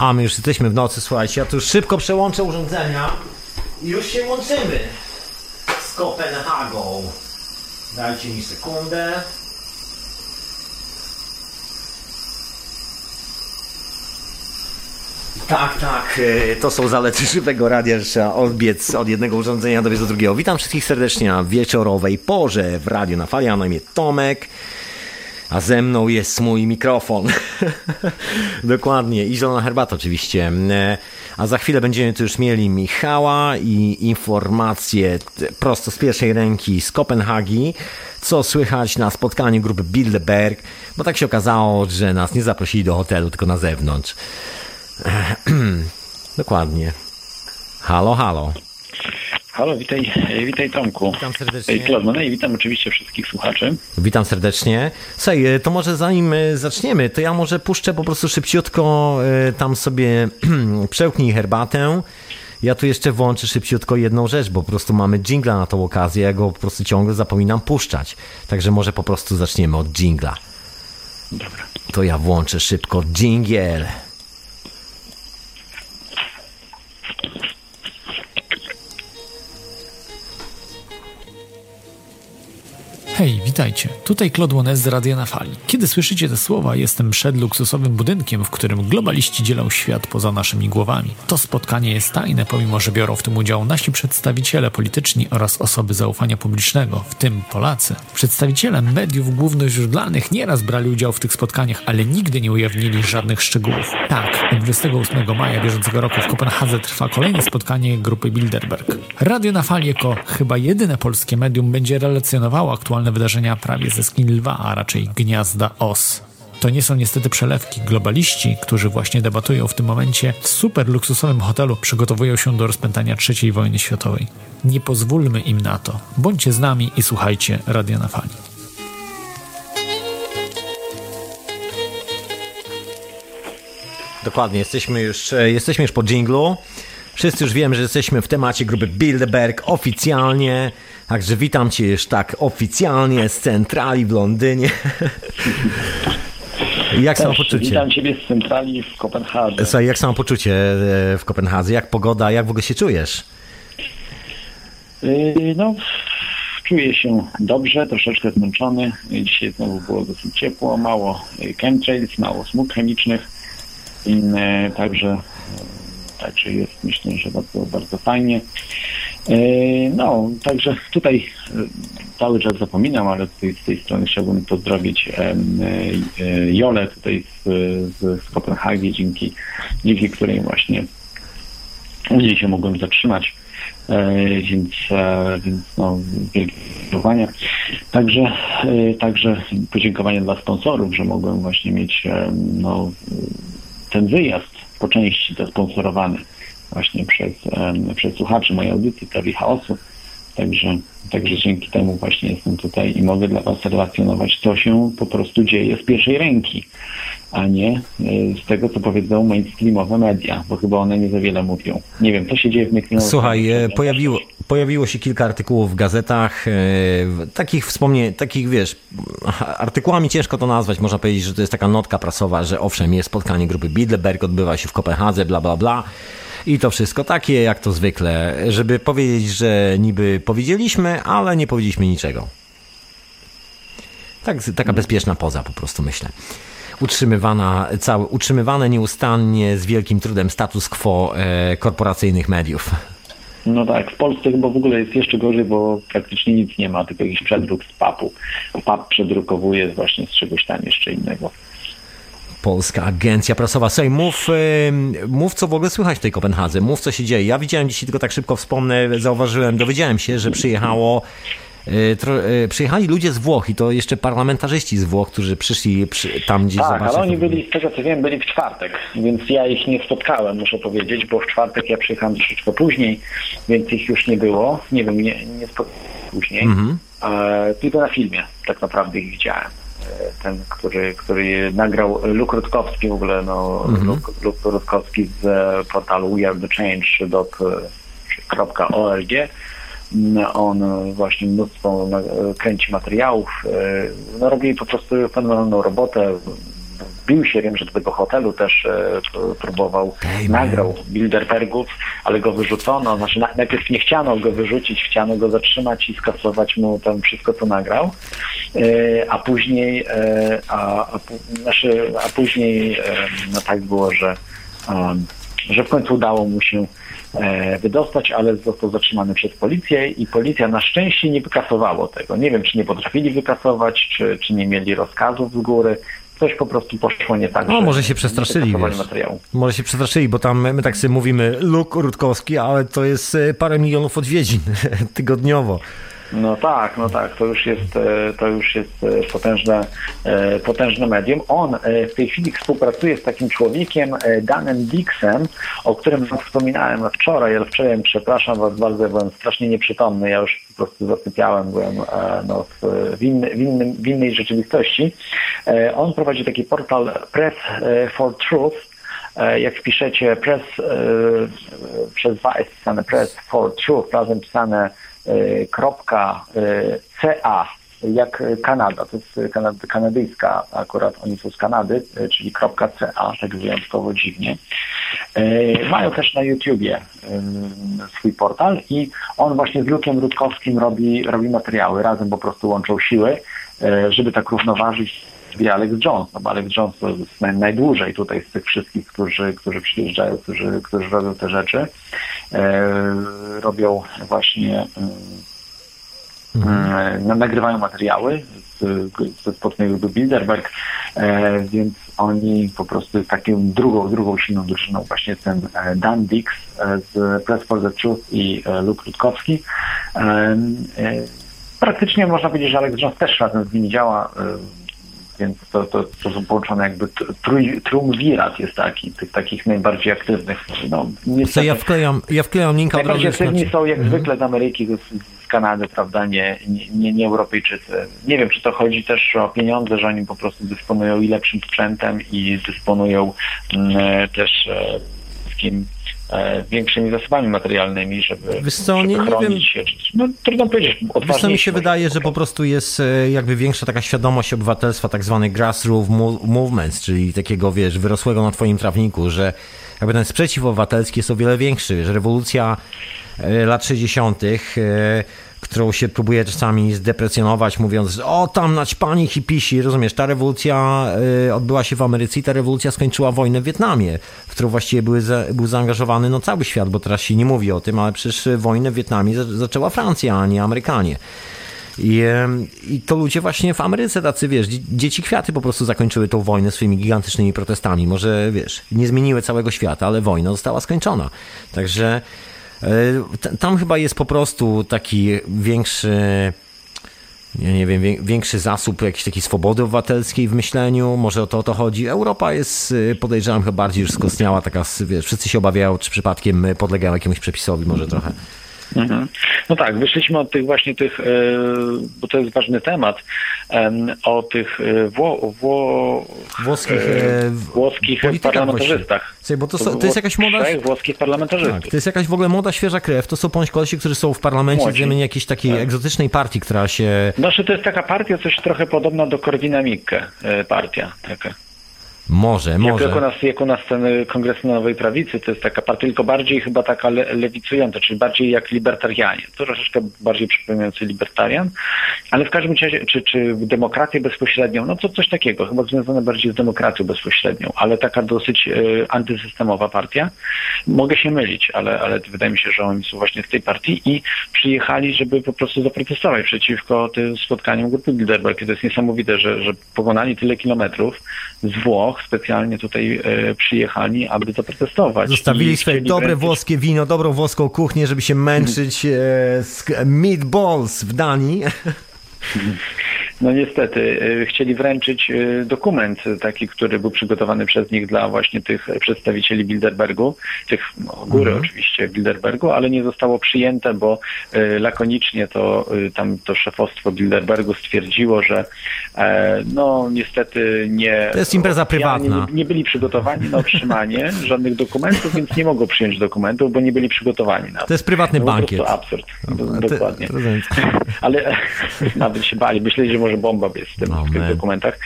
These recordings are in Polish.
A my już jesteśmy w nocy, słuchajcie. Ja tu szybko przełączę urządzenia i już się łączymy z Kopenhagą. Dajcie mi sekundę. Tak, tak, e, to są zalety żywego radia, że trzeba odbiec od jednego urządzenia do drugiego. Witam wszystkich serdecznie na wieczorowej porze w radiu na fali. Ja na imię Tomek, a ze mną jest mój mikrofon. Dokładnie, i zielona herbata oczywiście. E, A za chwilę będziemy tu już mieli Michała i informacje prosto z pierwszej ręki z Kopenhagi, co słychać na spotkaniu grupy Bilderberg, bo tak się okazało, że nas nie zaprosili do hotelu, tylko na zewnątrz. Dokładnie. Halo, halo. Halo, witaj, e, witaj Tomku. Witam serdecznie. Ej, Klod, no i witam oczywiście wszystkich słuchaczy. Witam serdecznie. Słuchaj, e, to może zanim e, zaczniemy, to ja może puszczę po prostu szybciutko e, tam sobie przełknij herbatę. Ja tu jeszcze włączę szybciutko jedną rzecz, bo po prostu mamy jingla na tą okazję, ja go po prostu ciągle zapominam puszczać. Także może po prostu zaczniemy od jingla. Dobra. To ja włączę szybko jingle. Hej, witajcie. Tutaj Claude z Radia na Fali. Kiedy słyszycie te słowa, jestem przed luksusowym budynkiem, w którym globaliści dzielą świat poza naszymi głowami. To spotkanie jest tajne, pomimo że biorą w tym udział nasi przedstawiciele polityczni oraz osoby zaufania publicznego, w tym Polacy. Przedstawiciele mediów głównoźródlanych nieraz brali udział w tych spotkaniach, ale nigdy nie ujawnili żadnych szczegółów. Tak, 28 maja bieżącego roku w Kopenhadze trwa kolejne spotkanie grupy Bilderberg. Radio na Fali jako chyba jedyne polskie medium będzie relacjonowało aktualne wydarzenia prawie ze skin lwa, a raczej gniazda os. To nie są niestety przelewki. Globaliści, którzy właśnie debatują w tym momencie w super luksusowym hotelu, przygotowują się do rozpętania III wojny światowej. Nie pozwólmy im na to. Bądźcie z nami i słuchajcie Radio na Fali. Dokładnie, jesteśmy już, e, jesteśmy już po jinglu. Wszyscy już wiemy, że jesteśmy w temacie grupy Bilderberg oficjalnie. Także witam Cię już tak oficjalnie z centrali w Londynie. Jak samopoczucie? Witam Ciebie z centrali w Kopenhadze. Słuchaj, jak samopoczucie e, w Kopenhadze? Jak pogoda? Jak w ogóle się czujesz? Yy, No, czuję się dobrze, troszeczkę zmęczony. Dzisiaj znowu było dosyć ciepło, mało yy, chemtrails, mało smug chemicznych. Yy, Także, także jest myślę, że bardzo, bardzo fajnie. Yy, No, także tutaj yy, cały czas zapominam, ale tutaj z tej strony chciałbym pozdrowić yy, Jolę tutaj z, z, Kopenhagi, dzięki, dzięki której właśnie niej się mogłem zatrzymać, e, więc, e, więc no, wielkie podziękowania. Także, e, także podziękowania dla sponsorów, że mogłem właśnie mieć e, no, ten wyjazd po części zasponsorowany właśnie przez, przez słuchaczy mojej audycji, Teorii Chaosu. Także, także dzięki temu właśnie jestem tutaj i mogę dla Was relacjonować, co się po prostu dzieje z pierwszej ręki, a nie e, z tego, co powiedzą mainstreamowe media, bo chyba one nie za wiele mówią. Nie wiem, co się dzieje w mainstreamowych Słuchaj, e, pojawiło, pojawiło się kilka artykułów w gazetach, e, takich wspomnień, takich wiesz, artykułami ciężko to nazwać, można powiedzieć, że to jest taka notka prasowa, że owszem, jest spotkanie grupy Bilderberg, odbywa się w Kopenhadze, bla, bla, bla. I to wszystko takie, jak to zwykle, żeby powiedzieć, że niby powiedzieliśmy, ale nie powiedzieliśmy niczego. Tak, taka bezpieczna poza po prostu, myślę. Utrzymywana, całe, utrzymywane nieustannie z wielkim trudem status quo e, korporacyjnych mediów. No tak, w Polsce chyba w ogóle jest jeszcze gorzej, bo praktycznie nic nie ma, tylko jakiś przedruk z papu. Pap przedrukowuje właśnie z czegoś tam jeszcze innego. Polska Agencja Prasowa. Słuchaj, mów, mów, co w ogóle słychać w tej Kopenhadze. Mów, co się dzieje. Ja widziałem dzisiaj, tylko tak szybko wspomnę, zauważyłem, dowiedziałem się, że przyjechało e, e, przyjechali ludzie z Włoch i to jeszcze parlamentarzyści z Włoch, którzy przyszli przy, tam gdzieś Tak, ale oni byli, z tego co wiem, byli w czwartek, więc ja ich nie spotkałem, muszę powiedzieć, bo w czwartek ja przyjechałem troszeczkę później, więc ich już nie było. Nie wiem, nie, nie spotkałem później. E, tylko na filmie tak naprawdę ich widziałem. E, Ten, który, który nagrał Luke Rutkowski w ogóle, no, Luke, Luke Rutkowski z e, portalu wearethechange.org. On e, właśnie mnóstwo na- kręci materiałów. e, No, robi po prostu fenomenalną robotę. Wbił się, wiem, że do tego hotelu też e, próbował, nagrał Bilderbergów, ale go wyrzucono, znaczy na, najpierw nie chciano go wyrzucić, chciano go zatrzymać i skasować mu tam wszystko, co nagrał, e, a później, e, a, a, znaczy, a później no tak było, że, że w końcu udało mu się wydostać, ale został zatrzymany przez policję i policja na szczęście nie wykasowało tego. Nie wiem, czy nie potrafili wykasować, czy, czy nie mieli rozkazów z góry. Coś po prostu poszło nie tak. No, że może się przestraszyli, wiesz. materiału. Może się przestraszyli, bo tam my tak sobie mówimy Luk Rutkowski, ale to jest e, parę milionów odwiedzin tygodniowo. No tak, no tak, to już jest, e, to już jest e, potężne, e, potężne medium. On w tej chwili współpracuje z takim człowiekiem, Danem Dixem, o którym wspominałem wczoraj, ale wczoraj przepraszam was bardzo, byłem strasznie nieprzytomny, ja już po prostu zasypiałem, byłem no, w, inny, w, innym, w innej rzeczywistości. On prowadzi taki portal Press for Truth, jak wpiszecie press, przez dwa jest pisane press for truth, razem pisane ca, jak Kanada, to jest kanad, kanadyjska, akurat oni są z Kanady, e, czyli ca, tak wyjątkowo dziwnie. E, Mają też na YouTubie e, swój portal i on właśnie z Lukiem Rutkowskim robi, robi materiały, razem po prostu łączą siły, e, żeby tak równoważyć wie Alex Jones, no bo Alex Jones to jest naj, najdłużej tutaj z tych wszystkich, którzy, którzy przyjeżdżają, którzy, którzy robią te rzeczy. E, robią właśnie e, no, nagrywają materiały ze spotkania Bilderberg, e, więc oni po prostu taką drugą, drugą silną drużyną właśnie ten e, Dan Dix e, z Press for the Truth i e, Luke Rutkowski. E, e, praktycznie można powiedzieć, że Alex Jones też razem z nimi działa, e, więc to, to, to są połączone jakby tr- trój, triumvirat jest taki, tych takich najbardziej aktywnych. No, Co niestety- ja wklejam, ja wklejam linka. Najbardziej aktywni są jak zwykle z Ameryki, z, z Kanady, prawda, nie, nie, nie, Europejczycy. Nie wiem, czy to chodzi też o pieniądze, że oni po prostu dysponują i lepszym sprzętem i dysponują mm, też e, takim większymi zasobami materialnymi, żeby, Wiesz co, żeby nie- nie wiem. się. No trudno powiedzieć. Wiesz co, mi się wydaje, że po prostu. jest e, jakby większa taka świadomość obywatelstwa, tak zwany grassroots mo- movements, czyli takiego, wiesz, wyrosłego na twoim trawniku, że jakby ten sprzeciw obywatelski jest o wiele większy, że rewolucja e, lat 60., e, którą się próbuje czasami zdeprecjonować, mówiąc, o tam naćpani hipisi, rozumiesz, ta rewolucja e, odbyła się w Ameryce i ta rewolucja skończyła wojnę w Wietnamie, w którą właściwie były był zaangażowany no, cały świat, bo teraz się nie mówi o tym, ale przecież wojnę w Wietnamie za- zaczęła Francja, a nie Amerykanie. I, I to ludzie właśnie w Ameryce tacy, wiesz, dzie- dzieci kwiaty po prostu zakończyły tą wojnę swoimi gigantycznymi protestami. Może, wiesz, nie zmieniły całego świata, ale wojna została skończona. Także tam chyba jest po prostu taki większy ja nie wiem, wię- większy zasób jakiejś takiej swobody obywatelskiej w myśleniu, może o to o to chodzi. Europa jest, y, podejrzewam, chyba bardziej już skostniała, taka, wiesz, wszyscy się obawiają, czy przypadkiem podlegają jakiemuś przepisowi może trochę. Mhm. No tak, wyszliśmy od tych właśnie tych, e, bo to jest ważny temat, em, o tych e, Wło, Wło, Włoskich, e, włoskich parlamentarzystach. Słuchaj, bo to, są- to jest jakaś moda... Włoskich parlamentarzystów. Tak, to jest jakaś w ogóle młoda, świeża krew. To są ponoć kolesie, którzy są w parlamencie Młodzi. z ramienia jakiejś takiej Tak. egzotycznej partii, która się... Znaczy to jest taka partia, coś trochę podobna do Korwina Mikke, partia taka. Może, może. jak, u nas, jak u nas ten y, Kongres Nowej Prawicy, to jest taka partia, tylko bardziej chyba taka le, lewicująca, czyli bardziej jak libertarianie. To troszeczkę bardziej przypominający libertarian, ale w każdym razie, czy, czy demokrację bezpośrednią, no to coś takiego, chyba związane bardziej z demokracją bezpośrednią, ale taka dosyć y, antysystemowa partia. Mogę się mylić, ale, ale wydaje mi się, że oni są właśnie z tej partii i przyjechali, żeby po prostu zaprotestować przeciwko tym spotkaniom grupy Bilderberg. To jest niesamowite, że, że pokonali tyle kilometrów z Włoch, specjalnie tutaj e, przyjechali, aby zaprotestować. Zostawili swoje dobre wręczyć- włoskie wino, dobrą włoską kuchnię, żeby się męczyć e, z meatballs w Danii. No niestety, y, chcieli wręczyć y, dokument taki, który był przygotowany przez nich dla właśnie tych przedstawicieli Bilderbergu, tych no, góry oczywiście Bilderbergu, ale nie zostało przyjęte, bo y, lakonicznie to tam to szefostwo Bilderbergu stwierdziło, że e, no niestety nie... To jest impreza prywatna. Nie, nie byli przygotowani na otrzymanie żadnych dokumentów, więc nie mogą przyjąć dokumentów, bo nie byli przygotowani na To jest prywatny no, po bankiet. prostu absurd. Dokładnie. Ale nawet się bali. Myśleli, że może może bomba jest w, tym, w tych dokumentach.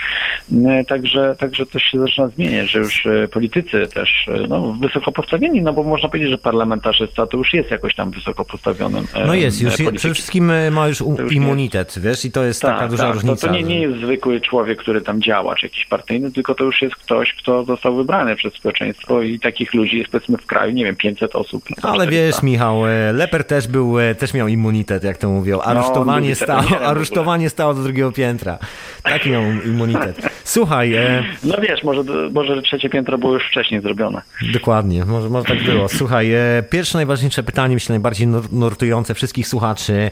Także, także to się zaczyna zmieniać, że już politycy też no, wysoko postawieni, no bo można powiedzieć, że parlamentarzysta to już jest jakoś tam wysoko postawionym. No jest, już przede wszystkim ma już, już immunitet, jest, wiesz, i to jest tak, taka duża tak, różnica. To, to nie, nie jest zwykły człowiek, który tam działa, czy jakiś partyjny, tylko to już jest ktoś, kto został wybrany przez społeczeństwo i takich ludzi jest powiedzmy w kraju, nie wiem, 500 osób. Ale wiesz, Michał, e, Leper też był, e, też miał immunitet, jak to mówią. No, aresztowanie, no, stało, aresztowanie stało do drugiego piętra. Taki miał immunitet. Słuchaj. E... No wiesz, może, może trzecie piętro było już wcześniej zrobione. Dokładnie, może, może tak było. Słuchaj, e... pierwsze najważniejsze pytanie, myślę najbardziej nurtujące wszystkich słuchaczy.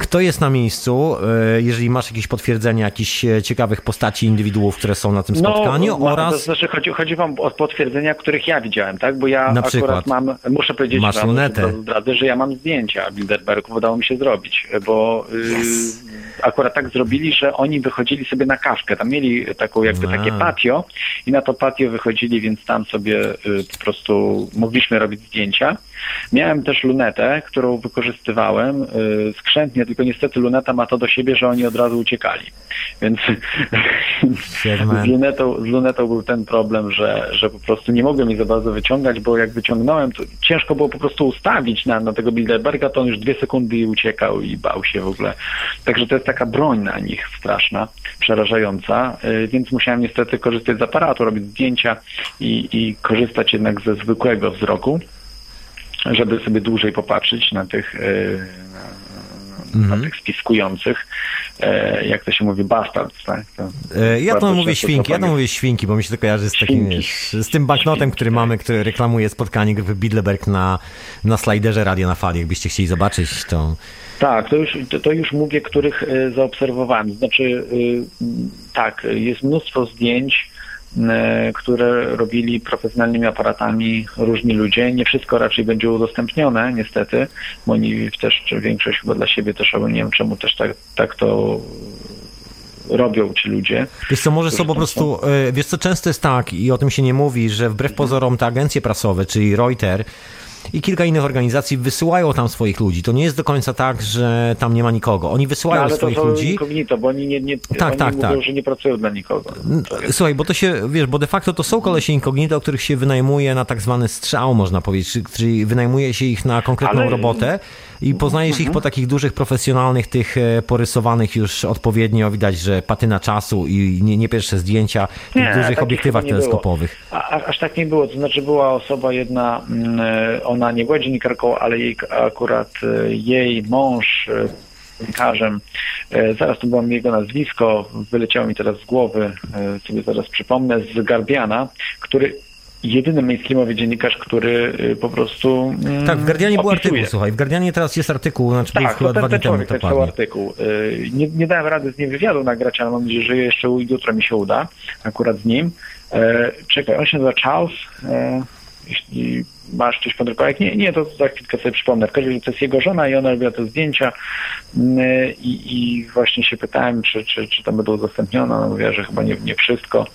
Kto jest na miejscu, e, jeżeli masz jakieś potwierdzenia jakichś e, ciekawych postaci indywiduów, które są na tym no, spotkaniu no, oraz... To znaczy chodzi, chodzi wam o potwierdzenia, których ja widziałem, tak? Bo ja na akurat mam, muszę powiedzieć masz lunetę. Zdradzę, że ja mam zdjęcia Bilderbergów, udało mi się zrobić, bo yes. y, akurat tak zrobili, że oni wychodzili sobie na kawkę, tam mieli taką jakby A. takie patio i na to patio wychodzili, więc tam sobie y, po prostu mogliśmy robić zdjęcia. Miałem też lunetę, którą wykorzystywałem y, skrzętnie, tylko niestety luneta ma to do siebie, że oni od razu uciekali. Więc z lunetą, z lunetą był ten problem, że, że po prostu nie mogłem jej za bardzo wyciągać, bo jak wyciągnąłem, to ciężko było po prostu ustawić na, na tego Bilderberga, to on już dwie sekundy i uciekał i bał się w ogóle. Także to jest taka broń na nich straszna, przerażająca, y, więc musiałem niestety korzystać z aparatu, robić zdjęcia i, i korzystać jednak ze zwykłego wzroku żeby sobie dłużej popatrzeć na tych, na, mhm. na tych spiskujących, e, jak to się mówi, bastards, tak? To e, ja to mówię świnki, ja to mówię świnki, bo mi się to kojarzy z takim, wiesz, z tym banknotem, świnki, który mamy, który reklamuje spotkanie grupy Bidleberg na, na slajderze Radio na Fali. Jakbyście chcieli zobaczyć, to... Tak, to już, to, to już mówię, których zaobserwowałem. Znaczy, tak, jest mnóstwo zdjęć, E, które robili profesjonalnymi aparatami różni ludzie. Nie wszystko raczej będzie udostępnione, niestety, bo oni też, większość chyba dla siebie też, albo nie wiem czemu też tak, tak to robią ci ludzie. Wiesz co, może są po prostu, są... E, wiesz co, często jest tak i o tym się nie mówi, że wbrew pozorom te agencje prasowe, czyli Reuters, i kilka innych organizacji wysyłają tam swoich ludzi. To nie jest do końca tak, że tam nie ma nikogo. Oni wysyłają no, ale swoich to ludzi. Incognito, bo oni nie, nie tak, oni tak, mówią, tak. że nie pracują dla nikogo. Słuchaj, bo to się, wiesz, bo de facto to są kolesie incognito, których się wynajmuje na tak zwany strzał, można powiedzieć, czyli wynajmuje się ich na konkretną ale... robotę i poznajesz mhm. ich po takich dużych, profesjonalnych, tych e, porysowanych już odpowiednio, widać, że patyna czasu i nie, nie pierwsze zdjęcia w tych dużych obiektywach teleskopowych. A, aż tak nie było, to znaczy była osoba jedna, mm, e, ona nie była dziennikarką, ale jej akurat e, jej mąż dziennikarzem. Zaraz to było jego nazwisko, wyleciało mi teraz z głowy, sobie zaraz przypomnę, z Guardiana, który jedyny mainstreamowy dziennikarz, który po prostu. Mm, tak, w Guardianie był artykuł, słuchaj. W Guardianie teraz jest artykuł, znaczy tak, chyba dwa dni temu. Tak, artykuł. Nie, nie dałem rady z nim wywiadu nagrać, ale mam nadzieję, że jeszcze jutro mi się uda, akurat z nim. E, czekaj, on się nazywa Charles. E, jeśli masz coś pod ręką. Jak nie, nie, to za chwilkę sobie przypomnę. W każdym razie to jest jego żona i ona robiła te zdjęcia mm, i, i właśnie się pytałem, czy, czy, czy to będą udostępnione. Ona mówiła, że chyba nie, nie wszystko.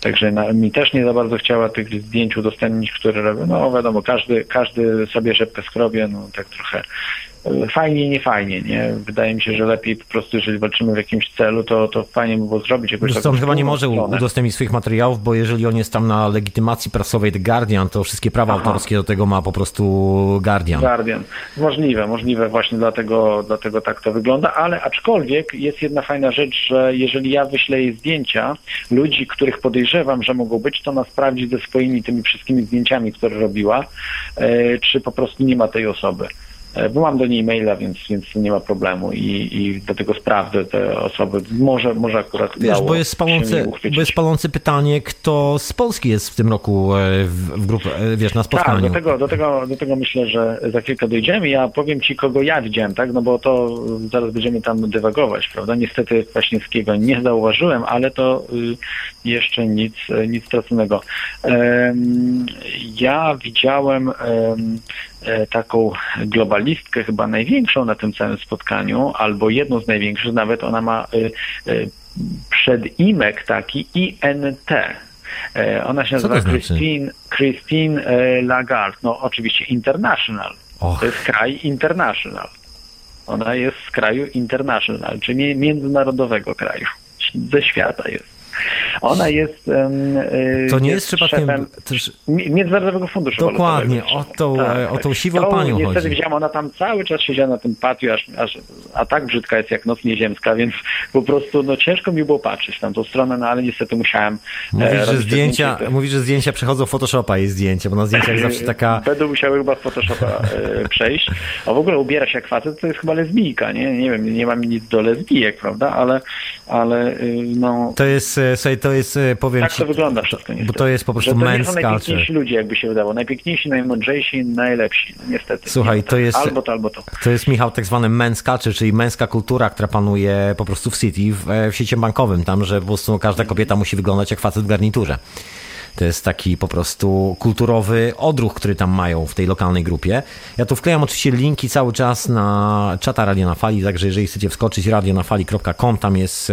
Także na, mi też nie za bardzo chciała tych zdjęć udostępnić, które robię. No wiadomo, każdy, każdy sobie rzepkę skrobie, no tak trochę fajnie, nie fajnie, nie? Wydaje mi się, że lepiej po prostu, jeżeli walczymy w jakimś celu, to, to fajnie by było zrobić jakoś Zresztą on chyba nie może udostępnić swoich materiałów, bo jeżeli on jest tam na legitymacji prasowej The Guardian, to wszystkie prawa Aha. autorskie do tego ma po prostu Guardian. Guardian. Możliwe, możliwe właśnie dlatego, dlatego tak to wygląda, ale aczkolwiek jest jedna fajna rzecz, że jeżeli ja wyślę jej zdjęcia ludzi, których podejrzewam, że mogą być, to ona sprawdzi ze swoimi tymi wszystkimi zdjęciami, które robiła, e, czy po prostu nie ma tej osoby. E, bo mam do niej maila, więc, więc nie ma problemu i, i dlatego sprawdzę te osoby. Może, może akurat Wiesz, bo jest, spalące, bo jest palące pytanie, kto z Polski jest w tym roku e, w, w grupie, e, wiesz, na spotkaniu. Tak, do tego, do, tego, do tego myślę, że za chwilkę dojdziemy. Ja powiem Ci, kogo ja widziałem, tak, no bo to zaraz będziemy tam dywagować, prawda? Niestety Kwaśniewskiego nie zauważyłem, ale to y, jeszcze nic, nic straconego. Ja widziałem taką globalistkę, chyba największą na tym całym spotkaniu, albo jedną z największych, nawet ona ma e, e, przedimek taki INT. Ona się nazywa znaczy? Christine, Christine Lagarde. No oczywiście international. Och. To jest kraj international. Ona jest z kraju international, czyli międzynarodowego kraju. Ze świata jest. Ona jest. To nie jest, przypadkiem. Też... Międzynarodowego Funduszu Dokładnie, o tą, tak, o tą siwą tak. panią niestety chodzi. widziałam, ona tam cały czas siedziała na tym patio, aż, aż, a tak brzydka jest jak noc nieziemska, więc po prostu no, ciężko mi było patrzeć na tą stronę, no ale niestety musiałem. E, mówisz, że zdjęcia, mówisz, że zdjęcia przechodzą Photoshopa jej zdjęcie, bo na zdjęciach zawsze taka. Będą musiały chyba w Photoshopa e, przejść. A w ogóle ubiera się jak facet, to jest chyba lesbijka, nie? Nie wiem, nie mam nic do lesbijek, prawda? Ale, ale y, no. To jest e, słuchaj, to jest, e, powiem Tak to wygląda wszystko, niestety. Bo to jest po prostu culture. To są najpiękniejsi ludzie, jakby się wydało. Najpiękniejsi, najmądrzejsi, najlepsi, niestety. Słuchaj, to jest... Albo to, albo to. To jest, Michał, tak zwany culture, czyli męska kultura, która panuje po prostu w City, w, e, w sieci bankowym, tam, że po prostu każda kobieta musi wyglądać jak facet w garniturze. To jest taki po prostu kulturowy odruch, który tam mają w tej lokalnej grupie. Ja tu wklejam oczywiście linki cały czas na czata Radio na Fali, także jeżeli chcecie wskoczyć radionafali.com, tam jest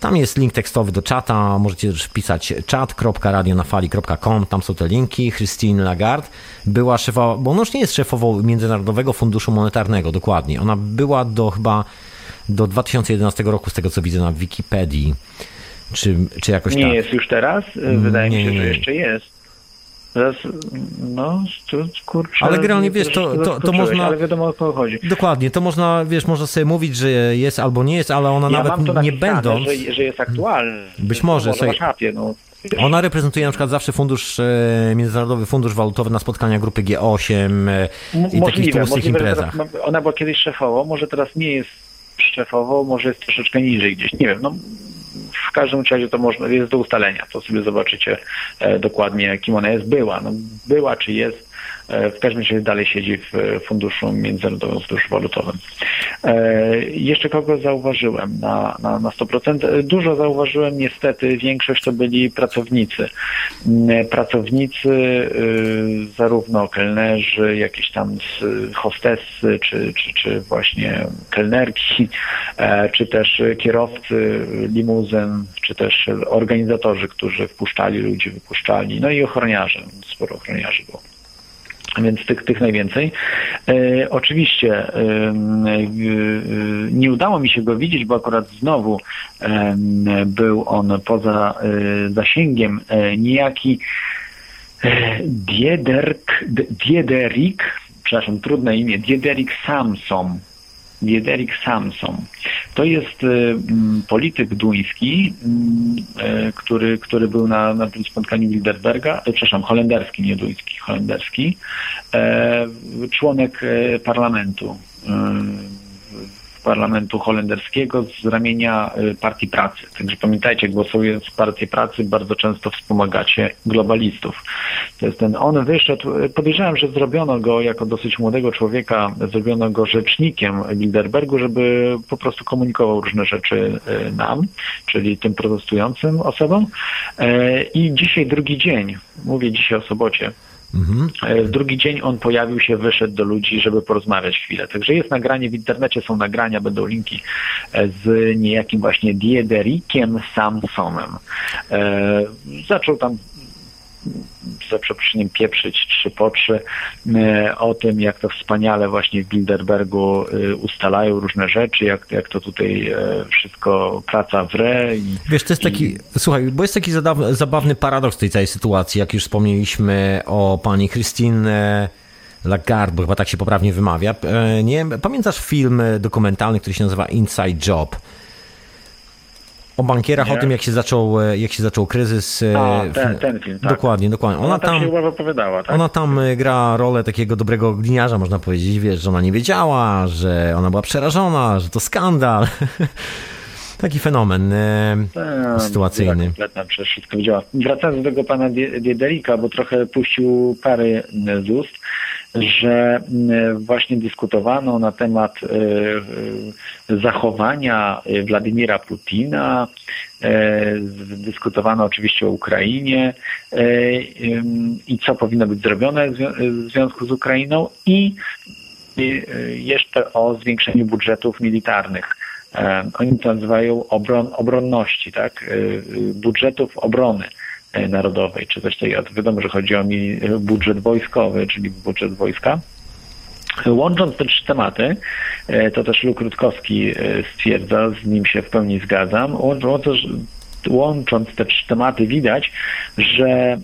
tam jest link tekstowy do czata, możecie też wpisać chat.radionafali.com, tam są te linki. Christine Lagarde była szefową, bo ona już nie jest szefową Międzynarodowego Funduszu Monetarnego, dokładnie. Ona była do chyba do 2011 roku, z tego co widzę na Wikipedii. Czy, czy jakoś Nie tak? jest już teraz? Wydaje nie, mi się, że jeszcze jest. No, kurczę, ale generalnie wiesz, to, to, to można. Ale wiadomo o co chodzi. Dokładnie, to można, wiesz, można sobie mówić, że jest albo nie jest, ale ona ja nawet nie będąc. Że, że jest aktualny. Być może. Może szapie, no. Ona reprezentuje na przykład zawsze fundusz, e, Międzynarodowy Fundusz Walutowy na spotkania grupy G8 e, i takich tłustych imprezach. ona była kiedyś szefową, może teraz nie jest szefową, może jest troszeczkę niżej gdzieś, nie wiem, no w każdym razie to można, jest do ustalenia, to sobie zobaczycie e, dokładnie, kim ona jest, była. No, była czy jest, w każdym razie dalej siedzi w Funduszu Międzynarodowym Funduszu Walutowym. E, jeszcze kogo zauważyłem na, na, na 100%? Dużo zauważyłem, niestety większość to byli pracownicy. Mm, pracownicy, zarówno kelnerzy, jakieś tam hostessy, czy, czy, czy właśnie kelnerki, e, czy też kierowcy limuzyn, czy też organizatorzy, którzy wpuszczali ludzi, wypuszczali, no i ochroniarze, sporo ochroniarzy było więc tych, tych najwięcej. E, oczywiście e, e, nie udało mi się go widzieć, bo akurat znowu e, był on poza e, zasięgiem e, niejaki Diederik, Diederik, przepraszam, trudne imię, Diederik Samson. Diederik Samson. To jest polityk duński, który, który był na, na tym spotkaniu Bilderberga, przepraszam, holenderski, nie duński, holenderski, członek parlamentu parlamentu holenderskiego z ramienia Partii Pracy. Także pamiętajcie, głosując w Partię Pracy bardzo często wspomagacie globalistów. To jest ten, on wyszedł, podejrzewam, że zrobiono go jako dosyć młodego człowieka, zrobiono go rzecznikiem Bilderbergu, żeby po prostu komunikował różne rzeczy nam, czyli tym protestującym osobom. I dzisiaj drugi dzień, mówię dzisiaj o sobocie, Mhm. W drugi dzień on pojawił się, wyszedł do ludzi, żeby porozmawiać chwilę. Także jest nagranie w internecie, są nagrania, będą linki z niejakim właśnie Diederikiem Samsonem. Zaczął tam za przeproszeniem pieprzyć trzy po trzy e, o tym, jak to wspaniale właśnie w Bilderbergu e, ustalają różne rzeczy, jak, jak to tutaj e, wszystko praca w re. I, Wiesz, to jest taki, i... słuchaj, bo jest taki zabawny paradoks tej całej sytuacji, jak już wspomnieliśmy o pani Christine Lagarde, bo chyba tak się poprawnie wymawia. Nie, pamiętasz film dokumentalny, który się nazywa Inside Job? O bankierach, nie? o tym jak się zaczął, e, jak się zaczął kryzys. E, A, ten, ten film, tak. Dokładnie, dokładnie. Ona, ona tam, się opowiadała, tak? Ona tam e, gra rolę takiego dobrego gliniarza, można powiedzieć, wiesz, że ona nie wiedziała, że ona była przerażona, że to skandal. Taki fenomen e, sytuacyjny. Kompletna, przecież wszystko widziała. Wracając do tego pana Diederika, bo trochę puścił pary z ust że mm, właśnie dyskutowano na temat e, e, zachowania Władimira Putina, e, dyskutowano oczywiście o Ukrainie i co powinno być zrobione w związku z Ukrainą i jeszcze o zwiększeniu budżetów militarnych. Oni to nazywają obron, obronności, tak? budżetów obrony. E, narodowej, czy coś takiego. Wiadomo, że chodzi o budżet wojskowy, czyli budżet wojska. Łącząc te trzy tematy, e, to też Luk Rutkowski e, stwierdza, z nim się w pełni zgadzam, łącząc, łącząc te trzy tematy widać, że e,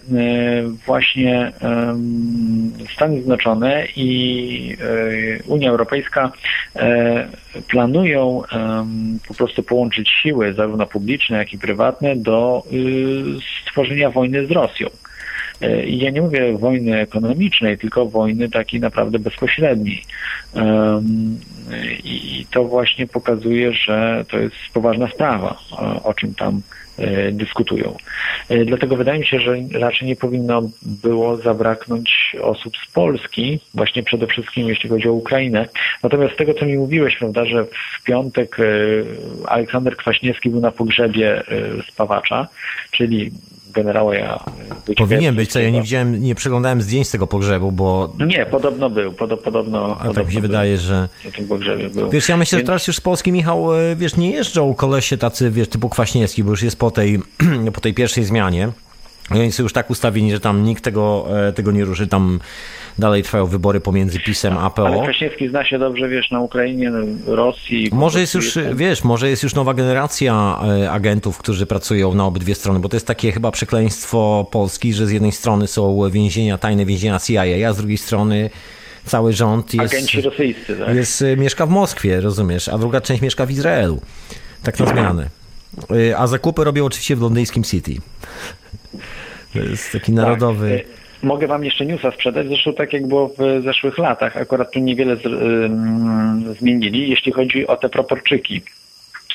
właśnie Stany Zjednoczone i Unia Europejska planują po prostu połączyć siły, zarówno publiczne, jak i prywatne, do stworzenia wojny z Rosją. E, ja nie mówię wojny ekonomicznej, tylko wojny takiej naprawdę bezpośredniej. I to właśnie pokazuje, że to jest poważna sprawa, o czym tam e, dyskutują. E, dlatego wydaje mi się, że raczej nie powinno było zabraknąć osób z Polski, właśnie przede wszystkim jeśli chodzi o Ukrainę. Natomiast z tego, co mi mówiłeś, prawda, że w piątek Aleksander Kwaśniewski był na pogrzebie spawacza, czyli generała ja Powinien być, co ja nie widziałem, nie przeglądałem zdjęć z tego pogrzebu, bo... Nie, podobno był, pod, podobno... A podobno tak mi się był, wydaje, że... Na tym pogrzebie był. Wiesz, ja myślę, Więc... że teraz już z Polski, Michał, e, wiesz, nie jeżdżą kolesie tacy, wiesz, typu Kwaśniewski, bo już jest po tej, po tej pierwszej zmianie. Oni są już tak ustawieni, że tam nikt tego, e, tego nie ruszy, tam dalej trwają wybory pomiędzy PiSem a PO. Ale Kwaśniewski zna się dobrze, wiesz, na Ukrainie, Rosji. Może jest już, jest... wiesz, może jest już nowa generacja e, agentów, którzy pracują na obydwie strony, bo to jest takie chyba przekleństwo Polski, że z jednej strony są więzienia, tajne więzienia CIA, a z drugiej strony cały rząd jest... Agenci rosyjscy, tak? Jest, e, mieszka w Moskwie, rozumiesz, a druga część mieszka w Izraelu. Tak na zmianę. E, a zakupy robią oczywiście w londyńskim City. To jest taki narodowy... Tak. Mogę Wam jeszcze newsa sprzedać, zresztą tak jak było w zeszłych latach. Akurat tu niewiele z, y, zmienili, jeśli chodzi o te proporczyki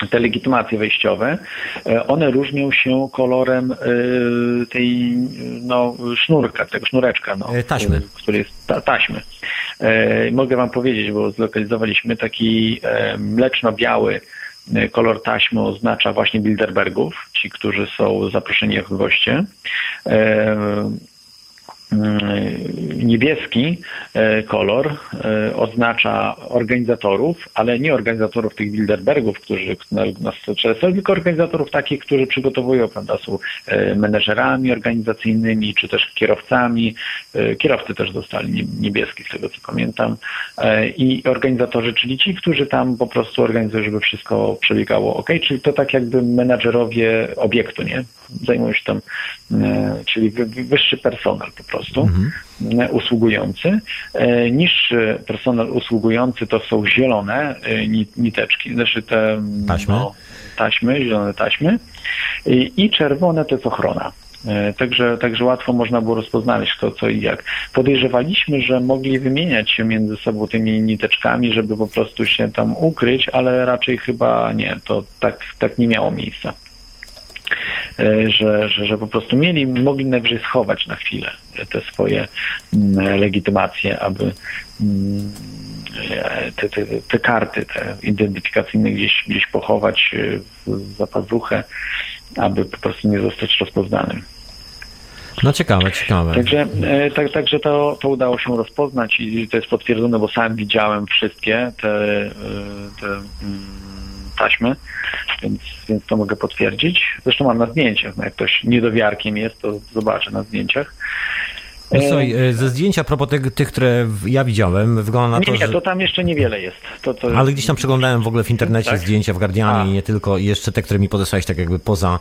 te legitymacje wejściowe, e, one różnią się kolorem y, tej no, sznurka, tego sznureczka, no, e, taśmy. który jest ta, taśmy. E, mogę wam powiedzieć, bo zlokalizowaliśmy taki mleczno-biały kolor taśmy oznacza właśnie Bilderbergów, ci, którzy są zaproszeni jako goście. Mm, niebieski e, kolor e, oznacza organizatorów, ale nie organizatorów tych Bilderbergów, którzy nas często, tylko organizatorów takich, którzy przygotowują, prawda, są e, menedżerami organizacyjnymi, czy też kierowcami. Kierowcy też dostali niebieski, z tego co pamiętam. I organizatorzy, czyli ci, którzy tam po prostu organizują, żeby wszystko przebiegało ok, czyli to tak jakby menadżerowie obiektu, nie? Zajmują się tam, czyli wyższy personel po prostu mhm. usługujący. E, niższy personel usługujący to są zielone e, niteczki, znaczy te taśmy, no, taśmy zielone taśmy i, czerwone to jest ochrona. E, także, także łatwo można było rozpoznać kto, co i jak. Podejrzewaliśmy, że mogli wymieniać się między sobą tymi niteczkami, żeby po prostu się tam ukryć, ale raczej chyba nie, to tak, tak nie miało miejsca. E, że, że, że po prostu mieli, mogli najwyżej schować na chwilę te swoje mm, legitymacje, aby mm, e, te, te, te karty te identyfikacyjne gdzieś, gdzieś pochować e, w zapazuchę, aby po prostu nie zostać rozpoznanym. No ciekawe, ciekawe. Także, tak, także to, to udało się rozpoznać i to jest potwierdzone, bo sam widziałem wszystkie te, te mm, taśmy, więc, więc to mogę potwierdzić. Zresztą mam na zdjęciach, no jak ktoś niedowiarkiem jest, to zobaczę na zdjęciach. No słuchaj, e, ze zdjęcia a propos tych, tych, które ja widziałem, wygląda na to, nie, że... Nie, to tam jeszcze niewiele jest. To, to... Ale gdzieś tam przeglądałem w ogóle w internecie tak? zdjęcia w Guardianie i nie tylko, i jeszcze te, które mi podesłałeś tak jakby poza,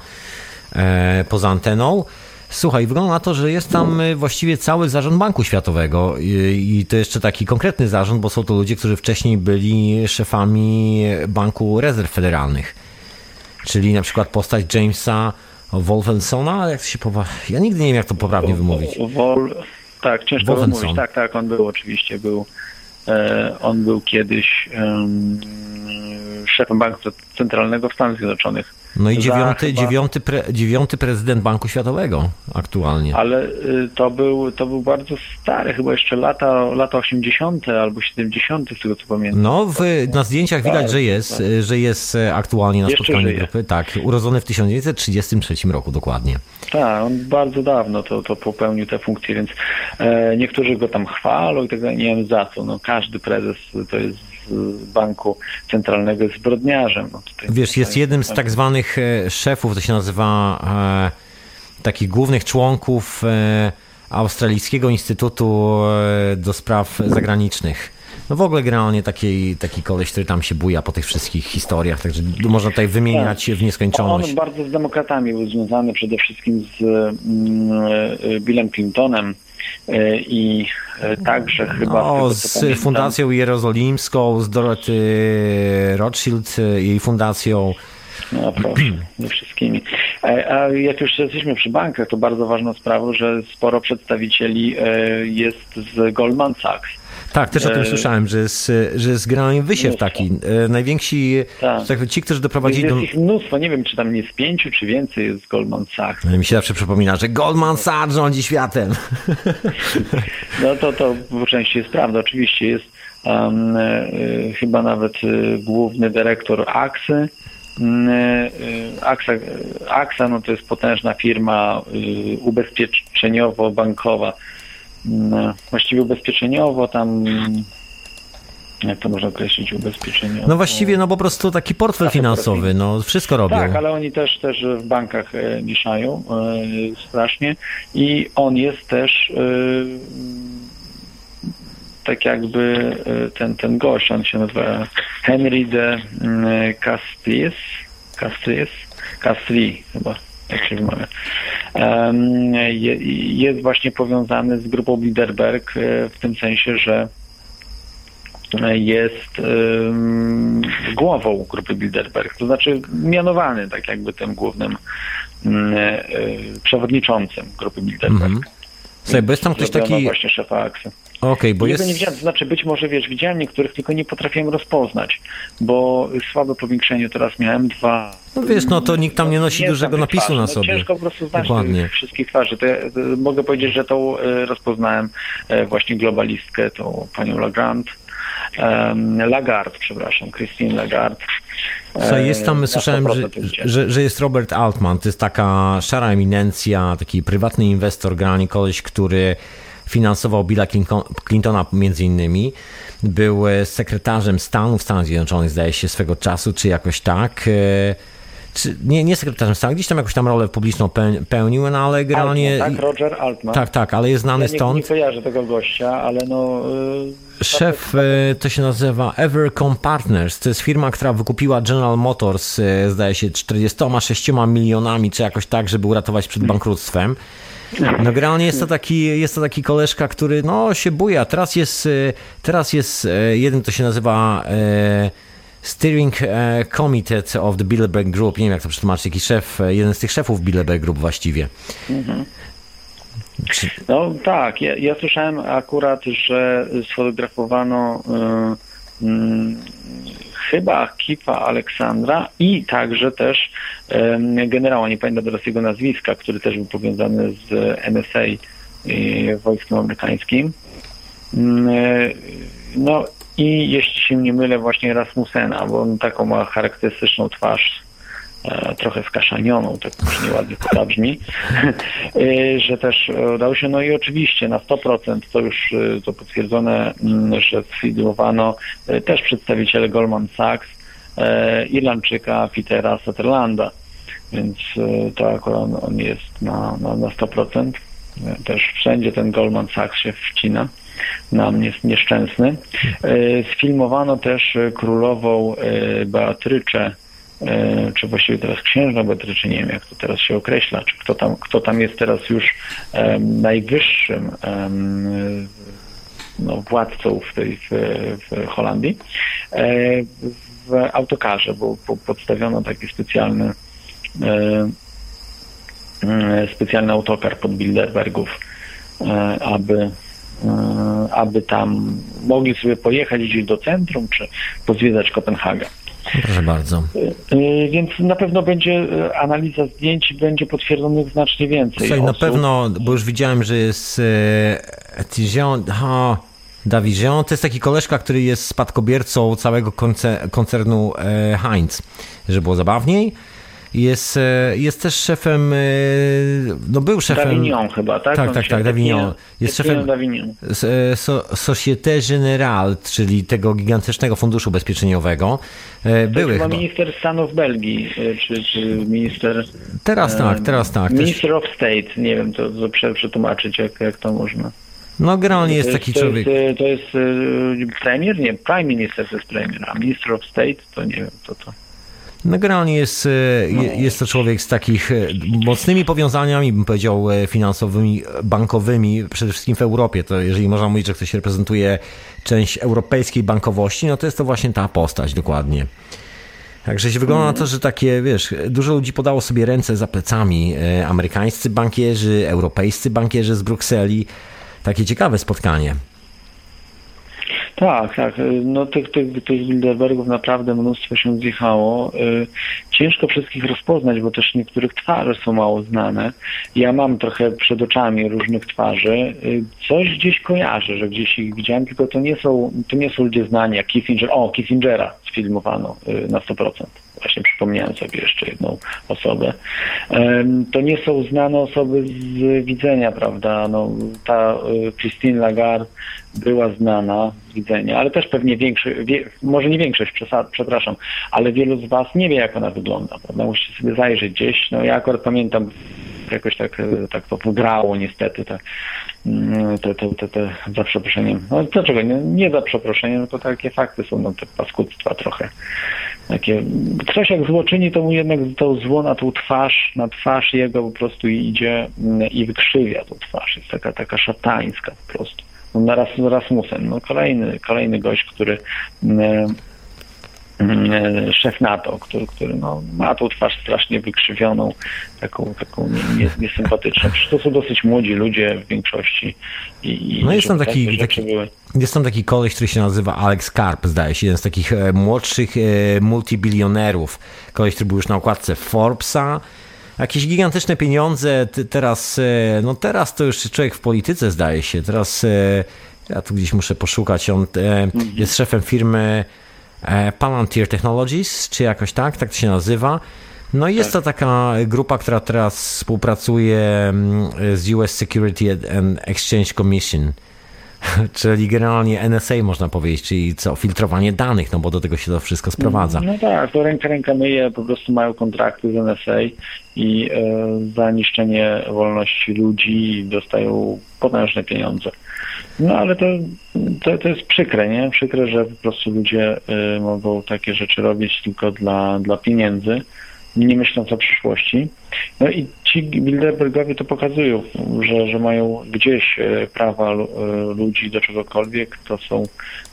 e, poza anteną. Słuchaj, wygląda na to, że jest tam y, właściwie cały zarząd Banku Światowego i to jeszcze taki konkretny zarząd, bo są to ludzie, którzy wcześniej byli szefami Banku Rezerw Federalnych. Czyli na przykład postać Jamesa Wolfensona, jak to się powa... Ja nigdy nie wiem, jak to poprawnie wymówić. Wol... Tak, ciężko wymówić. Tak, tak, on był oczywiście, był e, on był kiedyś um, szefem Banku Centralnego w Stanach Zjednoczonych. No i dziewiąty, chyba... dziewiąty, pre, dziewiąty prezydent Banku Światowego aktualnie. Ale y, to był, to był bardzo stary, chyba jeszcze lata, lata 80. albo 70. z tego co pamiętam. No, w, na zdjęciach widać, tak, że jest, tak. że jest e, aktualnie na jeszcze spotkaniu żyje. grupy. Tak, urodzony w 1933 roku dokładnie. Tak, on bardzo dawno to, to popełnił te funkcje, więc e, niektórzy go tam chwalą i tak dalej, nie wiem za co. No, każdy prezes to jest banku centralnego jest zbrodniarzem. No Wiesz, jest jednym z tak zwanych e, szefów, to się nazywa e, takich głównych członków e, Australijskiego Instytutu e, do Spraw Zagranicznych. no w ogóle generalnie taki, taki koleś, który tam się buja po tych wszystkich historiach, także można tutaj wymieniać tak. w nieskończoność. On bardzo z demokratami był związany przede wszystkim z mm, Billem Clintonem e, i e, także chyba... O, tego, z pamiętam, Fundacją Jerozolimską, z Dorothy Rothschild, jej fundacją. No proszę, nie wszystkimi. E, a jak już jesteśmy przy bankach, to bardzo ważną sprawą, że sporo przedstawicieli jest z Goldman Sachs. Tak, też o tym e... słyszałem, że jest, że jest generalnie wysiew taki. E, najwięksi, tak. tak. ci, którzy doprowadzili jest do... Jest ich mnóstwo, nie wiem, czy tam nie z pięciu, czy więcej jest Goldman Sachs. mi się zawsze przypomina, że Goldman Sachs rządzi światem. No to, to po części jest prawda, oczywiście jest um, chyba nawet główny dyrektor AXY, AXA, AXA no to jest potężna firma ubezpieczeniowo-bankowa no, właściwie ubezpieczeniowo tam jak to można określić ubezpieczeniowo? No właściwie no po prostu taki portfel finansowy, no wszystko robią. Tak, ale oni też, też w bankach e, mieszają e, strasznie i on jest też e, tak jakby e, ten, ten gość, on się nazywa Henry de Castilles, Castilles, Castries chyba jak się wymawia, jest właśnie powiązany z grupą Bilderberg e, w tym sensie, że jest głową grupy Bilderberg, to znaczy mianowany tak jakby tym głównym mm, e, przewodniczącym grupy Bilderberg. Mm -hmm. Słuchaj, bo jest tam ktoś taki... właśnie szefa Aksy. Okej, okay, bo jest... nie widziałem, to znaczy być może, wiesz, widziałem niektórych, tylko nie potrafiłem rozpoznać, bo słabe powiększeniu teraz miałem dwa. No wiesz, no to nikt tam nie nosi nie dużego napisu twarzy. na no sobie. No, ciężko po prostu znać Dokładnie. tych wszystkich twarzy. To ja, to mogę powiedzieć, że tą e, rozpoznałem e, właśnie globalistkę, tą panią Lagarde, Lagarde, przepraszam, Christine Lagarde. Słuchaj, jest tam, słyszałem, że, że, że, jest Robert Altman, to jest taka szara eminencja, taki prywatny inwestor, generalnie koleś, który finansował Billa Clintona między innymi. Był e, sekretarzem stanu w Stanach Zjednoczonych, zdaje się, swego czasu, czy jakoś tak. Czy, nie, nie sekretarzem stanu, gdzieś tam jakąś tam rolę publiczną pełnił, no ale generalnie... Altman, tak, Roger Altman. Tak, tak, ale jest znany ja nie, stąd. Nie kojarzę tego gościa, ale no... Yy, Szef to się nazywa Evercom Partners. To jest firma, która wykupiła General Motors, zdaje się, 46 milionami, czy jakoś tak, żeby uratować przed bankructwem. No generalnie jest to taki, jest to taki koleżka, który no się buja. Teraz jest, teraz jest jeden, to się nazywa Steering Committee of the Bilderberg Group. Nie wiem, jak to przetłumaczyć. Jakiś szef, jeden z tych szefów Bilderberg Group właściwie. Mhm. No tak, ja, ja, słyszałem akurat, że sfotografowano y, y, chyba Kipa Aleksandra i także też generała, nie pamiętam teraz jego nazwiska, który też był powiązany z NSA, wojskiem amerykańskim. Mm, e, no i jeśli się nie mylę, właśnie Rasmusena, bo on taką ma charakterystyczną twarz, e, trochę skaszanioną, tak już nieładnie to zabrzmi, e, że też udało się. No i oczywiście na 100% to już to potwierdzone, mm, że sfilmowano też przedstawiciele Goldman Sachs, Irlandczyka Petera Sutherlanda. Więc e, to akurat on, on jest na, na, na 100%. Też wszędzie ten Goldman Sachs się wcina. Nam nieszczęsny. E, sfilmowano też królową e, Beatryczę, czy właściwie teraz księżna Beatryczę, nie wiem jak to teraz się określa, czy kto tam, kto tam jest teraz już najwyższym no, władcą w, tej, w, w Holandii, w autokarze, bo, podstawiono taki specjalny E, e, specjalny autokar pod Bilderbergów, e, aby, aby tam mogli sobie pojechać gdzieś do centrum, czy pozwiedzać Kopenhagę. Proszę bardzo. Więc na pewno będzie analiza zdjęć będzie potwierdzonych znacznie więcej. Słuchaj, na pewno, bo już widziałem, że jest Tizion, ha, to jest taki koleżka, który jest spadkobiercą całego koncernu Heinz, żeby było zabawniej. Jest, e, jest też szefem, e, no był szefem... Davignon chyba, tak? Tak, tak, tak, Davignon. Jest szefem e, Societe Generale, czyli tego gigantycznego funduszu ubezpieczeniowego. Były chyba, minister Stanów Belgii, czy, czy minister... Teraz tak, teraz tak. Minister of State, nie wiem, to, to przetłumaczyć, jak, jak to można. No generalnie jest, taki to człowiek. Jest, to jest premier? Nie, prime minister to jest premier, a minister of state to nie wiem, co to. No generalnie jest, jest to człowiek z takich mocnymi powiązaniami, bym powiedział, finansowymi, bankowymi, przede wszystkim w Europie. To jeżeli można mówić, że ktoś reprezentuje część europejskiej bankowości, no to jest to właśnie ta postać dokładnie. Także się wygląda na to, że takie, wiesz, dużo ludzi podało sobie ręce za plecami. Amerykańscy bankierzy, europejscy bankierzy z Brukseli. Takie ciekawe spotkanie. Tak, tak. No tych, tych, tych Bilderbergów naprawdę mnóstwo się zjechało. Ciężko wszystkich rozpoznać, bo też niektórych twarze są mało znane. Ja mam trochę przed oczami różnych twarzy. Coś gdzieś kojarzę, że gdzieś ich widziałem, tylko to nie są, to nie są ludzie znani, jak Kissinger. O, Kissingera sfilmowano na 100% właśnie przypomniałem sobie jeszcze jedną osobę. To nie są znane osoby z widzenia, prawda? No, ta Christine Lagarde była znana z widzenia, ale też pewnie większość, może nie większość, przepraszam, ale wielu z Was nie wie, jak ona wygląda, prawda? Musicie sobie zajrzeć gdzieś. No ja akurat pamiętam, jakoś tak, tak to wygrało niestety te, te, te, te, te za przeproszeniem. No dlaczego? Nie, nie za przeproszeniem, no to takie fakty są, no te paskudztwa trochę. Takie, ktoś jak złoczyni, to mu jednak to zło na tą twarz, na twarz jego po prostu idzie i wykrzywia tą twarz. Jest taka, taka szatańska po prostu. No, Ras, Rasmussen, no kolejny, kolejny gość, który szef NATO, który, który no, ma tą twarz strasznie wykrzywioną, taką, taką niesympatyczną. Przecież to są dosyć młodzi ludzie w większości. I, no jest tam taki, taki, jest tam taki koleś, który się nazywa Alex Karp, zdaje się, jeden z takich e, młodszych e, multibilionerów. Koleś, który był już na okładce Forbesa, jakieś gigantyczne pieniądze, teraz, e, no teraz to już człowiek w polityce zdaje się, teraz ja tu gdzieś muszę poszukać, on jest szefem firmy Palantir Technologies, czy jakoś tak, tak to się nazywa. No i jest tak. to taka grupa, która teraz współpracuje z US Security and Exchange Commission, czyli generalnie NSA można powiedzieć, czyli co, filtrowanie danych, no bo do tego się to wszystko sprowadza. No tak, to ręka ręka myje, po prostu mają kontrakty z NSA i e, za niszczenie wolności ludzi dostają potężne pieniądze. No ale to, to, to jest przykre, nie? Przykre, że po prostu ludzie y, mogą takie rzeczy robić tylko dla, dla pieniędzy, nie myśląc o przyszłości. No i ci Bilderbergowie to pokazują, że, że mają gdzieś y, prawa y, ludzi do czegokolwiek, to są,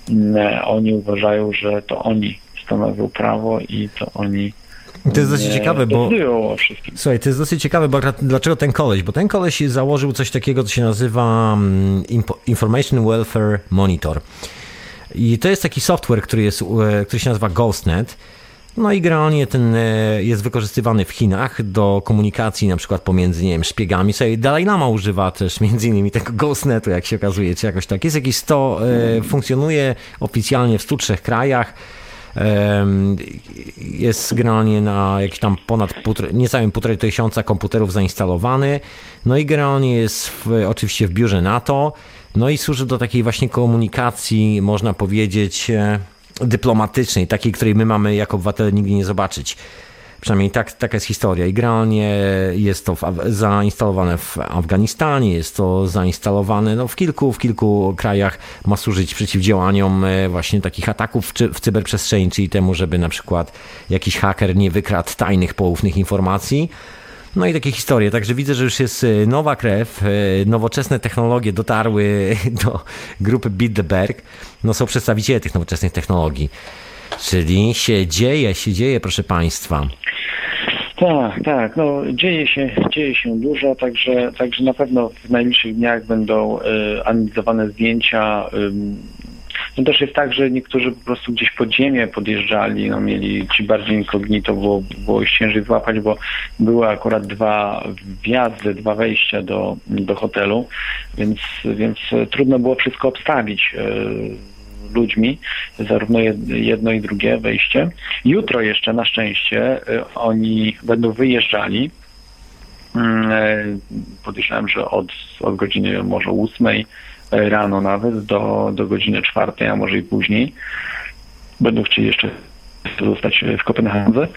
y, oni uważają, że to oni stanowią prawo i to oni to jest dosyć ciekawe, bo. Słuchaj, to jest dosyć ciekawe, bo dlaczego ten koleś? Bo ten koleś założył coś takiego, co się nazywa mm, Information Welfare Monitor. I to jest taki software, który, jest, e, który się nazywa GhostNet. No i generalnie ten e, jest wykorzystywany w Chinach do komunikacji na przykład pomiędzy, nie wiem, szpiegami. Sobie Dalai Lama używa też między innymi tego GhostNetu, jak się okazuje, czy jakoś tak. Jest jakieś 100, e, funkcjonuje oficjalnie w 103 krajach jest generalnie na jakieś tam ponad niecałym półtorej tysiąca komputerów zainstalowany. No i generalnie jest w, oczywiście w biurze NATO. No i służy do takiej właśnie komunikacji, można powiedzieć, e, dyplomatycznej, takiej, której my mamy jako obywatele nigdy nie zobaczyć. Przynajmniej tak, taka jest historia. I generalnie jest to w, zainstalowane w Afganistanie, jest to zainstalowane no, w, kilku, w kilku krajach, ma służyć przeciwdziałaniom e, właśnie takich ataków w cyberprzestrzeni, czyli temu, żeby na przykład jakiś haker nie wykradł tajnych, poufnych informacji. No i takie historie. Także widzę, że już jest e, nowa krew, e, nowoczesne technologie dotarły do grupy Bilderberg. No są przedstawiciele tych nowoczesnych technologii. Czyli się dzieje, się dzieje, proszę Państwa. Tak, tak. No, dzieje, się, dzieje się dużo, także, także na pewno w najbliższych dniach będą y, analizowane zdjęcia. Y, no też jest tak, że niektórzy po prostu gdzieś pod ziemię podjeżdżali, no mieli ci bardziej inkognito, było, było ich ciężej złapać, bo były akurat dwa wjazdy, dwa wejścia do, do hotelu, więc, więc trudno było wszystko obstawić. Y, ludźmi, zarówno jedno i drugie wejście. Jutro jeszcze na szczęście y, oni będą wyjeżdżali. Mm, y, podejrzewam, że od, od godziny może ósmej rano nawet do, do godziny czwartej, a może i później. Będą chcieli jeszcze zostać w Kopenhadze.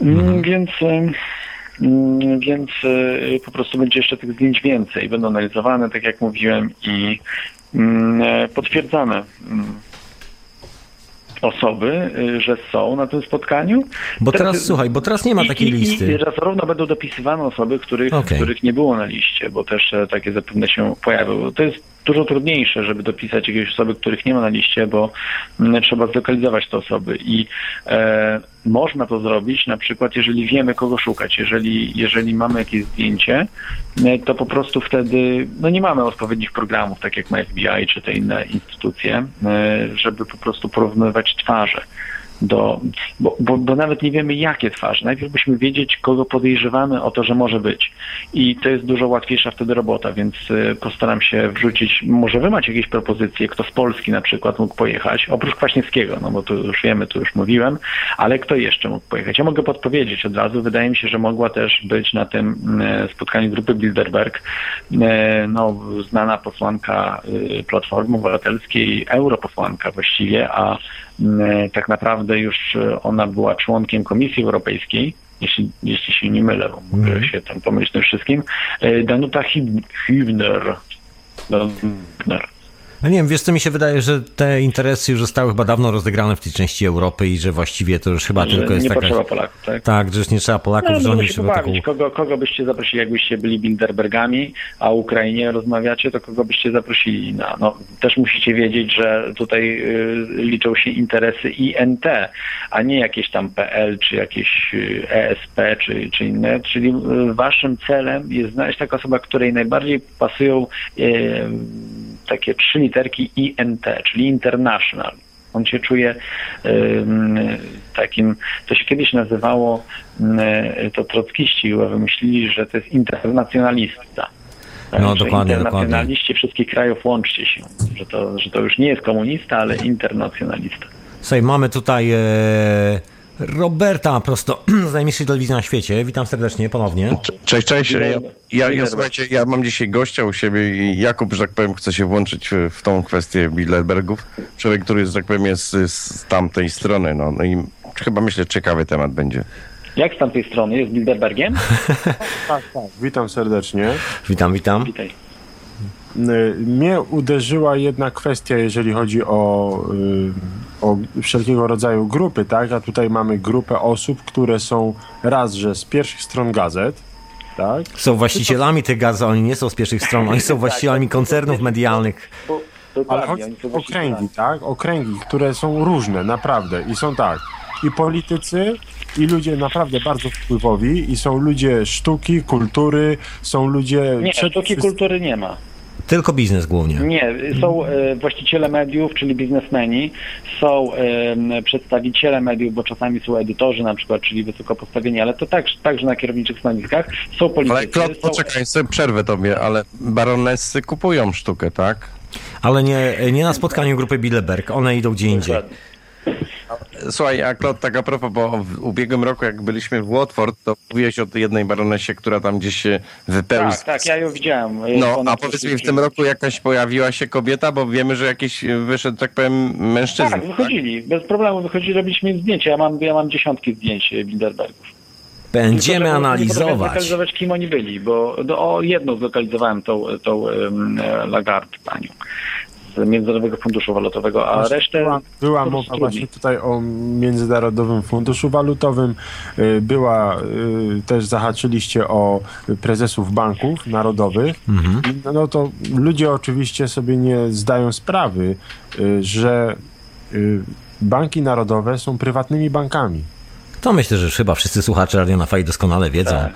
Mm, mhm. Więc Mm, Więc y, po prostu będzie jeszcze tych zdjęć więcej. Będą analizowane, tak jak mówiłem, i mm, potwierdzane osoby, y, że są na tym spotkaniu. Bo teraz, słuchaj, bo teraz nie ma takiej i, listy. I zarówno będą dopisywane osoby, których, Okej. których nie było na liście, bo też e, takie zapewne się pojawią. To jest dużo trudniejsze, żeby dopisać jakieś osoby, których nie ma na liście, bo mm, trzeba zlokalizować te osoby i e, można to zrobić na przykład, jeżeli wiemy, kogo szukać. Jeżeli, jeżeli mamy jakieś zdjęcie, e, to po prostu wtedy no nie mamy odpowiednich programów, tak jak ma FBI czy te inne instytucje, e, żeby po prostu porównywać twarze do, bo, bo, bo nawet nie wiemy, jakie twarze. Najpierw musimy wiedzieć, kogo podejrzewamy o to, że może być. I to jest dużo łatwiejsza wtedy robota, więc y, postaram się wrzucić, może wy macie jakieś propozycje, kto z Polski na przykład mógł pojechać, oprócz Kwaśniewskiego, no bo tu już wiemy, tu już mówiłem, ale kto jeszcze mógł pojechać? Ja mogę podpowiedzieć od razu, wydaje mi się, że mogła też być na tym y, spotkaniu grupy Bilderberg y, no, znana posłanka Platformy Obywatelskiej, europosłanka właściwie, a tak naprawdę już e, ona była członkiem Komisji Europejskiej, jeśli, jeśli się nie mylę, bo mogę Mhm. się tam pomylić tym wszystkim, E, Danuta Hib- Hübner. No nie wiem, wiesz co, mi się wydaje, że te interesy już zostały chyba dawno rozegrane w tej części Europy i że właściwie to już chyba Że tylko jest nie taka... potrzeba Polaków, tak? Tak, że już nie trzeba Polaków No, się żeby taką... Kogo, kogo byście zaprosili, jakbyście byli Bilderbergami, a Ukrainie rozmawiacie, to kogo byście zaprosili? Na, no, też musicie wiedzieć, że tutaj y, liczą się interesy INT, a nie jakieś tam PL, czy jakieś y, ESP, czy, czy inne. Czyli y, waszym celem jest znaleźć taką osobę, której najbardziej pasują y, takie trzy literki INT, czyli International. On się czuje takim, to się kiedyś nazywało, to trockiści wymyślili, że to jest internacjonalista. Tak, No, że dokładnie, Internacjonaliści wszystkich krajów łączcie się. Że to, że to już nie jest komunista, ale internacjonalista. Słuchaj, mamy tutaj e, Roberta prosto z najmniejszej telewizji na świecie. Witam serdecznie ponownie. Cześć, cześć. Ja, ja, ja, słuchajcie, ja mam dzisiaj gościa u siebie i Jakub, że tak powiem, chce się włączyć w, w tą kwestię Bilderbergów. Człowiek, który, że tak powiem, jest z, z tamtej strony. No, no i chyba myślę, ciekawy temat będzie. Jak z tamtej strony? Jest Bilderbergiem? Tak, tak. Witam serdecznie. Witam, witam. Witaj. Y, Mnie uderzyła jedna kwestia, jeżeli chodzi o, y, o wszelkiego rodzaju grupy, tak? A tutaj mamy grupę osób, które są raz, że z pierwszych stron gazet, tak? Są właścicielami tych gazet, oni nie są z pierwszych stron, oni są Tak, właścicielami koncernów medialnych. Ale chodzi o okręgi, tak? Okręgi, które są różne, naprawdę. I są tak, i politycy, i ludzie naprawdę bardzo wpływowi, i są ludzie sztuki, kultury, są ludzie... Nie, sztuki kultury nie ma. Tylko biznes głównie. Nie, są e, właściciele mediów, czyli biznesmeni, są przedstawiciele mediów, bo czasami są edytorzy na przykład, czyli wysoko postawieni, ale to tak, także na kierowniczych stanowiskach. Są politycy. Ale Klot, są, poczekaj, sobie przerwę tobie, ale baronessy kupują sztukę, tak? Ale nie, nie na spotkaniu grupy Bilderberg, one idą gdzie indziej. Dokładnie. Słuchaj, a Klot, tak a propos, bo w ubiegłym roku, jak byliśmy w Watford, to mówiłeś o tej jednej baronesie, która tam gdzieś się wypełniła. Tak, tak, ja ją widziałem. No, a powiedz mi, w tym roku jakaś pojawiła się kobieta, bo wiemy, że jakiś wyszedł, tak powiem, mężczyzna. Tak, wychodzili, bez problemu wychodzili, robiliśmy im zdjęcia. Ja mam, ja mam dziesiątki zdjęć e, Bilderbergów. Będziemy Tylko, że Nie analizować. zlokalizować, kim oni byli, bo do, o jedną zlokalizowałem tą, tą um, Lagarde panią Międzynarodowego Funduszu Walutowego, a Właśnie resztę Była, była mowa właśnie tutaj o Międzynarodowym Funduszu Walutowym. Y, Była, y, też zahaczyliście o prezesów banków narodowych. I No, no to ludzie oczywiście sobie nie zdają sprawy, y, że banki narodowe są prywatnymi bankami. To myślę, że chyba wszyscy słuchacze Radio na Fali doskonale wiedzą. Tak.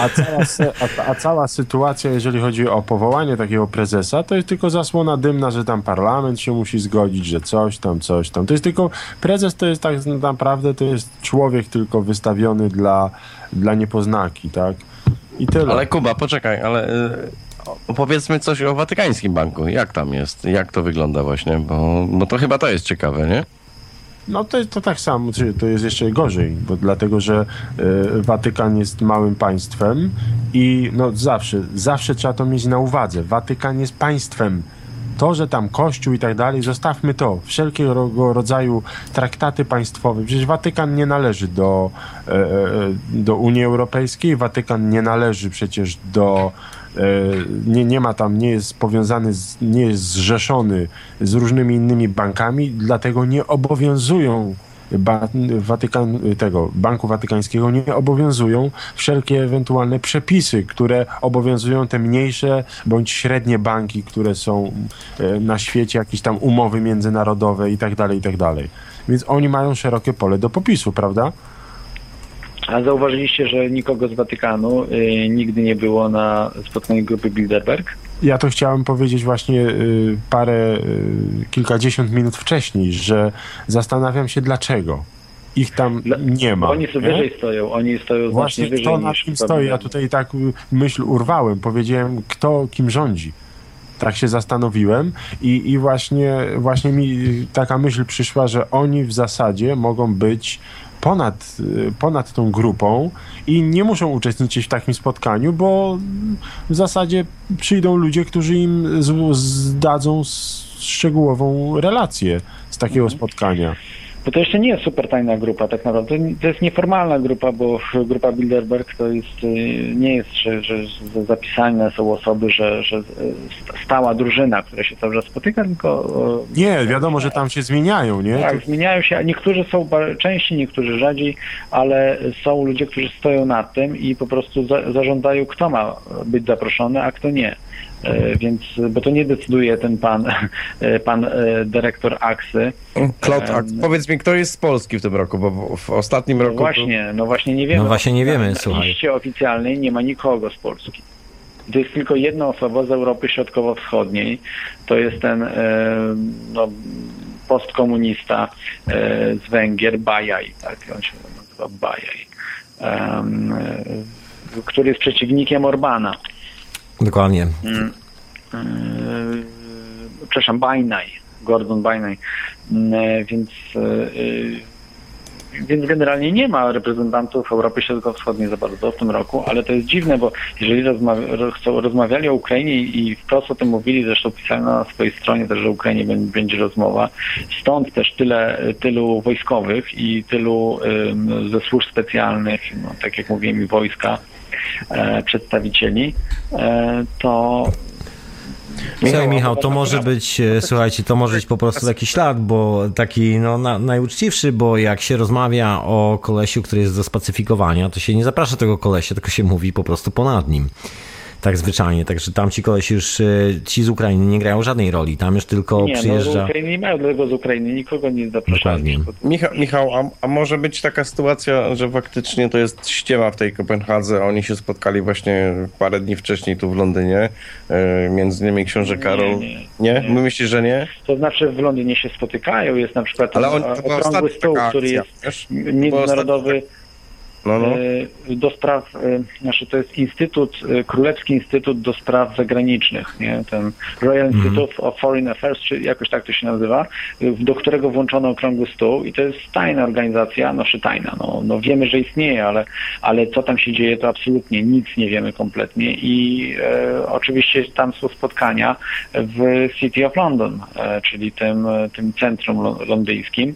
A cała, a, a cała sytuacja, jeżeli chodzi o powołanie takiego prezesa, to jest tylko zasłona dymna, że tam parlament się musi zgodzić, że coś tam, coś tam. To jest tylko, prezes to jest tak naprawdę, to jest człowiek tylko wystawiony dla, dla niepoznaki, tak? I tyle. Ale Kuba, poczekaj, ale y, opowiedzmy coś o Watykańskim Banku. Jak tam jest? Jak to wygląda właśnie? Bo, bo to chyba to jest ciekawe, nie? No to, to tak samo, to jest jeszcze gorzej, bo dlatego, że y, Watykan jest małym państwem i no zawsze, zawsze trzeba to mieć na uwadze. Watykan jest państwem, To, że tam Kościół i tak dalej, zostawmy to. Wszelkiego rodzaju traktaty państwowe. Przecież Watykan nie należy do, e, e, do Unii Europejskiej, Watykan nie należy przecież do nie, nie ma tam, nie jest powiązany, z, nie jest zrzeszony z różnymi innymi bankami, dlatego nie obowiązują ba, Watykan, tego Banku Watykańskiego nie obowiązują wszelkie ewentualne przepisy, które obowiązują te mniejsze bądź średnie banki, które są e, na świecie, jakieś tam umowy międzynarodowe i tak dalej, i tak dalej. Więc oni mają szerokie pole do popisu, prawda? A zauważyliście, że nikogo z Watykanu y, nigdy nie było na spotkaniu grupy Bilderberg? Ja to chciałem powiedzieć właśnie y, parę, y, kilkadziesiąt minut wcześniej, że zastanawiam się dlaczego. Ich tam Dla- nie ma. Oni sobie nie? wyżej stoją, oni stoją Właśnie znacznie kto wyżej na niż tym chyba stoi? Ja tutaj tak y, myśl urwałem. Powiedziałem, kto kim rządzi. Tak się zastanowiłem i, i właśnie, właśnie mi taka myśl przyszła, że oni w zasadzie mogą być ponad, ponad tą grupą i nie muszą uczestniczyć w takim spotkaniu, bo w zasadzie przyjdą ludzie, którzy im zdadzą szczegółową relację z takiego Mhm. spotkania. Bo to jeszcze nie jest super tajna grupa tak naprawdę. To jest nieformalna grupa, bo grupa Bilderberg to jest, y, nie jest, że, że zapisane są osoby, że, że stała drużyna, która się cały czas spotyka, tylko Nie, wiadomo, że tam się zmieniają, nie? Tak, zmieniają się, a niektórzy są częściej, niektórzy rzadziej, ale są ludzie, którzy stoją nad tym i po prostu za, zarządzają, kto ma być zaproszony, a kto nie. E, Więc, bo to nie decyduje ten pan, e, pan e, dyrektor Aksy. Klot, powiedz mi, kto jest z Polski w tym roku, bo w- w ostatnim No roku... właśnie, no właśnie nie wiemy. No właśnie nie wiemy, Na słuchaj. liście oficjalnej nie ma nikogo z Polski. To jest tylko jedna osoba z Europy Środkowo-Wschodniej. To jest ten e, no, postkomunista e, z Węgier, Bajaj, tak on się nazywa Bajaj, e, który jest przeciwnikiem Orbana. Dokładnie. E, przepraszam, Bajnaj, Gordon Bajnaj. E, więc, e, e, więc generalnie nie ma reprezentantów Europy Środkowo-Wschodniej za bardzo w tym roku, ale to jest dziwne, bo jeżeli rozmawia, rozmawiali o Ukrainie i wprost o tym mówili, zresztą pisali na swojej stronie też, że o Ukrainie będzie, rozmowa, stąd też tyle, tylu wojskowych i tylu ym, ze służb specjalnych, no, tak jak mówiłem, i wojska, przedstawicieli, e, to Słuchaj Michał, to może być, e, słuchajcie, to może być po prostu taki ślad, bo taki no, na, najuczciwszy, bo jak się rozmawia o kolesiu, który jest do spacyfikowania, to się nie zaprasza tego kolesia, tylko się mówi po prostu ponad nim. Tak zwyczajnie, także tam ci kolesi już, e, ci z Ukrainy nie grają żadnej roli, tam już tylko nie, no, z przyjeżdża... Ukrainy nie mają dlatego z Ukrainy, nikogo nie zapraszają. Dokładnie. Michał, Michał a, a może być taka sytuacja, że faktycznie to jest ściema w tej Kopenhadze, oni się spotkali właśnie parę dni wcześniej tu w Londynie, e, między innymi książę Karol. nie, Nie? nie. My myślisz, że nie? To znaczy w Londynie się spotykają, jest na przykład Ale on, okrągły ostatnia stół, który jest międzynarodowy No, no. e, do spraw, e, znaczy to jest Instytut, e, Królewski Instytut do Spraw Zagranicznych, nie? ten Royal Institute of Foreign Affairs, czy jakoś tak to się nazywa, do którego włączono okrągły stół i to jest tajna organizacja, znaczy tajna, no, no wiemy, że istnieje, ale, ale co tam się dzieje, to absolutnie nic nie wiemy kompletnie i e, oczywiście tam są spotkania w City of London, e, czyli tym, tym centrum lo- londyńskim.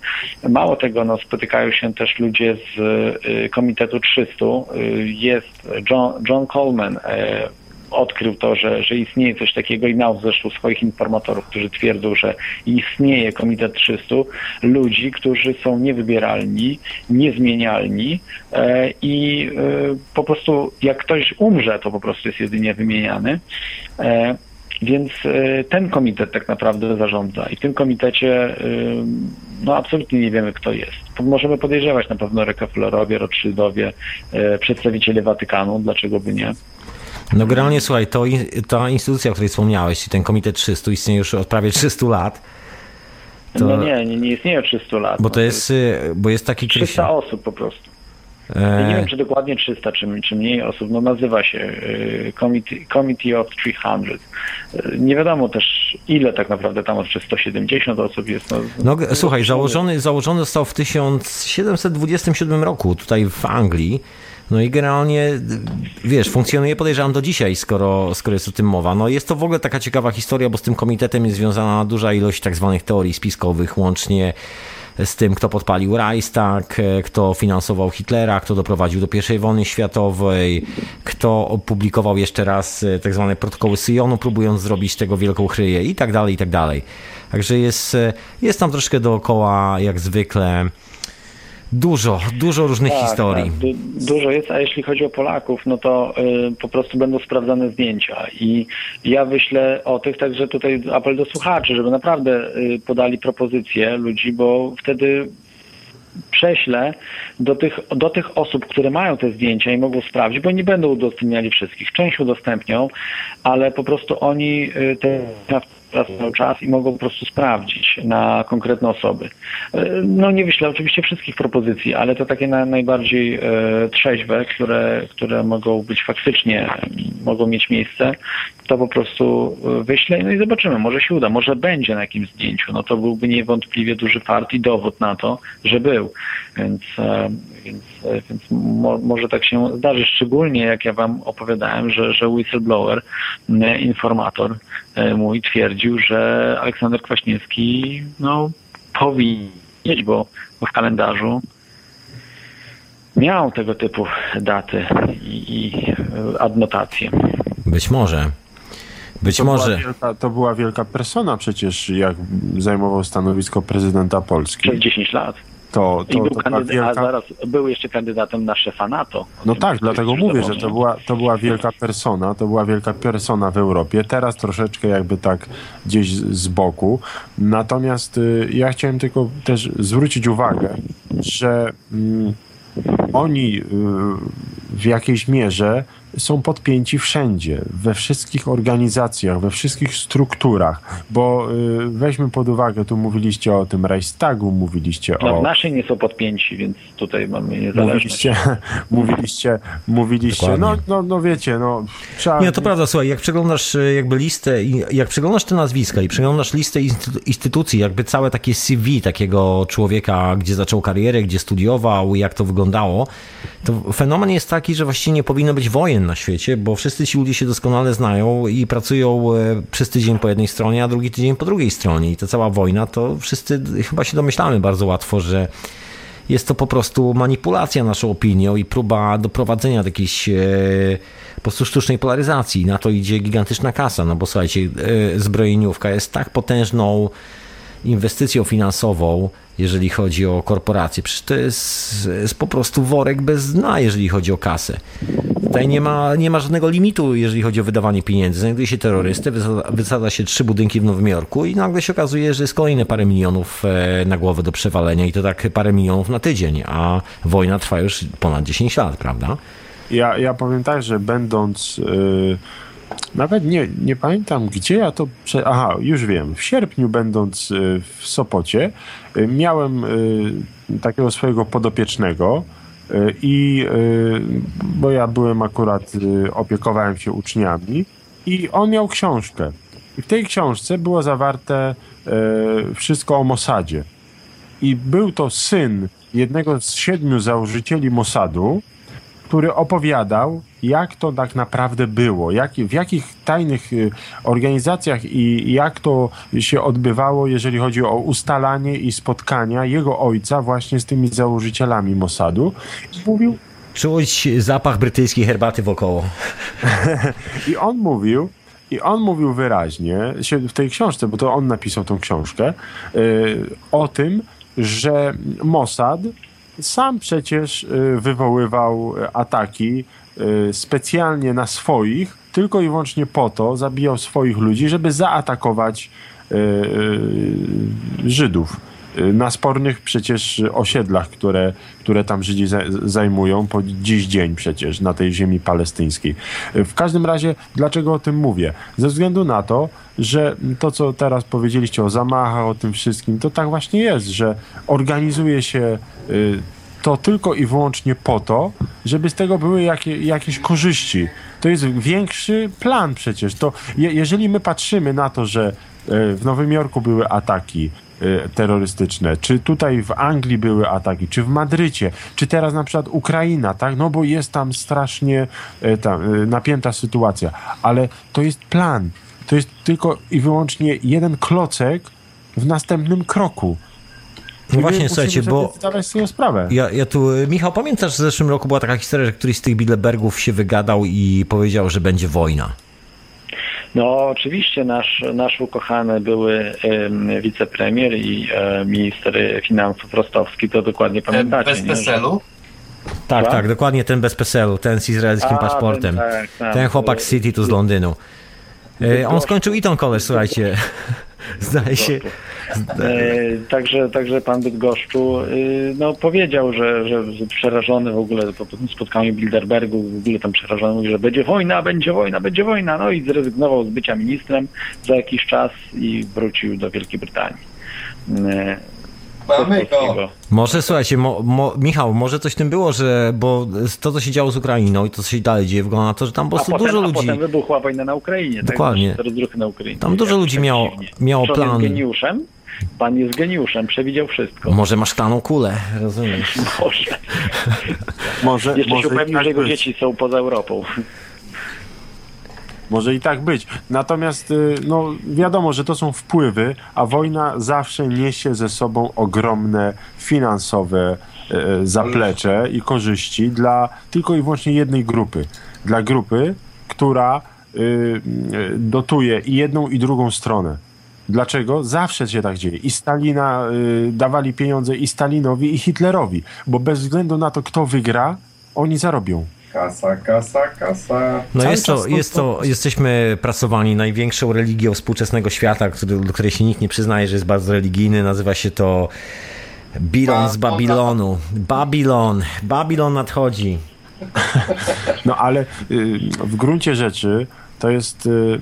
Mało tego, no, spotykają się też ludzie z e, Komitetu 300. E, Jest John, John Coleman, e, odkrył to, że, że istnieje coś takiego i miał zresztą swoich informatorów, którzy twierdzą, że istnieje Komitet 300, ludzi, którzy są niewybieralni, niezmienialni e, i e, po prostu jak ktoś umrze, to po prostu jest jedynie wymieniany. E, więc e, ten komitet tak naprawdę zarządza i w tym komitecie e, no absolutnie nie wiemy kto jest. Możemy podejrzewać na pewno Rockefellerowie, Rothschildowie, e, przedstawiciele Watykanu, dlaczego by nie. No generalnie słuchaj, to, ta instytucja, o której wspomniałeś, ten Komitet 300 istnieje już od prawie 300 lat, To- No nie, nie, nie istnieje od 300 lat. bo No to jest, y, bo jest taki... który 300 się- osób po prostu. Ja nie e, wiem, czy dokładnie 300, czy, czy mniej osób. No nazywa się y, Committee, Committee of 300. Y, Nie wiadomo też, ile tak naprawdę tam, czy 170 osób jest. No, No słuchaj, założony, założony został w 1727 roku tutaj w Anglii. No i generalnie, wiesz, funkcjonuje podejrzewam do dzisiaj, skoro, skoro jest o tym mowa. No jest to w ogóle taka ciekawa historia, bo z tym komitetem jest związana duża ilość tak zwanych teorii spiskowych, łącznie z tym, kto podpalił Reichstag, kto finansował Hitlera, kto doprowadził do I wojny światowej, kto opublikował jeszcze raz tak zwane protokoły Syjonu, próbując zrobić tego wielką chryję i tak dalej, i tak dalej. Także jest, jest tam troszkę dookoła, jak zwykle, Dużo, dużo różnych tak, historii. Tak, du dużo jest, a jeśli chodzi o Polaków, no to y, po prostu będą sprawdzane zdjęcia i ja wyślę o tych, także tutaj apel do słuchaczy, żeby naprawdę y, podali propozycje ludzi, bo wtedy prześlę do tych, do tych osób, które mają te zdjęcia i mogą sprawdzić, bo nie będą udostępniali wszystkich. Część udostępnią, ale po prostu oni y, te cały czas i mogą po prostu sprawdzić na konkretne osoby. E, no nie wyślę oczywiście wszystkich propozycji, ale to takie na, najbardziej e, trzeźwe, które, które mogą być faktycznie, mogą mieć miejsce, to po prostu e, wyślę no i zobaczymy, może się uda, może będzie na jakimś zdjęciu, no to byłby niewątpliwie duży fart i dowód na to, że był, więc, więc, więc mo, może tak się zdarzy, szczególnie jak ja wam opowiadałem, że, że whistleblower, informator mój twierdzi, stwierdził, że Aleksander Kwaśniewski no, powinien mieć, bo, bo w kalendarzu miał tego typu daty i, i adnotacje. Być może. Być to może. Była wielka, to była wielka persona przecież, jak zajmował stanowisko prezydenta Polski. Przez 10 lat. To, to, I był to wielka... a zaraz był jeszcze kandydatem na szefa NATO. No tak, dlatego mówię, że to była, to była wielka persona, to była wielka persona w Europie. Teraz troszeczkę jakby tak gdzieś z boku. Natomiast y, ja chciałem tylko też zwrócić uwagę, że y, oni y, w jakiejś mierze są podpięci wszędzie, we wszystkich organizacjach, we wszystkich strukturach, bo y, weźmy pod uwagę, tu mówiliście o tym Reichstagu, mówiliście no, o... Nasi nie są podpięci, więc tutaj mamy niezależność. Mówiliście, mówiliście, mówiliście, no, no, no wiecie, no... Trzeba... Nie, to prawda, słuchaj, jak przeglądasz y, jakby listę, jak przeglądasz te nazwiska i przeglądasz listę instytucji, jakby całe takie CV takiego człowieka, gdzie zaczął karierę, gdzie studiował, jak to wyglądało, to fenomen jest taki, że właściwie nie powinno być wojen na świecie, bo wszyscy ci ludzie się doskonale znają i pracują e, przez tydzień po jednej stronie, a drugi tydzień po drugiej stronie. I ta cała wojna, to wszyscy chyba się domyślamy bardzo łatwo, że jest to po prostu manipulacja naszą opinią i próba doprowadzenia do jakiejś e, po prostu sztucznej polaryzacji. Na to idzie gigantyczna kasa, no bo słuchajcie, e, zbrojeniówka jest tak potężną inwestycją finansową, jeżeli chodzi o korporacje. Przecież to jest, jest po prostu worek bez dna, jeżeli chodzi o kasę. Tutaj nie ma, nie ma żadnego limitu, jeżeli chodzi o wydawanie pieniędzy. Znajduje się terrorystę, wysadza, się trzy budynki w Nowym Jorku i nagle się okazuje, że jest kolejne parę milionów e, na głowę do przewalenia i to tak parę milionów na tydzień, a wojna trwa już ponad 10 lat, prawda? Ja, ja powiem tak, że będąc... Yy nawet nie, nie pamiętam gdzie ja to. Prze... Aha, już wiem. W sierpniu, będąc y, w Sopocie, y, miałem y, takiego swojego podopiecznego. I bo ja byłem akurat, opiekowałem się uczniami, i on miał książkę. I w tej książce było zawarte wszystko o Mossadzie. I był to syn jednego z siedmiu założycieli Mossadu, który opowiadał, jak to tak naprawdę było, jak, w jakich tajnych y, organizacjach i jak to się odbywało, jeżeli chodzi o ustalanie i spotkania jego ojca właśnie z tymi założycielami Mossadu. Mówił... Czuć zapach brytyjskiej herbaty wokoło. I on mówił, i on mówił wyraźnie w tej książce, bo to on napisał tą książkę, yy, o tym, że Mossad sam przecież y, wywoływał ataki y, specjalnie na swoich, tylko i wyłącznie po to, zabijał swoich ludzi, żeby zaatakować y, Żydów na spornych przecież osiedlach, które, które tam Żydzi zajmują po dziś dzień przecież na tej ziemi palestyńskiej. W każdym razie, dlaczego o tym mówię? Ze względu na to, że to, co teraz powiedzieliście o zamachach, o tym wszystkim, to tak właśnie jest, że organizuje się y, to tylko i wyłącznie po to, żeby z tego były jakie, jakieś korzyści. To jest większy plan przecież. To je, jeżeli my patrzymy na to, że y, w Nowym Jorku były ataki, terrorystyczne, czy tutaj w Anglii były ataki, czy w Madrycie, czy teraz na przykład Ukraina, tak? No bo jest tam strasznie tam, napięta sytuacja, ale to jest plan. To jest tylko i wyłącznie jeden klocek w następnym kroku. No właśnie, słuchajcie, bo. Ja, ja tu, Michał, pamiętasz, że w zeszłym roku była taka historia, że któryś z tych Bilderbergów się wygadał i powiedział, że będzie wojna. No oczywiście nasz, nasz ukochany były um, wicepremier i um, minister finansów Rostowski, to dokładnie pamiętacie. Bez PESEL-u? Tak, tak, dokładnie ten bez PESEL-u, ten z izraelskim A, paszportem. Ten, tak, tak. ten chłopak z City tu z Londynu. E, on skończył Eton College, słuchajcie. Zdaje się. E, także, także pan Bydgoszczu e, no, powiedział, że, że przerażony w ogóle po spotkaniu Bilderbergu, w ogóle tam przerażony, mówi, że będzie wojna, będzie wojna, będzie wojna. No i zrezygnował z bycia ministrem za jakiś czas i wrócił do Wielkiej Brytanii. Mamy go. Może słuchajcie, mo, mo, Michał, może coś w tym było, że bo to, co się działo z Ukrainą i to, co się dalej dzieje, wygląda na to, że tam po prostu dużo ludzi. A potem wybuchła wojna na Ukrainie. Tak? Dokładnie. Tak? na Ukrainie. Tam dużo ludzi miało, miało plan. Jest geniuszem. Pan jest geniuszem, przewidział wszystko. Może masz szklaną kulę, rozumiesz? Może. może Jeszcze może się upewnił, że jego dzieci są poza Europą. Może i tak być. Natomiast y, no, wiadomo, że to są wpływy, a wojna zawsze niesie ze sobą ogromne finansowe y, y, zaplecze i korzyści dla tylko i wyłącznie jednej grupy. Dla grupy, która dotuje i jedną i drugą stronę. Dlaczego? Zawsze się tak dzieje. I Stalina dawali pieniądze i Stalinowi, i Hitlerowi, bo bez względu na to, kto wygra, oni zarobią. Kasa, kasa, kasa. No jest to, jest to, jesteśmy pracowani największą religią współczesnego świata, który, do której się nikt nie przyznaje, że jest bardzo religijny. Nazywa się to Bilon z Babilonu. Babilon. Babilon nadchodzi. No ale y, w gruncie rzeczy to jest, y,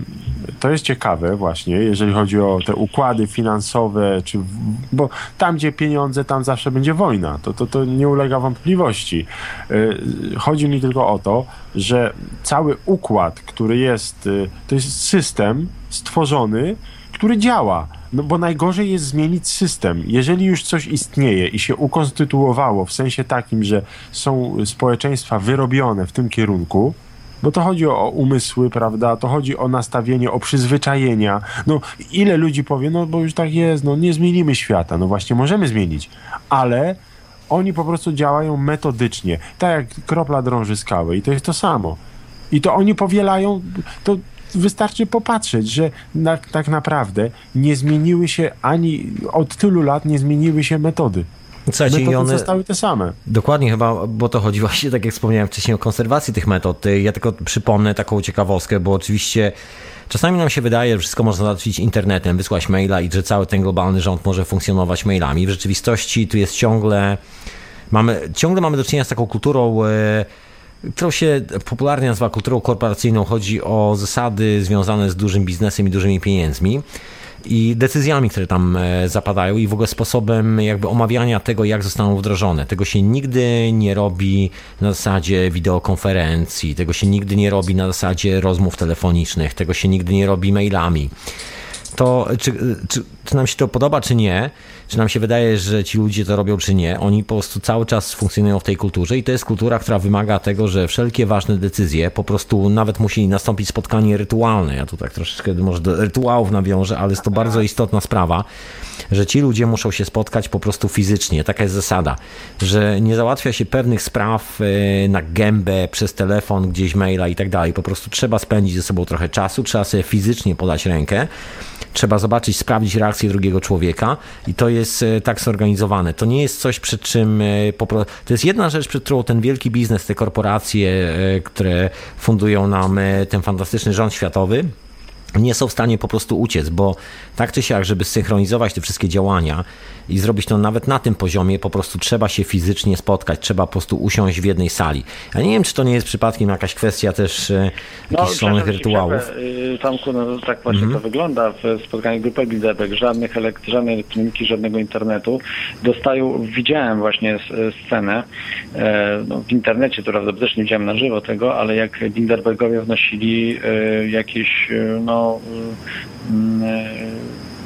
to jest ciekawe właśnie, jeżeli chodzi o te układy finansowe, czy, bo tam, gdzie pieniądze, tam zawsze będzie wojna. To, to, to nie ulega wątpliwości. Y, chodzi mi tylko o to, że cały układ, który jest, y, to jest system stworzony, który działa. No bo najgorzej jest zmienić system. Jeżeli już coś istnieje i się ukonstytuowało w sensie takim, że są społeczeństwa wyrobione w tym kierunku, bo to chodzi o umysły, prawda? To chodzi o nastawienie, o przyzwyczajenia. No, ile ludzi powie, no bo już tak jest, no nie zmienimy świata. No właśnie, możemy zmienić, ale oni po prostu działają metodycznie, tak jak kropla drąży skałę i to jest to samo. I to oni powielają, to wystarczy popatrzeć, że na, tak naprawdę nie zmieniły się ani od tylu lat nie zmieniły się metody. Słuchajcie, metody one zostały te same. Dokładnie chyba, bo to chodzi właśnie, tak jak wspomniałem wcześniej, o konserwację tych metod. Ja tylko przypomnę taką ciekawostkę, bo oczywiście czasami nam się wydaje, że wszystko można załatwić internetem, wysłać maila i że cały ten globalny rząd może funkcjonować mailami. W rzeczywistości tu jest ciągle, mamy, ciągle mamy do czynienia z taką kulturą e, którą się popularnie nazywa kulturą korporacyjną. Chodzi o zasady związane z dużym biznesem i dużymi pieniędzmi i decyzjami, które tam e, zapadają i w ogóle sposobem jakby omawiania tego, jak zostaną wdrożone. Tego się nigdy nie robi na zasadzie wideokonferencji, tego się nigdy nie robi na zasadzie rozmów telefonicznych, tego się nigdy nie robi mailami. To czy, czy, czy nam się to podoba, czy nie, czy nam się wydaje, że ci ludzie to robią, czy nie, oni po prostu cały czas funkcjonują w tej kulturze i to jest kultura, która wymaga tego, że wszelkie ważne decyzje, po prostu nawet musi nastąpić spotkanie rytualne. Ja tu tak troszeczkę może do rytuałów nawiążę, ale jest to bardzo istotna sprawa, że ci ludzie muszą się spotkać po prostu fizycznie. Taka jest zasada, że nie załatwia się pewnych spraw e, na gębę, przez telefon, gdzieś maila i tak dalej. Po prostu trzeba spędzić ze sobą trochę czasu, trzeba sobie fizycznie podać rękę, trzeba zobaczyć, sprawdzić reakcję drugiego człowieka i to jest e, tak zorganizowane. To nie jest coś, przed czym e, to jest jedna rzecz, przed którą ten wielki biznes, te korporacje, e, które fundują nam ten fantastyczny rząd światowy, nie są w stanie po prostu uciec, bo tak czy siak, żeby synchronizować te wszystkie działania i zrobić to nawet na tym poziomie, po prostu trzeba się fizycznie spotkać, trzeba po prostu usiąść w jednej sali. Ja nie wiem, czy to nie jest przypadkiem jakaś kwestia też e, jakichś no, szalonych rytuałów. Y, Tomku, no tak właśnie mm -hmm. to wygląda w spotkaniu grupy Bilderberg. Żadnych elekt żadnej elektroniki, żadnego internetu. Dostają, widziałem właśnie scenę e, no, w internecie, to prawda, też nie widziałem na żywo tego, ale jak Bilderbergowie wnosili e, jakieś no,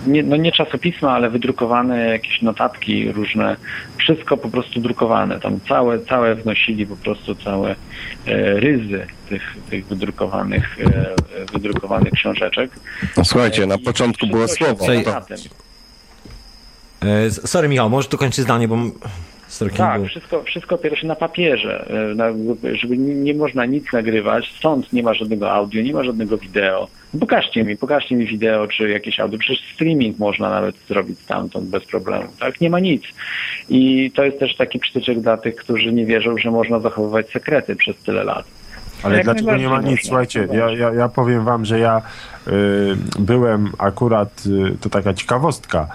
nie, no nie czasopisma, ale wydrukowane jakieś notatki różne, wszystko po prostu drukowane. Tam całe, całe wnosili po prostu całe e, ryzy tych, tych wydrukowanych, e, wydrukowanych książeczek. No, słuchajcie, na I początku było słowo. E, sorry Michał, możesz dokończyć zdanie, bo... Tak, było- wszystko, wszystko opiera się na papierze, e, na, żeby nie, nie można nic nagrywać, stąd nie ma żadnego audio, nie ma żadnego wideo. Pokażcie mi, pokażcie mi wideo czy jakieś audio, przecież streaming można nawet zrobić stamtąd bez problemu, tak? Nie ma nic. I to jest też taki przytyczek dla tych, którzy nie wierzą, że można zachowywać sekrety przez tyle lat. Ale Jak dlaczego nie ma nic? Słuchajcie, ja, ja, ja powiem wam, że ja y, byłem akurat, y, to taka ciekawostka,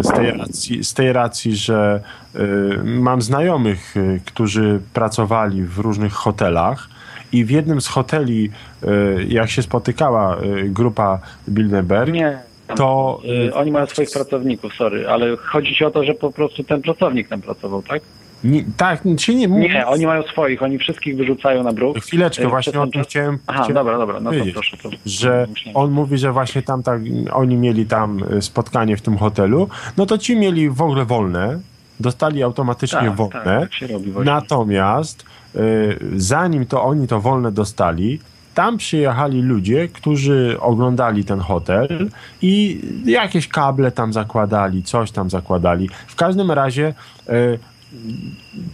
y, z tej racji, z tej racji że y, mam znajomych, y, którzy pracowali w różnych hotelach i w jednym z hoteli, y, jak się spotykała y, grupa Bilderberg, Nie. to Y, Oni mają swoich pracowników, sorry, ale chodzi ci o to, że po prostu ten pracownik tam pracował, tak? nie, tak, się nie mówi. Nie, oni mają swoich, oni wszystkich wyrzucają na bruk. Chwileczkę, właśnie o tym chciałem, Aha, chciałem dobra, dobra, no to proszę. To że on mówi, że właśnie tam tak, oni mieli tam spotkanie w tym hotelu, no to ci mieli w ogóle wolne, dostali automatycznie Tak, wolne, tak, tak natomiast y, zanim to oni to wolne dostali, tam przyjechali ludzie, którzy oglądali ten hotel i jakieś kable tam zakładali, coś tam zakładali. W każdym razie y,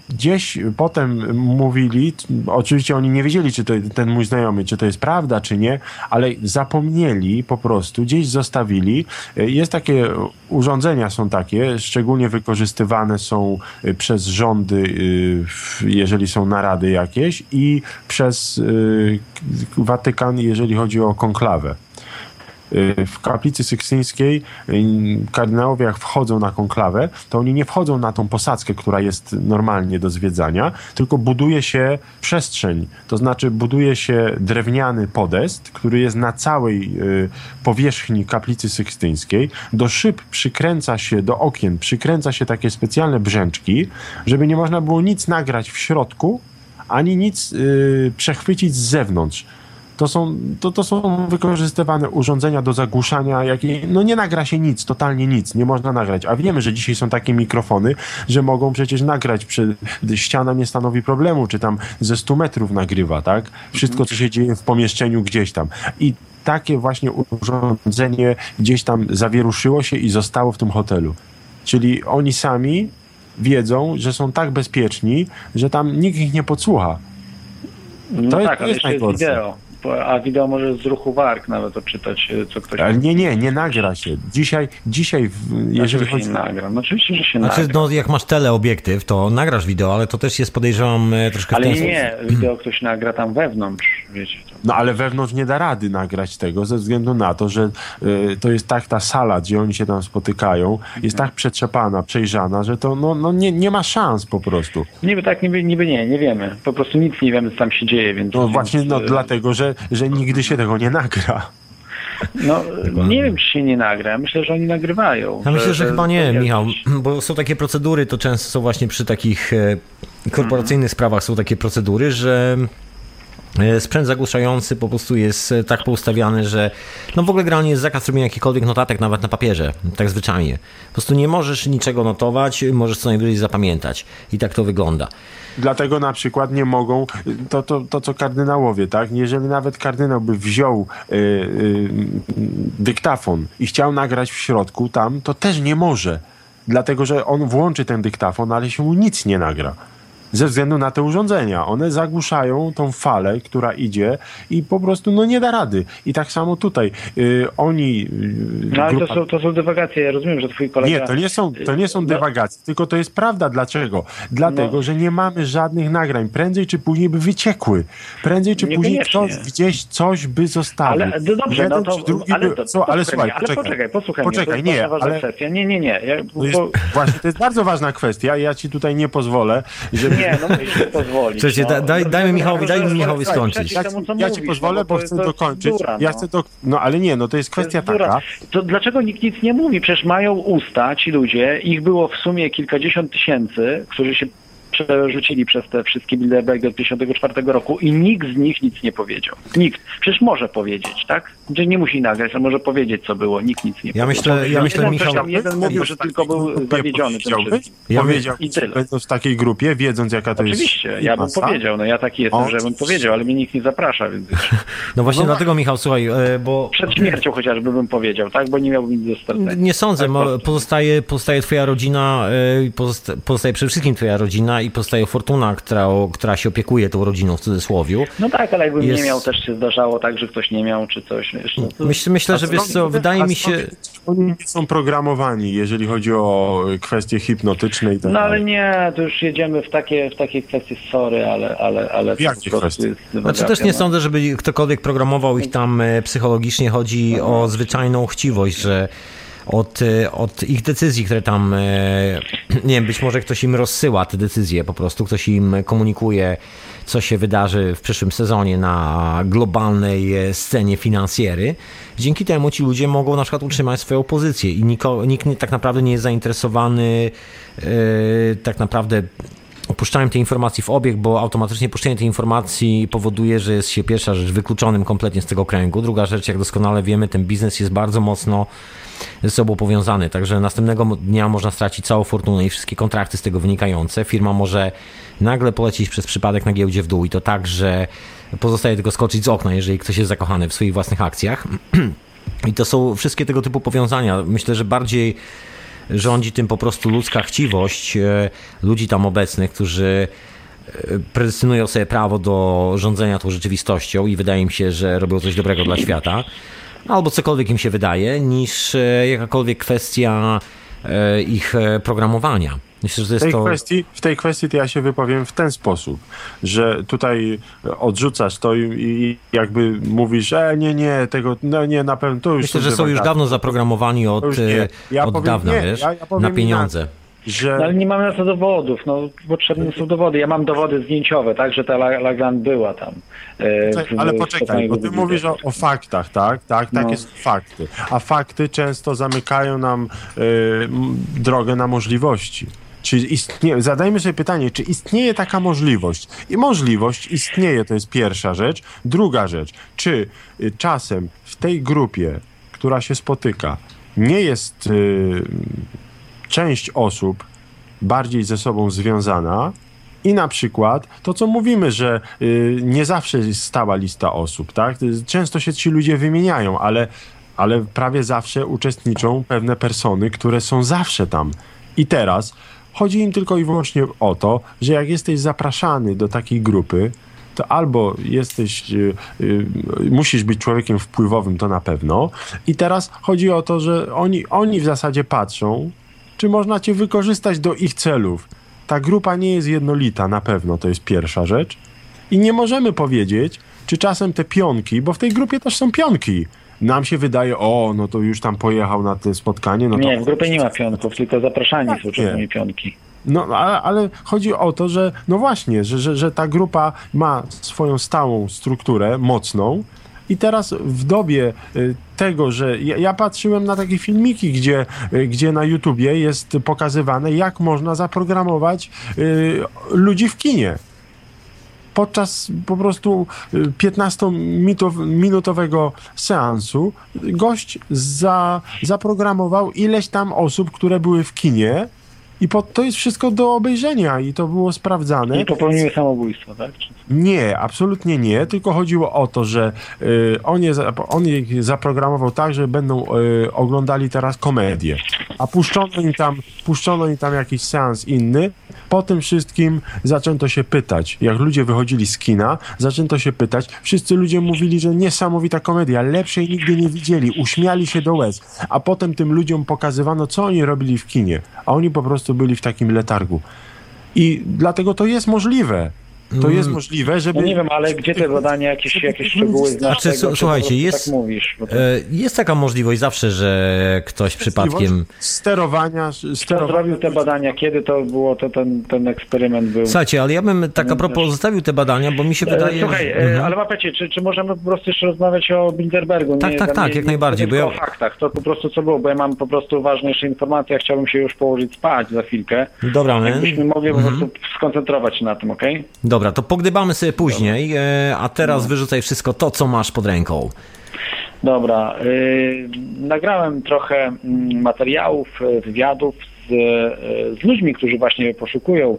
gdzieś potem mówili, oczywiście oni nie wiedzieli, czy to ten mój znajomy, czy to jest prawda, czy nie, ale zapomnieli po prostu, gdzieś zostawili. Jest takie, urządzenia są takie, szczególnie wykorzystywane są przez rządy, y, jeżeli są narady jakieś i przez y, Watykan, jeżeli chodzi o konklawę. Y, w kaplicy sykstyńskiej y, kardynałowie jak wchodzą na konklawę, to oni nie wchodzą na tą posadzkę, która jest normalnie do zwiedzania, tylko buduje się przestrzeń, to znaczy buduje się drewniany podest, który jest na całej y, powierzchni kaplicy sykstyńskiej. Do szyb przykręca się, do okien przykręca się takie specjalne brzęczki, żeby nie można było nic nagrać w środku, ani nic y, przechwycić z zewnątrz. To są, to, to są wykorzystywane urządzenia do zagłuszania, jakie, no nie nagra się nic, totalnie nic, nie można nagrać. A wiemy, że dzisiaj są takie mikrofony, że mogą przecież nagrać, przy, ściana nie stanowi problemu, czy tam ze 100 metrów nagrywa, tak? Wszystko, co się dzieje w pomieszczeniu gdzieś tam. I takie właśnie urządzenie gdzieś tam zawieruszyło się i zostało w tym hotelu. Czyli oni sami wiedzą, że są tak bezpieczni, że tam nikt ich nie podsłucha. No To jest- tak, to ale jest jest wideo. A wideo może z ruchu warg nawet odczytać, y, co ktoś... Ale nie, nie, nie nagra się. Dzisiaj, dzisiaj jeżeli Dlaczego chodzi... się nie nagra? No oczywiście, że się Znaczy, nagra. no, jak masz teleobiektyw, to nagrasz wideo, ale to też jest, podejrzewam, e, troszkę w Ale ten nie, sposób. nie, wideo ktoś nagra tam wewnątrz, wiecie. No ale wewnątrz nie da rady nagrać tego, ze względu na to, że y, to jest tak ta sala, gdzie oni się tam spotykają, jest tak przetrzepana, przejrzana, że to no, no nie, nie ma szans po prostu. Niby tak, niby, niby nie, nie wiemy. Po prostu nic nie wiemy, co tam się dzieje, więc... No więc, właśnie no, y, dlatego, że, że nigdy się tego nie nagra. No, nie wiem, czy się nie nagra. Myślę, że oni nagrywają. Ja myślę, że chyba nie, Michał, bo są takie procedury, to często są właśnie przy takich e, korporacyjnych sprawach są takie procedury, że sprzęt zagłuszający po prostu jest e, tak poustawiany, że no w ogóle generalnie jest zakaz robienia jakichkolwiek notatek nawet na papierze, tak zwyczajnie. Po prostu nie możesz niczego notować, możesz co najwyżej zapamiętać i tak to wygląda. Dlatego na przykład nie mogą, to, to, to co kardynałowie, tak? Jeżeli nawet kardynał by wziął y, dyktafon i chciał nagrać w środku tam, to też nie może. Dlatego, że on włączy ten dyktafon, ale się mu nic nie nagra. Ze względu na te urządzenia. One zagłuszają tą falę, która idzie i po prostu no nie da rady. I tak samo tutaj. Y, oni... y, No ale to grupa- są, to są dywagacje. Ja rozumiem, że twój kolega... nie, to nie są, to nie są No. dywagacje, tylko to jest prawda. Dlaczego? Dlatego, No. że nie mamy żadnych nagrań. Prędzej czy później by wyciekły. Prędzej czy później ktoś gdzieś coś by zostawił. Ale no dobrze, Jeden no to, drugi ale, by... to, co, ale słuchaj, ale poczekaj. poczekaj, posłuchaj Poczekaj, mnie, to jest nie, ale... kwestia. Nie, nie, nie. Ja, To jest, bo, Właśnie, to jest bardzo ważna kwestia. Ja ci tutaj nie pozwolę, żeby... nie, no musisz pozwolić. Słuchajcie, no. da- daj- dajmy Michałowi- dajmy Michałowi Słuchaj, skończyć. Ja, ja ci pozwolę, no, bo chcę dokończyć. Ja no. chcę do... No ale nie, no to jest To jest kwestia taka... To dlaczego nikt nic nie mówi? Przecież mają usta ci ludzie, ich było w sumie kilkadziesiąt tysięcy, którzy się przerzucili przez te wszystkie Bilderbergi od 1954 roku i nikt z nich nic nie powiedział. Nikt. Przecież może powiedzieć, tak? Że nie musi nagrać, ale może powiedzieć, co było. Nikt nic nie Ja powiedział. myślę- ja myślę, jeden, Michał- tam jeden mówił, że tylko był zawiedziony tym wszystkim. Ja powiedział, I tyle. będąc w takiej grupie, wiedząc jaka to Oczywiście, jest ja bym masa. powiedział, no ja taki jestem, O. że bym powiedział, ale mnie nikt nie zaprasza, więc No właśnie dlatego, Michał, słuchaj, e, bo przed śmiercią chociażby bym powiedział, tak? Bo nie miałbym nic do stracenia. nie sądzę, Tak, pozostaje, pozostaje twoja rodzina, e, pozostaje przede wszystkim twoja rodzina i pozostaje fortuna, która, która się opiekuje tą rodziną w cudzysłowiu. No tak, ale jakbym Jest- nie miał, też się zdarzało tak, że ktoś nie miał, czy coś, wiesz, no to... Myślę, myślę że wiesz co, wydaje A mi się... Oni nie są programowani, jeżeli chodzi o kwestie hipnotyczne i tak No ale nie, to już jedziemy w takie, w takie kwestie, sorry, ale, ale, ale to jakie kwestie? Znaczy też nie no. sądzę, żeby ktokolwiek programował ich tam e, psychologicznie. Chodzi o zwyczajną chciwość, że od, e, od ich decyzji, które tam, e, nie wiem, być może ktoś im rozsyła te decyzje po prostu, ktoś im komunikuje, co się wydarzy w przyszłym sezonie na globalnej e, scenie finansjery. Dzięki temu ci ludzie mogą na przykład utrzymać swoją pozycję i niko, nikt nie, tak naprawdę nie jest zainteresowany e, tak naprawdę opuszczałem te informacje w obieg, bo automatycznie puszczenie tej informacji powoduje, że jest się pierwsza rzecz wykluczonym kompletnie z tego kręgu. Druga rzecz, jak doskonale wiemy, ten biznes jest bardzo mocno ze sobą powiązany, także następnego dnia można stracić całą fortunę i wszystkie kontrakty z tego wynikające. Firma może nagle polecieć przez przypadek na giełdzie w dół i to tak, że pozostaje tylko skoczyć z okna, jeżeli ktoś jest zakochany w swoich własnych akcjach. I to są wszystkie tego typu powiązania. Myślę, że bardziej rządzi tym po prostu ludzka chciwość e, ludzi tam obecnych, którzy e, predestynują sobie prawo do rządzenia tą rzeczywistością i wydaje mi się, że robią coś dobrego dla świata, albo cokolwiek im się wydaje, niż e, jakakolwiek kwestia e, ich e, programowania. Myślę, W tej, to... kwestii, w tej kwestii to ja się wypowiem w ten sposób, że tutaj odrzucasz to i, i jakby mówisz, e nie, nie, tego, no nie, na pewno to już Myślę, że są już dawno zaprogramowani od, Ja od powiem dawna, nie, wiesz, ja- ja na pieniądze. Że No, ale nie mamy na to dowodów, no potrzebne są dowody. Ja mam dowody zdjęciowe, tak, że ta La- Lagan była tam. e, w- Ale poczekaj, bo ty mówisz o, o faktach, tak? Tak, No. takie są fakty. A fakty często zamykają nam y, drogę na możliwości. Czy istnieje, zadajmy sobie pytanie, czy istnieje taka możliwość? I możliwość istnieje, to jest pierwsza rzecz. Druga rzecz, czy y, czasem w tej grupie, która się spotyka, nie jest y, część osób bardziej ze sobą związana i na przykład to, co mówimy, że y, nie zawsze jest stała lista osób, tak? Często się ci ludzie wymieniają, ale, ale prawie zawsze uczestniczą pewne persony, które są zawsze tam. I teraz chodzi im tylko i wyłącznie o to, że jak jesteś zapraszany do takiej grupy, to albo jesteś, y, y, musisz być człowiekiem wpływowym, to na pewno. I teraz chodzi o to, że oni, oni w zasadzie patrzą, czy można cię wykorzystać do ich celów. Ta grupa nie jest jednolita, na pewno, to jest pierwsza rzecz. I nie możemy powiedzieć, czy czasem te pionki, bo w tej grupie też są pionki. Nam się wydaje, o, no to już tam pojechał na to spotkanie. No to... Nie, w grupie nie ma pionków, tylko zapraszani są nie. czasami pionki. No, ale, ale chodzi o to, że no właśnie, że, że, że ta grupa ma swoją stałą strukturę, mocną. I teraz w dobie y, tego, że ja, ja patrzyłem na takie filmiki, gdzie, y, gdzie na YouTubie jest pokazywane, jak można zaprogramować y, ludzi w kinie. Podczas po prostu y, 15-minutowego seansu gość za, zaprogramował ileś tam osób, które były w kinie i po, to jest wszystko do obejrzenia i to było sprawdzane. I popełniły samobójstwo, tak? Czy- Nie, absolutnie nie, tylko chodziło o to, że y, on, je, on je zaprogramował tak, że będą y, oglądali teraz komedię, a puszczono im, tam, puszczono im tam jakiś seans inny. Po tym wszystkim zaczęto się pytać, jak ludzie wychodzili z kina, zaczęto się pytać, wszyscy ludzie mówili, że niesamowita komedia, lepszej nigdy nie widzieli, uśmiali się do łez, a potem tym ludziom pokazywano, co oni robili w kinie, a oni po prostu byli w takim letargu. I dlatego to jest możliwe. To jest możliwe, żeby... No nie wiem, ale gdzie te badania, jakieś, jakieś szczegóły znasz Znaczy, tego, su- czy słuchajcie, po jest- Tak mówisz. To... E, Jest taka możliwość zawsze, że ktoś przypadkiem... Sterowania, Kto sterowania... zrobił te badania? Kiedy to było, to ten, ten eksperyment był? Słuchajcie, ale ja bym tak a propos zostawił te badania, bo mi się E, wydaje... Słuchaj, że- e, Mhm. ale łapecie, czy, czy możemy po prostu jeszcze rozmawiać o Bilderbergu? Tak, tak, tam tak, jak najbardziej, Nie bo ja- o faktach, to po prostu co było, bo ja mam po prostu ważne jeszcze informacje, ja chciałbym się już położyć spać za chwilkę. Dobra, my. Jakbyśmy mogli po Mhm. prostu skoncentrować się na tym, okej? Dobra, to pogdybamy sobie później, e, a teraz wyrzucaj wszystko to, co masz pod ręką. Dobra. y, nagrałem trochę mm, materiałów, y, wywiadów z, y, z ludźmi, którzy właśnie poszukują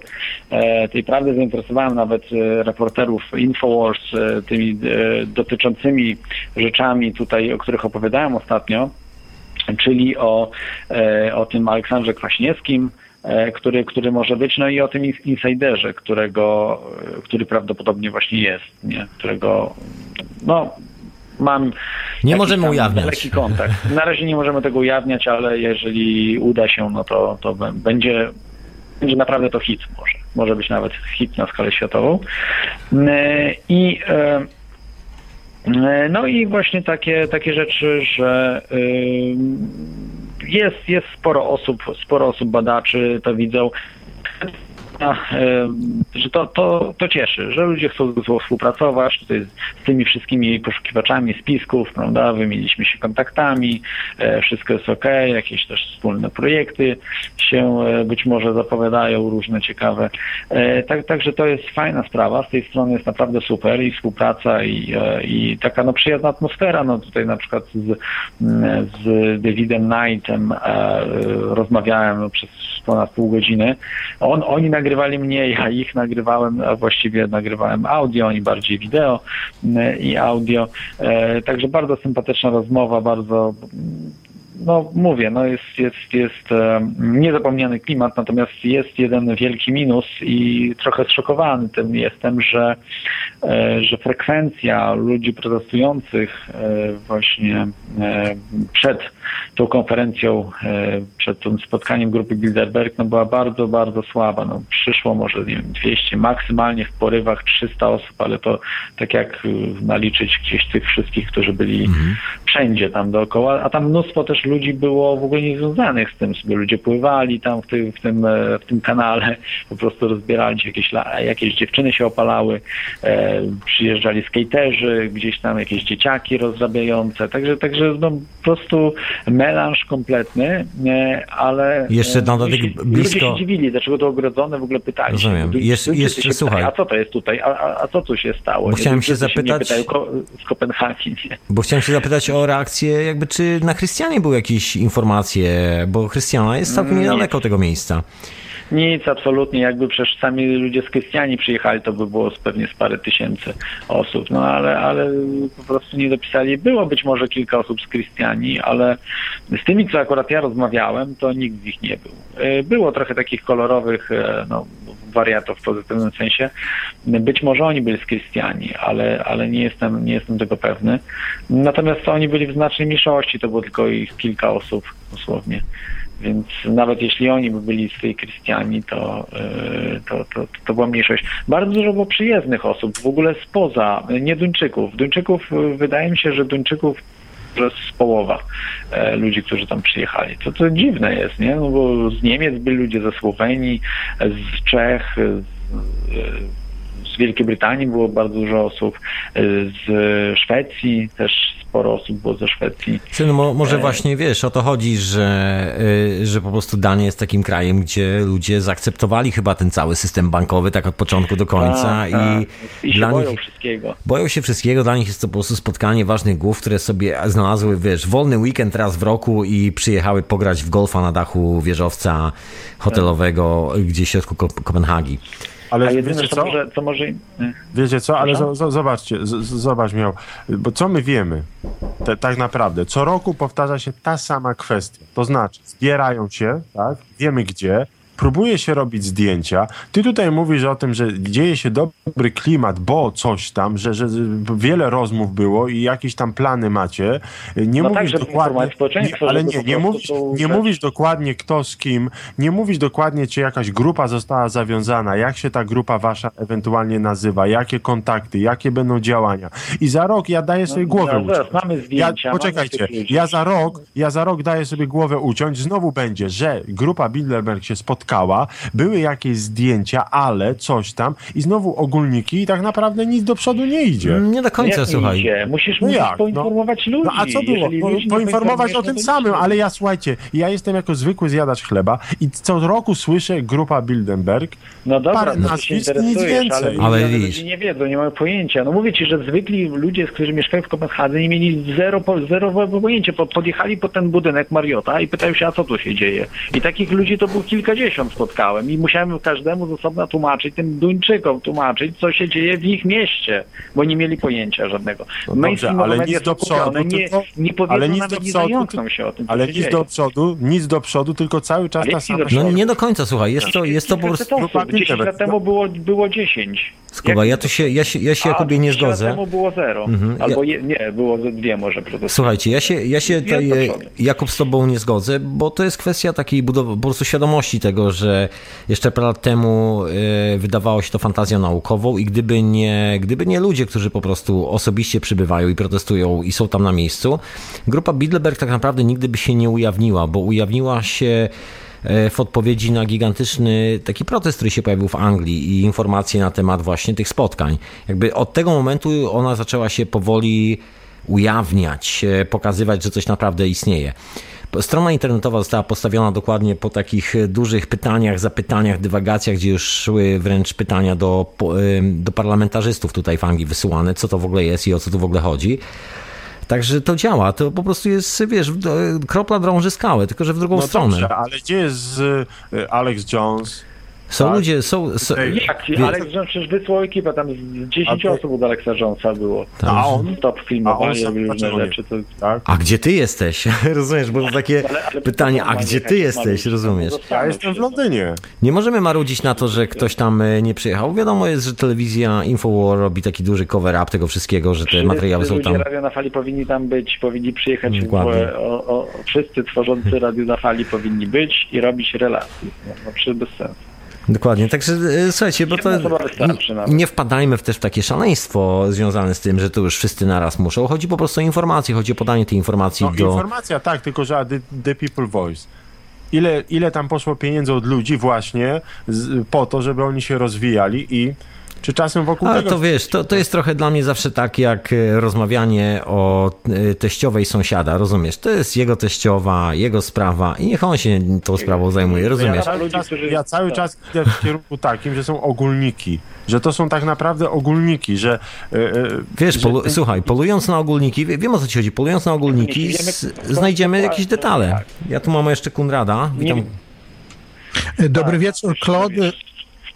e, tej prawdy. Zainteresowałem nawet reporterów Infowars tymi dotyczącymi rzeczami tutaj, o których opowiadałem ostatnio, czyli o, e, o tym Aleksandrze Kwaśniewskim, który, który może być, no i o tym ins- insiderze, którego, e, który prawdopodobnie właśnie jest, nie? którego no mam Nie możemy ujawniać. Lekki kontakt. Na razie nie możemy tego ujawniać, ale jeżeli uda się, no to, to będzie, będzie naprawdę to hit może. Może być nawet hit na skalę światową. E, I e, e, no i właśnie takie, takie rzeczy, że jest, jest sporo osób, sporo osób badaczy to widzą. Że to, to, to cieszy, że ludzie chcą ze sobą współpracować tutaj z tymi wszystkimi poszukiwaczami spisków, prawda? Wymieniliśmy się kontaktami, e, wszystko jest ok, jakieś też wspólne projekty się e, być może zapowiadają, różne ciekawe. E, Tak, także to jest fajna sprawa, z tej strony jest naprawdę super i współpraca i, i taka no, przyjazna atmosfera. No tutaj na przykład z, m, z Davidem Knightem rozmawiałem przez ponad pół godziny. On, oni nagrywali mnie, ja ich nagrywałem, a właściwie nagrywałem audio, oni bardziej wideo m, i audio. E, Także bardzo sympatyczna rozmowa, bardzo no mówię, no jest, jest, jest e, niezapomniany klimat, natomiast jest jeden wielki minus i trochę zszokowany tym jestem, że, e, że frekwencja ludzi protestujących e, właśnie przed tą konferencją, przed tym spotkaniem grupy Bilderberg, no była bardzo, bardzo słaba. No, przyszło może nie wiem, 200, maksymalnie w porywach 300 osób, ale to tak jak naliczyć gdzieś tych wszystkich, którzy byli wszędzie tam dookoła, a tam mnóstwo też ludzi było w ogóle niezwiązanych z tym, sobie ludzie pływali tam w tym, w tym, e, w tym kanale, po prostu rozbierali się jakieś, jakieś dziewczyny się opalały, e, przyjeżdżali skaterzy, gdzieś tam jakieś dzieciaki rozrabiające, także, także no, po prostu melanż kompletny, e, ale Jeszcze e, na dodatek ludzie, blisko- ludzie się dziwili, dlaczego to ogrodzone, w ogóle pytali Rozumiem. się. Jeszcze- jeszcze się słuchaj. A co to jest tutaj? A, a, a co tu się stało? Bo Nie? chciałem się zapytać- pytają, ko- z Kopenhagi, nie? Bo chciałem się zapytać o reakcję, jakby czy na Chrystianie były jakieś informacje, bo Chrystiana jest całkiem Mm, Nie. niedaleko tego miejsca. Nic, absolutnie. Jakby przecież sami ludzie z Krystiani przyjechali, to by było pewnie z parę tysięcy osób. No ale, ale po prostu nie dopisali. Było być może kilka osób z Krystiani, ale z tymi, co akurat ja rozmawiałem, to nikt z nich nie był. E, Było trochę takich kolorowych e, no, wariatów w pozytywnym sensie. Być może oni byli z Krystiani, ale, ale nie, jestem, nie jestem tego pewny. Natomiast oni byli w znacznej mniejszości, to było tylko ich kilka osób dosłownie. Więc nawet jeśli oni by byli z tej Krystiani, to, yy, to, to, to była mniejszość. Bardzo dużo było przyjezdnych osób, w ogóle spoza, nie Duńczyków. Duńczyków, yy, wydaje mi się, że Duńczyków jest połowa e, ludzi, którzy tam przyjechali. To, to dziwne jest, nie? No bo z Niemiec byli ludzie, ze Słowenii, z Czech, z, z Wielkiej Brytanii było bardzo dużo osób, e, z Szwecji też sporo osób było ze Szwecji. Mo- może E. właśnie wiesz, o to chodzi, że, y, że po prostu Dania jest takim krajem, gdzie ludzie zaakceptowali chyba ten cały system bankowy tak od początku do końca Tak, i, tak. I się dla boją nich wszystkiego. boją się wszystkiego, dla nich jest to po prostu spotkanie ważnych głów, które sobie znalazły, wiesz, wolny weekend raz w roku i przyjechały pograć w golfa na dachu wieżowca hotelowego gdzieś w środku Ko- Kopenhagi. Ale A jedyne, wiecie co co? może, co może... Wiecie co, ale z, z, zobaczcie, z, zobacz miał, bo co my wiemy, te, tak naprawdę, co roku powtarza się ta sama kwestia, to znaczy zbierają się, tak, wiemy gdzie, próbuje się robić zdjęcia. Ty tutaj mówisz o tym, że dzieje się dobry klimat, bo coś tam, że, że wiele rozmów było i jakieś tam plany macie. Nie No tak, mówisz żeby dokładnie, nie, ale nie, nie, mówisz, nie mówisz dokładnie kto z kim, nie mówisz dokładnie, czy jakaś grupa została zawiązana, jak się ta grupa wasza ewentualnie nazywa, jakie kontakty, jakie będą działania. I za rok ja daję sobie głowę zaraz, zaraz, uciąć. mamy zdjęcia, ja, mamy poczekajcie, ludzi. ja za rok, ja za rok daję sobie głowę uciąć, znowu będzie, że grupa Bilderberg się spotkała, były jakieś zdjęcia, ale coś tam i znowu ogólniki i tak naprawdę nic do przodu nie idzie. Nie do końca, Jak nie słuchaj. idzie? Musisz, No musisz jak? poinformować ludzi. No a co było? Po, poinformować o tym no samym, nic. ale ja słuchajcie, ja jestem jako zwykły zjadacz chleba i co roku słyszę grupa Bilderberg. No dobra, parę no nazwisk, nic interesujesz, więcej. ale, Ale ludzie nie wiedzą, nie mają pojęcia. No mówię ci, że zwykli ludzie, którzy mieszkają w Kopenhadze, nie mieli zero, po- zero pojęcia. Po- Podjechali po ten budynek Mariota i pytają się, a co tu się dzieje. I takich ludzi to było kilkadziesiąt spotkałem i musiałem każdemu z osobna tłumaczyć, tym Duńczykom tłumaczyć, co się dzieje w ich mieście, bo nie mieli pojęcia żadnego. No dobrze, ale nic do przodu, nie, tylko- nie powiedzą ale nic nawet, do nie przodu, zająkną się o tym, Ale nic dzieje. do przodu, nic do przodu, tylko cały czas Ale ta sama... No nie do końca, słuchaj, jest to, jest to po prostu... osób. 10 lat temu było, było 10. Skuba, ja tu się, ja się, ja się Jakubie nie 10 lat zgodzę. temu było zero. Mhm, Albo je, nie, było ze dwie może. Słuchajcie, ja się, ja się tutaj, e. Jakub, z tobą nie zgodzę, bo to jest kwestia takiej budowy, po prostu świadomości tego, że jeszcze parę lat temu e, wydawało się to fantazją naukową i gdyby nie, gdyby nie ludzie, którzy po prostu osobiście przybywają i protestują i są tam na miejscu, grupa Bilderberg tak naprawdę nigdy by się nie ujawniła, bo ujawniła się w odpowiedzi na gigantyczny taki protest, który się pojawił w Anglii i informacje na temat właśnie tych spotkań. Jakby od tego momentu ona zaczęła się powoli ujawniać, e, pokazywać, że coś naprawdę istnieje. Strona internetowa została postawiona dokładnie po takich e, dużych pytaniach, zapytaniach, dywagacjach, gdzie już szły wręcz pytania do, em, do parlamentarzystów tutaj w Anglii wysyłane, co to w ogóle jest i o co tu w ogóle chodzi. Także to działa, to po prostu jest, wiesz, e, kropla drąży skałę, tylko że w drugą No stronę. dobrze, ale gdzie jest y, Alex Jones? Są tak. ludzie, są... są Ej, Jak? Wie- Alex Jones przecież wysłał ekipę, tam z 10 A to- osób od Alexa Jonesa było. A on? Stop filmowanie, sam różne rzeczy. To... Tak? A gdzie ty jesteś? Rozumiesz, bo to takie Ale- ale pytanie, a gdzie ty jesteś, rozumiesz? Ja jestem w Londynie. Nie możemy marudzić na to, że ktoś tam e, nie przyjechał. Wiadomo jest, że telewizja Infowar robi taki duży cover-up tego wszystkiego, że te Wszyscy materiały są ludzie tam... Radio na Fali powinni tam być, powinni przyjechać. W, o, o, wszyscy tworzący Radio na Fali powinni być i robić relacje. No, no przecież bez sensu. Dokładnie, także e, słuchajcie, bo to nie wpadajmy w też w takie szaleństwo związane z tym, że to już wszyscy naraz muszą. Chodzi po prostu o informacje, chodzi o podanie tej informacji No, do... Informacja, tak, tylko że a the, the People Voice. Ile, ile tam poszło pieniędzy od ludzi właśnie z, po to, żeby oni się rozwijali i czy czasem wokół Ale tego... to wiesz, to, to jest trochę dla mnie zawsze tak jak e, rozmawianie o e, teściowej sąsiada, rozumiesz? To jest jego teściowa, jego sprawa i niech on się tą sprawą zajmuje, Ja rozumiesz? cały, Ludzi, czas, którzy- ja cały tak. czas idę w kierunku takim, że są ogólniki, że to są tak naprawdę ogólniki, że... e, Wiesz, że polu- słuchaj, polując na ogólniki, wie- wiem o co ci chodzi, polując na ogólniki, znajdziemy jakieś detale. tak. Ja tu mam jeszcze Kunrada, witam. Nie- Dobry Tak, wieczór, tak, Claude.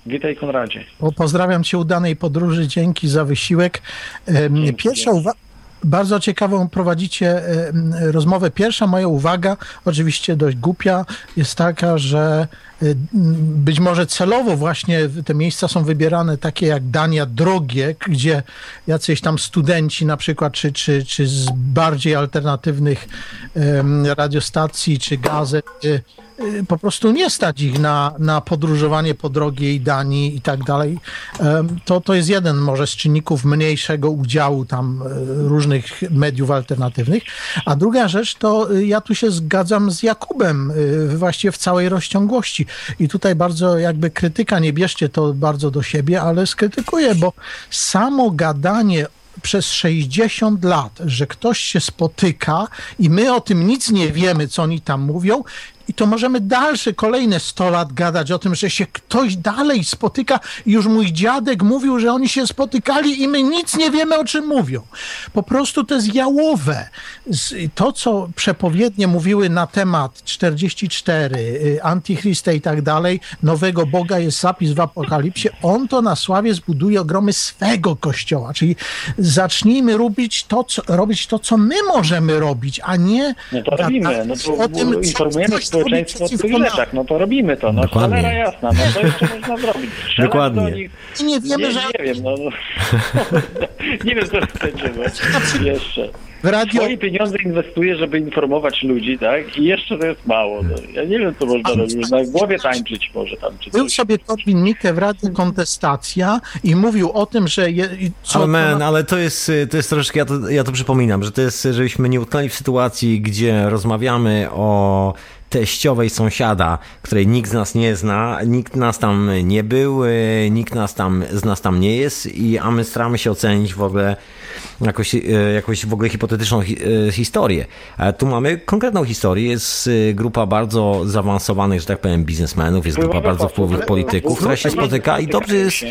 Witaj Konradzie. O, Pozdrawiam Cię udanej podróży, dzięki za wysiłek. Dzięki Pierwsza uwaga. Bardzo ciekawą prowadzicie rozmowę. Pierwsza moja uwaga, oczywiście dość głupia, jest taka, że y, być może celowo właśnie te miejsca są wybierane takie jak Dania drogie, gdzie jacyś tam studenci na przykład, czy, czy, czy z bardziej alternatywnych radiostacji, czy gazet, y, po prostu nie stać ich na, na podróżowanie po drogiej Danii i tak dalej. To, to jest jeden może z czynników mniejszego udziału tam e, różnych mediów alternatywnych. A druga rzecz to y, ja tu się zgadzam z Jakubem y, właściwie w całej rozciągłości. I tutaj bardzo jakby krytyka, nie bierzcie to bardzo do siebie, ale skrytykuję, bo samo gadanie przez 60 lat, że ktoś się spotyka i my o tym nic nie wiemy, co oni tam mówią, i to możemy dalsze, kolejne 100 lat gadać o tym, że się ktoś dalej spotyka. Już mój dziadek mówił, że oni się spotykali i my nic nie wiemy, o czym mówią. Po prostu to jest jałowe. To, co przepowiednie mówiły na temat 44, y, Antichrysta i tak dalej, nowego Boga jest zapis w Apokalipsie, on to na sławie zbuduje ogromy swego kościoła. Czyli zacznijmy robić to, co, robić to, co my możemy robić, a nie No to robimy. No to o tym, co informujemy tam społeczeństwo o tych rzeczach, no to robimy to, no Dokładnie. cholera jasna, no to jeszcze można zrobić. Strzelać Dokładnie. I nie wiemy, nie, że nie wiem, no, no. nie wiem, co chcecie jeszcze. w radio Swoje pieniądze inwestuję, żeby informować ludzi, tak? I jeszcze to jest mało. No. Ja nie wiem, co można robić. Na głowie tańczyć może tam, czy był coś. sobie Korwin Mikke w radiu Kontestacja i mówił o tym, że je, Ale to man, ale to jest, to jest troszeczkę, ja to, ja to przypominam, że to jest, żebyśmy nie utknęli w sytuacji, gdzie rozmawiamy o teściowej sąsiada, której nikt z nas nie zna, nikt nas tam nie był, y, nikt nas tam, z nas tam nie jest, i, a my staramy się ocenić w ogóle jakoś, y, jakąś w ogóle hipotetyczną hi, y, historię. A tu mamy konkretną historię, jest grupa bardzo zaawansowanych, że tak powiem, biznesmenów, jest grupa bardzo wpływowych polityków, która się spotyka i dobrze jest...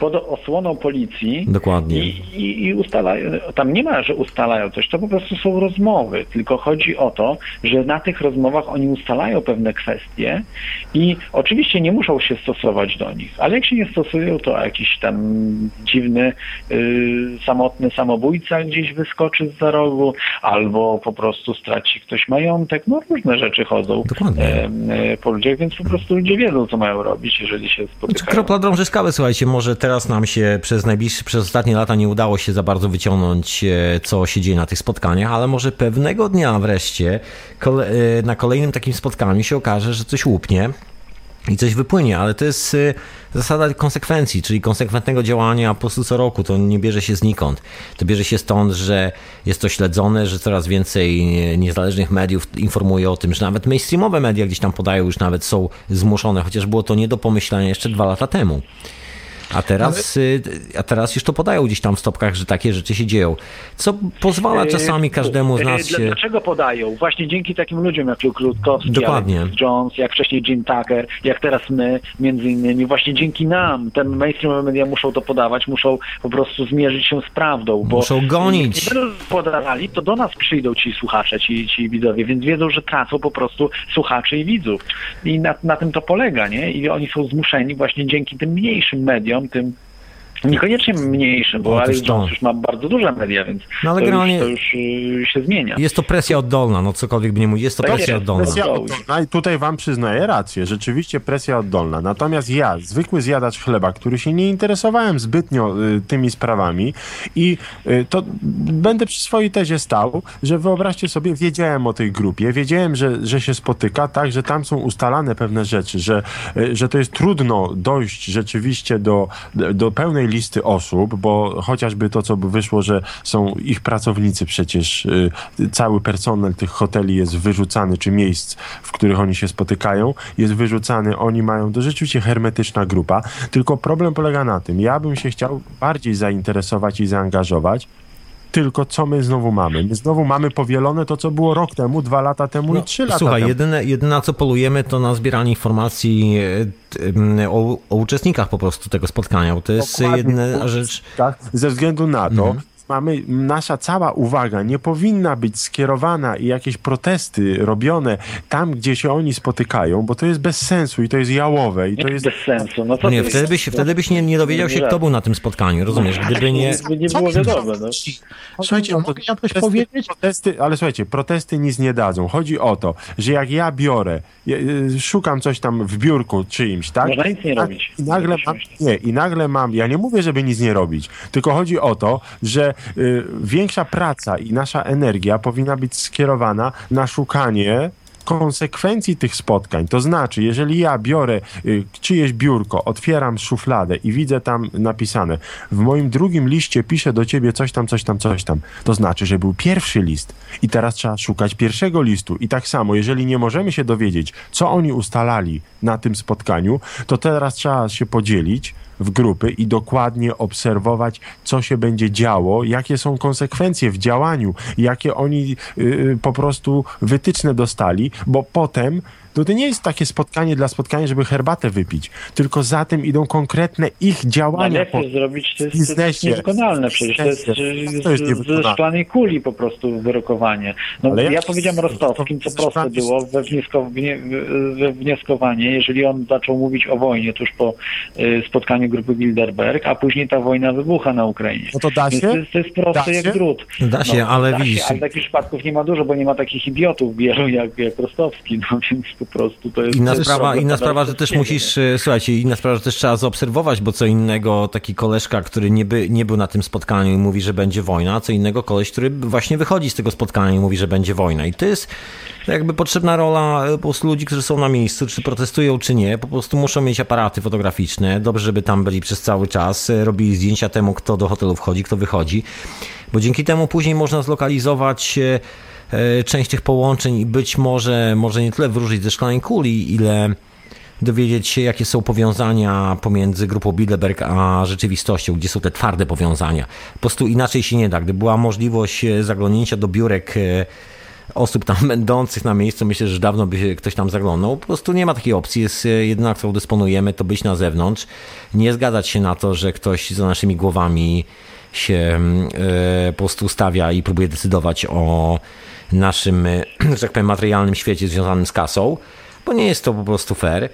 Pod osłoną policji Dokładnie. i, i, i ustalają, tam nie ma, że ustalają coś, to po prostu są rozmowy, tylko chodzi o to, że na tych rozmowach oni ustalają pewne kwestie i oczywiście nie muszą się stosować do nich, ale jak się nie stosują, to jakiś tam dziwny, y, samotny samobójca gdzieś wyskoczy z za rogu, albo po prostu straci ktoś majątek, no różne rzeczy chodzą e, e, po ludziach, więc po prostu ludzie wiedzą, co mają robić, jeżeli się Znaczy, spotykają. kropla drąży skałę, słuchajcie, może teraz nam się przez najbliższe, przez ostatnie lata nie udało się za bardzo wyciągnąć, e, co się dzieje na tych spotkaniach, ale może pewnego dnia wreszcie e, na kolejnym takim spotkaniu się okaże, że coś łupnie i coś wypłynie, ale to jest e, zasada konsekwencji, czyli konsekwentnego działania po prostu co roku, to nie bierze się znikąd. To bierze się stąd, że jest to śledzone, że coraz więcej niezależnych mediów informuje o tym, że nawet mainstreamowe media gdzieś tam podają, już nawet są zmuszone, chociaż było to nie do pomyślenia jeszcze dwa lata temu. A teraz, y, a teraz już to podają gdzieś tam w stopkach, że takie rzeczy się dzieją. Co pozwala czasami każdemu z E, nas się... Dlaczego podają? Właśnie dzięki takim ludziom jak Luke Rutkowski, Dokładnie. Alex Jones, jak wcześniej Jim Tucker, jak teraz my, między innymi. Właśnie dzięki nam, te mainstreamowe media muszą to podawać, muszą po prostu zmierzyć się z prawdą. Bo Muszą gonić. Nie będą podawali, to do nas przyjdą ci słuchacze, ci, ci widzowie, więc wiedzą, że tracą po prostu słuchaczy i widzów. I na, na tym to polega, nie? I oni są zmuszeni właśnie dzięki tym mniejszym mediom, tym Niekoniecznie mniejszym, bo Otóż Alex. Jones już ma bardzo duże media, więc No ale to, generalnie- już, to już y, się zmienia. Jest to presja oddolna, no cokolwiek by nie mówić, jest to Tak presja jest. oddolna. Presja Oddolna. oddolna i tutaj wam przyznaję rację, rzeczywiście presja oddolna. Natomiast ja, zwykły zjadacz chleba, który się nie interesowałem zbytnio y, tymi sprawami i y, to będę przy swojej tezie stał, że wyobraźcie sobie, wiedziałem o tej grupie, wiedziałem, że, że się spotyka, tak, że tam są ustalane pewne rzeczy, że, y, że to jest trudno dojść rzeczywiście do, do pełnej listy osób, bo chociażby to, co by wyszło, że są ich pracownicy przecież, y, cały personel tych hoteli jest wyrzucany, czy miejsc, w których oni się spotykają, jest wyrzucany, oni mają, to rzeczywiście hermetyczna grupa, tylko problem polega na tym, ja bym się chciał bardziej zainteresować i zaangażować, tylko co my znowu mamy? My znowu mamy powielone to, co było rok temu, dwa lata temu i trzy lata No, Słuchaj, temu. jedyne, jedyne co polujemy, to na zbieranie informacji e, o, o uczestnikach po prostu tego spotkania, bo to jest Dokładnie. jedyna rzecz... Tak? Ze względu na to, Mhm. Mamy, nasza cała uwaga nie powinna być skierowana i jakieś protesty robione tam, gdzie się oni spotykają, bo to jest bez sensu i to jest jałowe i to jest... bez sensu. No, co No nie, wtedy byś, wtedy byś nie, nie dowiedział się, kto był na tym spotkaniu, rozumiesz? Gdyby nie... Nie było wiadomo. No. Słuchajcie, to- mogę ja coś protesty- powiedzieć? Protesty, ale słuchajcie, protesty nic nie dadzą. Chodzi o to, że jak ja biorę, y, szukam coś tam w biurku czyimś, tak? Można nic nie robić. I nagle mam, nie, i nagle mam, ja nie mówię, żeby nic nie robić, tylko chodzi o to, że y, większa praca i nasza energia powinna być skierowana na szukanie konsekwencji tych spotkań. To znaczy, jeżeli ja biorę y, czyjeś biurko, otwieram szufladę i widzę tam napisane, w moim drugim liście piszę do ciebie coś tam, coś tam, coś tam, to znaczy, że był pierwszy list i teraz trzeba szukać pierwszego listu. I tak samo, jeżeli nie możemy się dowiedzieć, co oni ustalali na tym spotkaniu, to teraz trzeba się podzielić w grupy i dokładnie obserwować, co się będzie działo, jakie są konsekwencje w działaniu, jakie oni y, po prostu wytyczne dostali, bo potem no to nie jest takie spotkanie dla spotkania, żeby herbatę wypić, tylko za tym idą konkretne ich Ale działania. jak po- to zrobić? To jest, to jest niewykonalne przecież. To jest. To jest ze szklanej kuli po prostu wyrokowanie. No, Ale ja jak- powiedziałem Rostowskim, co proste było we, wniosko, we wnioskowanie, jeżeli on zaczął mówić o wojnie tuż po y, spotkaniu grupy Bilderberg, a później ta wojna wybucha na Ukrainie. No to da się? to, jest, to jest proste Da jak się? drut. Da się, ale da widzisz- Się, ale takich przypadków nie ma dużo, bo nie ma takich idiotów wielu jak, jak Rostowski, no więc po prostu to jest... Inna sprawa, inna sprawa, że też musisz, e, słuchajcie, inna sprawa, że też trzeba zaobserwować, bo co innego taki koleżka, który nie, by, nie był na tym spotkaniu i mówi, że będzie wojna, a co innego koleś, który właśnie wychodzi z tego spotkania i mówi, że będzie wojna. I to jest jakby potrzebna rola e, po prostu ludzi, którzy są na miejscu, czy protestują, czy nie, po prostu muszą mieć aparaty fotograficzne, dobrze, żeby tam byli przez cały czas, e, robili zdjęcia temu, kto do hotelu wchodzi, kto wychodzi, bo dzięki temu później można zlokalizować część tych połączeń i być może, może nie tyle wróżyć ze szklanej kuli, ile dowiedzieć się, jakie są powiązania pomiędzy grupą Bilderberg a rzeczywistością, gdzie są te twarde powiązania. Po prostu inaczej się nie da. Gdyby była możliwość e, zaglądnięcia do biurek e, osób tam będących na miejscu, myślę, że dawno by ktoś tam zaglądał. Po prostu nie ma takiej opcji. Jest e, jedyna, którą dysponujemy, to być na zewnątrz. Nie zgadzać się na to, że ktoś za naszymi głowami się mm, e, po prostu stawia i próbuje decydować o naszym, e, że tak powiem, materialnym świecie związanym z kasą, bo nie jest to po prostu fair.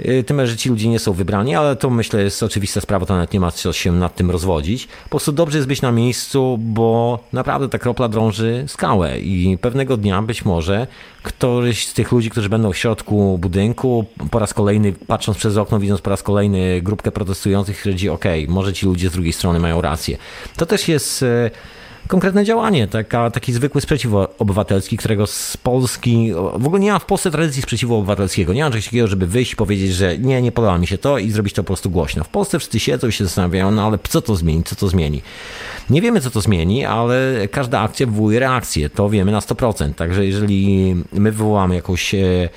Y, Tym, że ci ludzie nie są wybrani, ale to myślę jest oczywista sprawa, to nawet nie ma co się nad tym rozwodzić. Po prostu dobrze jest być na miejscu, bo naprawdę ta kropla drąży skałę i pewnego dnia być może któryś z tych ludzi, którzy będą w środku budynku, po raz kolejny patrząc przez okno, widząc po raz kolejny grupkę protestujących, stwierdzi, okej, może ci ludzie z drugiej strony mają rację. To też jest e, konkretne działanie, taka, taki zwykły sprzeciw obywatelski, którego z Polski, w ogóle nie ma w Polsce tradycji sprzeciwu obywatelskiego. Nie ma czegoś takiego, żeby wyjść i powiedzieć, że nie, nie podoba mi się to i zrobić to po prostu głośno. W Polsce wszyscy siedzą i się zastanawiają, no ale co to zmieni, co to zmieni. Nie wiemy, co to zmieni, ale każda akcja wywołuje reakcję, to wiemy na 100%. Także jeżeli my wywołamy jakąś e,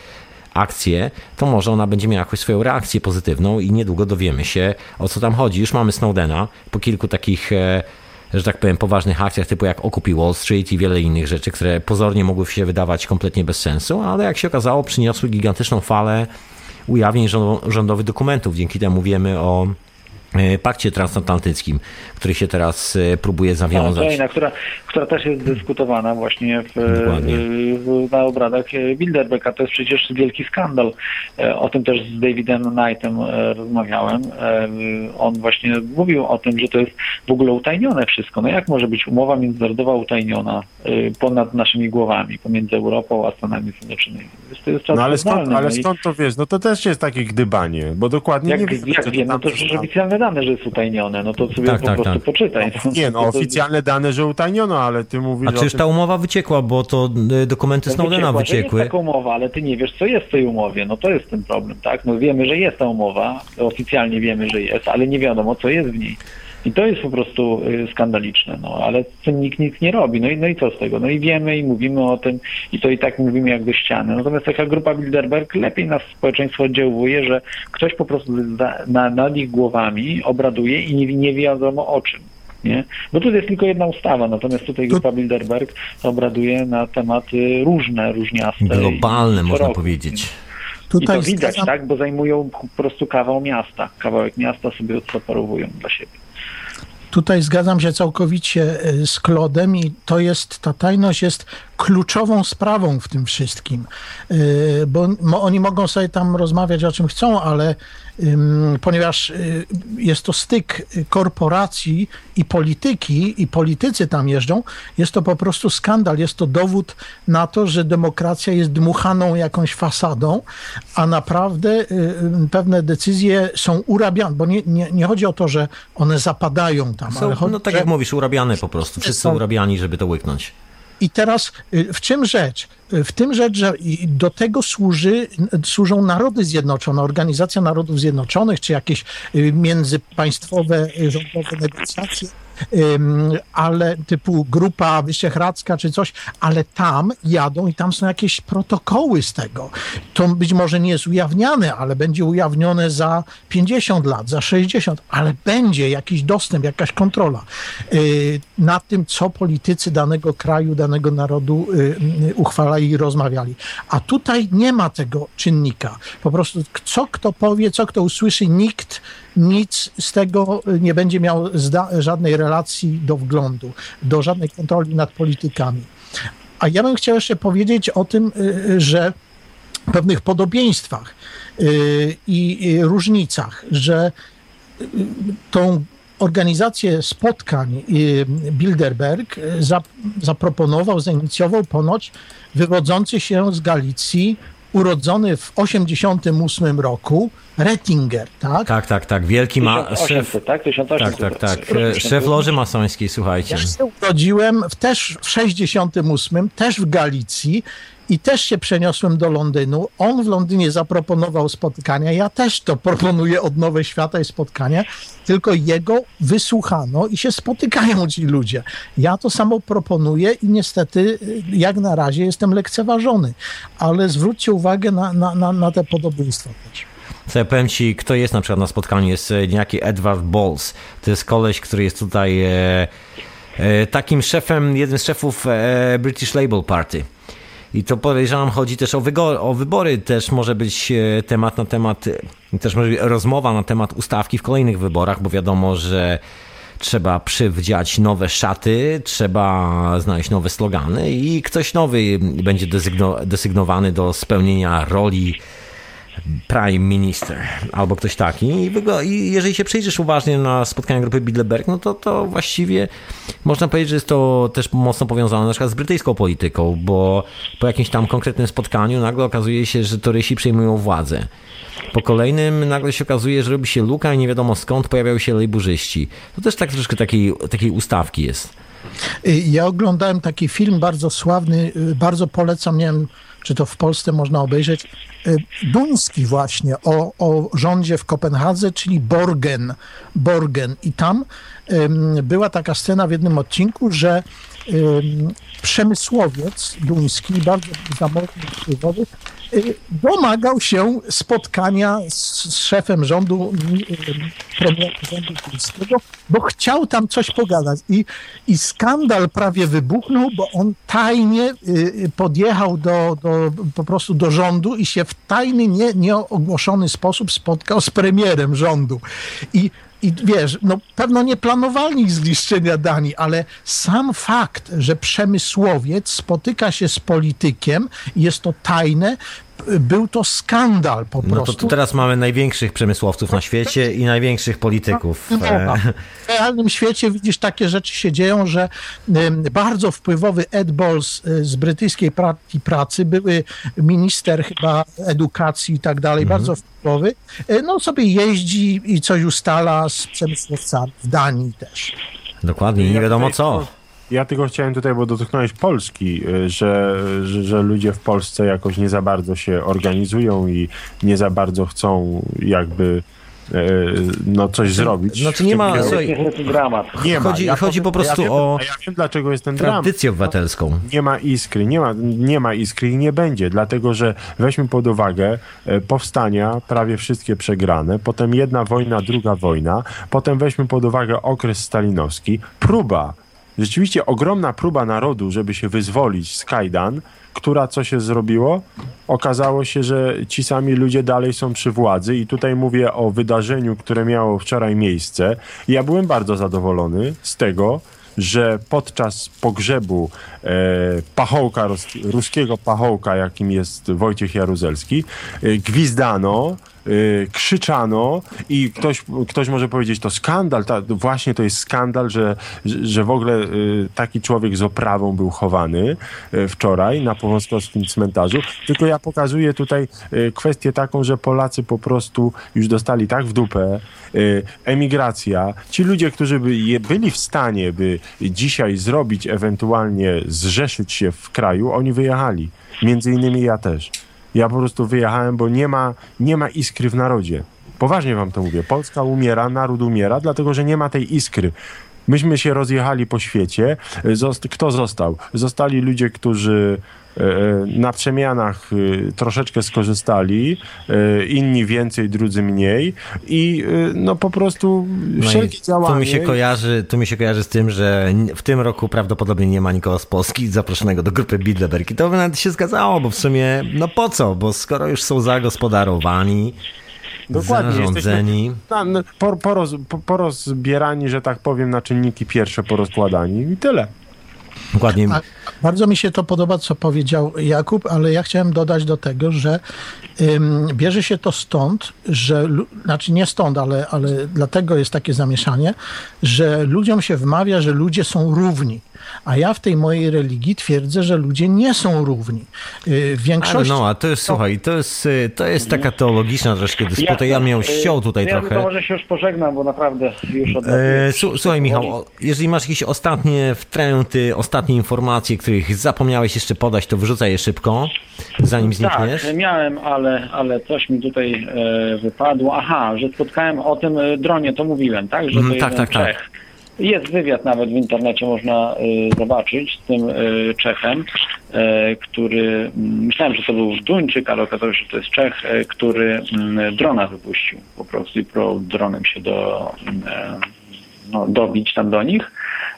akcję, to może ona będzie miała jakąś swoją reakcję pozytywną i niedługo dowiemy się, o co tam chodzi. Już mamy Snowdena po kilku takich e, że tak powiem, poważnych akcjach typu jak Okupi Wall Street i wiele innych rzeczy, które pozornie mogły się wydawać kompletnie bez sensu, ale jak się okazało przyniosły gigantyczną falę ujawnień rząd- rządowych dokumentów. Dzięki temu wiemy o pakcie transatlantyckim, który się teraz e, próbuje zawiązać. Kolejna, która, która też jest dyskutowana właśnie w, Dokładnie. w, na obradach Bilderberga. To jest przecież wielki skandal. E, O tym też z Davidem Knightem e, rozmawiałem. E, On właśnie mówił o tym, że to jest w ogóle utajnione wszystko. No jak może być umowa międzynarodowa utajniona e, ponad naszymi głowami, pomiędzy Europą a Stanami Zjednoczonymi? To jest No ale skąd, ale No skąd to wiesz? No to też jest takie gdybanie, bo dokładnie nie jak, wiemy, jak co wiem, no to przecież oficjalne dane, że jest utajnione, no to sobie Tak, po tak, prostu tak. poczytaj. Nie, no To- to- oficjalne dane, że utajniono, ale ty mówisz A czyż tym... ta umowa wyciekła, bo to e, dokumenty No Snowdena wyciekła, wyciekły. Jest taka umowa, ale ty nie wiesz, co jest w tej umowie. No to jest ten problem, tak? No wiemy, że jest ta umowa, oficjalnie wiemy, że jest, ale nie wiadomo, co jest w niej. I to jest po prostu y, skandaliczne, no ale z tym nikt nic nie robi. No i, no i co z tego? No i wiemy i mówimy o tym i to i tak mówimy jak do ściany. Natomiast taka grupa Bilderberg lepiej nas społeczeństwo oddziałuje, że ktoś po prostu na, nad ich głowami obraduje i nie, nie wiadomo o czym. Nie? Bo tu jest tylko jedna ustawa, natomiast tutaj grupa Bilderberg obraduje na tematy różne, różniaste. Globalne, i można powiedzieć. I Tutaj to widać, tak, bo zajmują po prostu kawał miasta. Kawałek miasta sobie odseparowują dla siebie. Tutaj zgadzam się całkowicie y, z Klodem i to jest, ta tajność jest kluczową sprawą w tym wszystkim, Y, bo oni mogą sobie tam rozmawiać o czym chcą, ale ponieważ y, jest to styk korporacji i polityki i politycy tam jeżdżą, jest to po prostu skandal, jest to dowód na to, że demokracja jest dmuchaną jakąś fasadą, a naprawdę y, y, pewne decyzje są urabiane, bo nie, nie, nie chodzi o to, że one zapadają tam, ale Są, chodzi, no tak że- jak mówisz, urabiane po prostu. Wszyscy Są- urabiani, żeby to łyknąć. I teraz y, w czym rzecz? Y, W tym rzecz, że do tego służy, służą Narody Zjednoczone, Organizacja Narodów Zjednoczonych, czy jakieś y, międzypaństwowe rządowe negocjacje, ale typu Grupa Wyszehradzka czy coś, ale tam jadą i tam są jakieś protokoły z tego. To być może nie jest ujawniane, ale będzie ujawnione za 50 lat, za 60, ale będzie jakiś dostęp, jakaś kontrola y, nad tym, co politycy danego kraju, danego narodu y, y, uchwalali i rozmawiali. A tutaj nie ma tego czynnika. Po prostu co kto powie, co kto usłyszy, nikt nic z tego nie będzie miał żadnej relacji do wglądu, do żadnej kontroli nad politykami. A ja bym chciał jeszcze powiedzieć o tym, y, y, że pewnych podobieństwach y, i różnicach, że tą organizację spotkań Bilderberg za, zaproponował, zainicjował ponoć wywodzący się z Galicji, urodzony w 88 roku, Rettinger, tak? Tak, tak, tak. Wielki ma szef. 1800, tak? 1800. Tak, tak, tak. E, Szef Loży Masońskiej, słuchajcie. Ja się urodziłem w, też w 68, też w Galicji i też się przeniosłem do Londynu. On w Londynie zaproponował spotkania, ja też to proponuję od Nowe Świata i spotkania, tylko jego wysłuchano i się spotykają ci ludzie. Ja to samo proponuję i niestety y, jak na razie jestem lekceważony, ale zwróćcie uwagę na, na, na, na te podobieństwa też. Co ja powiem ci, kto jest na przykład na spotkaniu, jest e, niejaki Edward Balls. To jest koleś, który jest tutaj e, e, takim szefem, jednym z szefów e, British Labour Party. I to podejrzewam chodzi też o, o wybory, też może być e, temat na temat, e, też może być rozmowa na temat ustawki w kolejnych wyborach, bo wiadomo, że trzeba przywdziać nowe szaty, trzeba znaleźć nowe slogany i ktoś nowy będzie desygno- desygnowany do spełnienia roli Prime Minister albo ktoś taki. I, jeżeli się przyjrzysz uważnie na spotkania grupy Bilderberg, no to, to właściwie można powiedzieć, że jest to też mocno powiązane na przykład z brytyjską polityką, bo po jakimś tam konkretnym spotkaniu nagle okazuje się, że Torysi przejmują władzę. Po kolejnym nagle się okazuje, że robi się luka i nie wiadomo skąd pojawiają się lejburzyści. To też tak troszkę takiej, takiej ustawki jest. Ja oglądałem taki film bardzo sławny, y, bardzo polecam, nie czy to w Polsce można obejrzeć, y, duński właśnie, o, o rządzie w Kopenhadze, czyli Borgen. Borgen. I tam była taka scena w jednym odcinku, że przemysłowiec duński, bardzo zamożny, wpływowy, domagał się spotkania z, z szefem rządu, premierem rządu duńskiego, bo chciał tam coś pogadać. I, I skandal prawie wybuchnął, bo on tajnie y, y, podjechał do, do, po prostu do rządu i się w tajny, nie, nieogłoszony sposób spotkał z premierem rządu. I i wiesz, no pewno nie planowali zniszczenia Danii, ale sam fakt, że przemysłowiec spotyka się z politykiem, jest to tajne, był to skandal po No to, prostu. to teraz mamy największych przemysłowców na świecie i największych polityków. Nie ma. E, W realnym świecie widzisz, takie rzeczy się dzieją, że bardzo wpływowy Ed Balls y, z brytyjskiej partii pracy, były minister chyba edukacji i tak dalej, bardzo wpływowy, y, no sobie jeździ i coś ustala z przemysłowcami w Danii też. Dokładnie, nie wiadomo co. Ja tylko chciałem tutaj, bo dotknąłeś Polski, y, że, że, że ludzie w Polsce jakoś nie za bardzo się organizują i nie za bardzo chcą jakby y, no coś zrobić. Znaczy w nie ma, słuchaj, dramat. nie ma. chodzi- chodzi po prostu ja wiem, o Ja wiem, dlaczego jest ten dramat. Tradycję obywatelską. Nie ma iskry, nie ma, nie ma iskry i nie będzie, dlatego że weźmy pod uwagę e, powstania, prawie wszystkie przegrane, potem jedna wojna, druga wojna, potem weźmy pod uwagę okres stalinowski, próba, rzeczywiście ogromna próba narodu, żeby się wyzwolić z kajdan, która co się zrobiło? Okazało się, że ci sami ludzie dalej są przy władzy i tutaj mówię o wydarzeniu, które miało wczoraj miejsce. Ja byłem bardzo zadowolony z tego, że podczas pogrzebu e, pachołka, ruskiego pachołka, jakim jest Wojciech Jaruzelski, e, gwizdano, e, krzyczano i ktoś, ktoś może powiedzieć, to skandal, ta, właśnie to jest skandal, że, że w ogóle e, taki człowiek z oprawą był chowany e, wczoraj na Powązkowskim cmentarzu. Tylko ja pokazuję tutaj kwestię taką, że Polacy po prostu już dostali tak w dupę, emigracja, ci ludzie, którzy by byli w stanie, by dzisiaj zrobić, ewentualnie zrzeszyć się w kraju, oni wyjechali. Między innymi ja też. Ja po prostu wyjechałem, bo nie ma, nie ma iskry w narodzie. Poważnie wam to mówię. Polska umiera, naród umiera, dlatego że nie ma tej iskry. Myśmy się rozjechali po świecie. Kto został? Zostali ludzie, którzy na przemianach e, troszeczkę skorzystali, e, inni więcej, drudzy mniej i e, no po prostu No wszelkie działania... to mi się kojarzy, to mi się kojarzy z tym, że w tym roku prawdopodobnie nie ma nikogo z Polski zaproszonego do grupy Bilderberg. I to by nawet się zgadzało, bo w sumie, no po co? Bo skoro już są zagospodarowani, Dokładnie, zarządzeni. jesteśmy porozbierani, że tak powiem, na czynniki pierwsze porozkładani i tyle. Dokładnie. A bardzo mi się to podoba, co powiedział Jakub, ale ja chciałem dodać do tego, że ym, bierze się to stąd, że, znaczy nie stąd, ale, ale dlatego jest takie zamieszanie, że ludziom się wmawia, że ludzie są równi. A ja w tej mojej religii twierdzę, że ludzie nie są równi. Yy, W Ale większości... no, a to jest, słuchaj, to jest, y, to jest taka teologiczna troszkę dyspota. Ja miał ściął tutaj ja trochę. tylko może się już pożegnam, bo naprawdę już od E, Słuchaj Michał, jeżeli masz jakieś ostatnie wtręty, ostatnie informacje, których zapomniałeś jeszcze podać, to wyrzucaj je szybko, zanim znikniesz. Tak, miałem, ale, ale coś mi tutaj e, wypadło. Aha, że spotkałem o tym e, dronie, to mówiłem, tak? Że to Mhm, jeden tak, tak, tak. Jest wywiad nawet w internecie, można e, zobaczyć z tym e, Czechem, e, który, m, myślałem, że to był Duńczyk, ale okazało się, że to jest Czech, e, który m, drona wypuścił po prostu i próbował dronem się do, m, e, no, dobić tam do nich.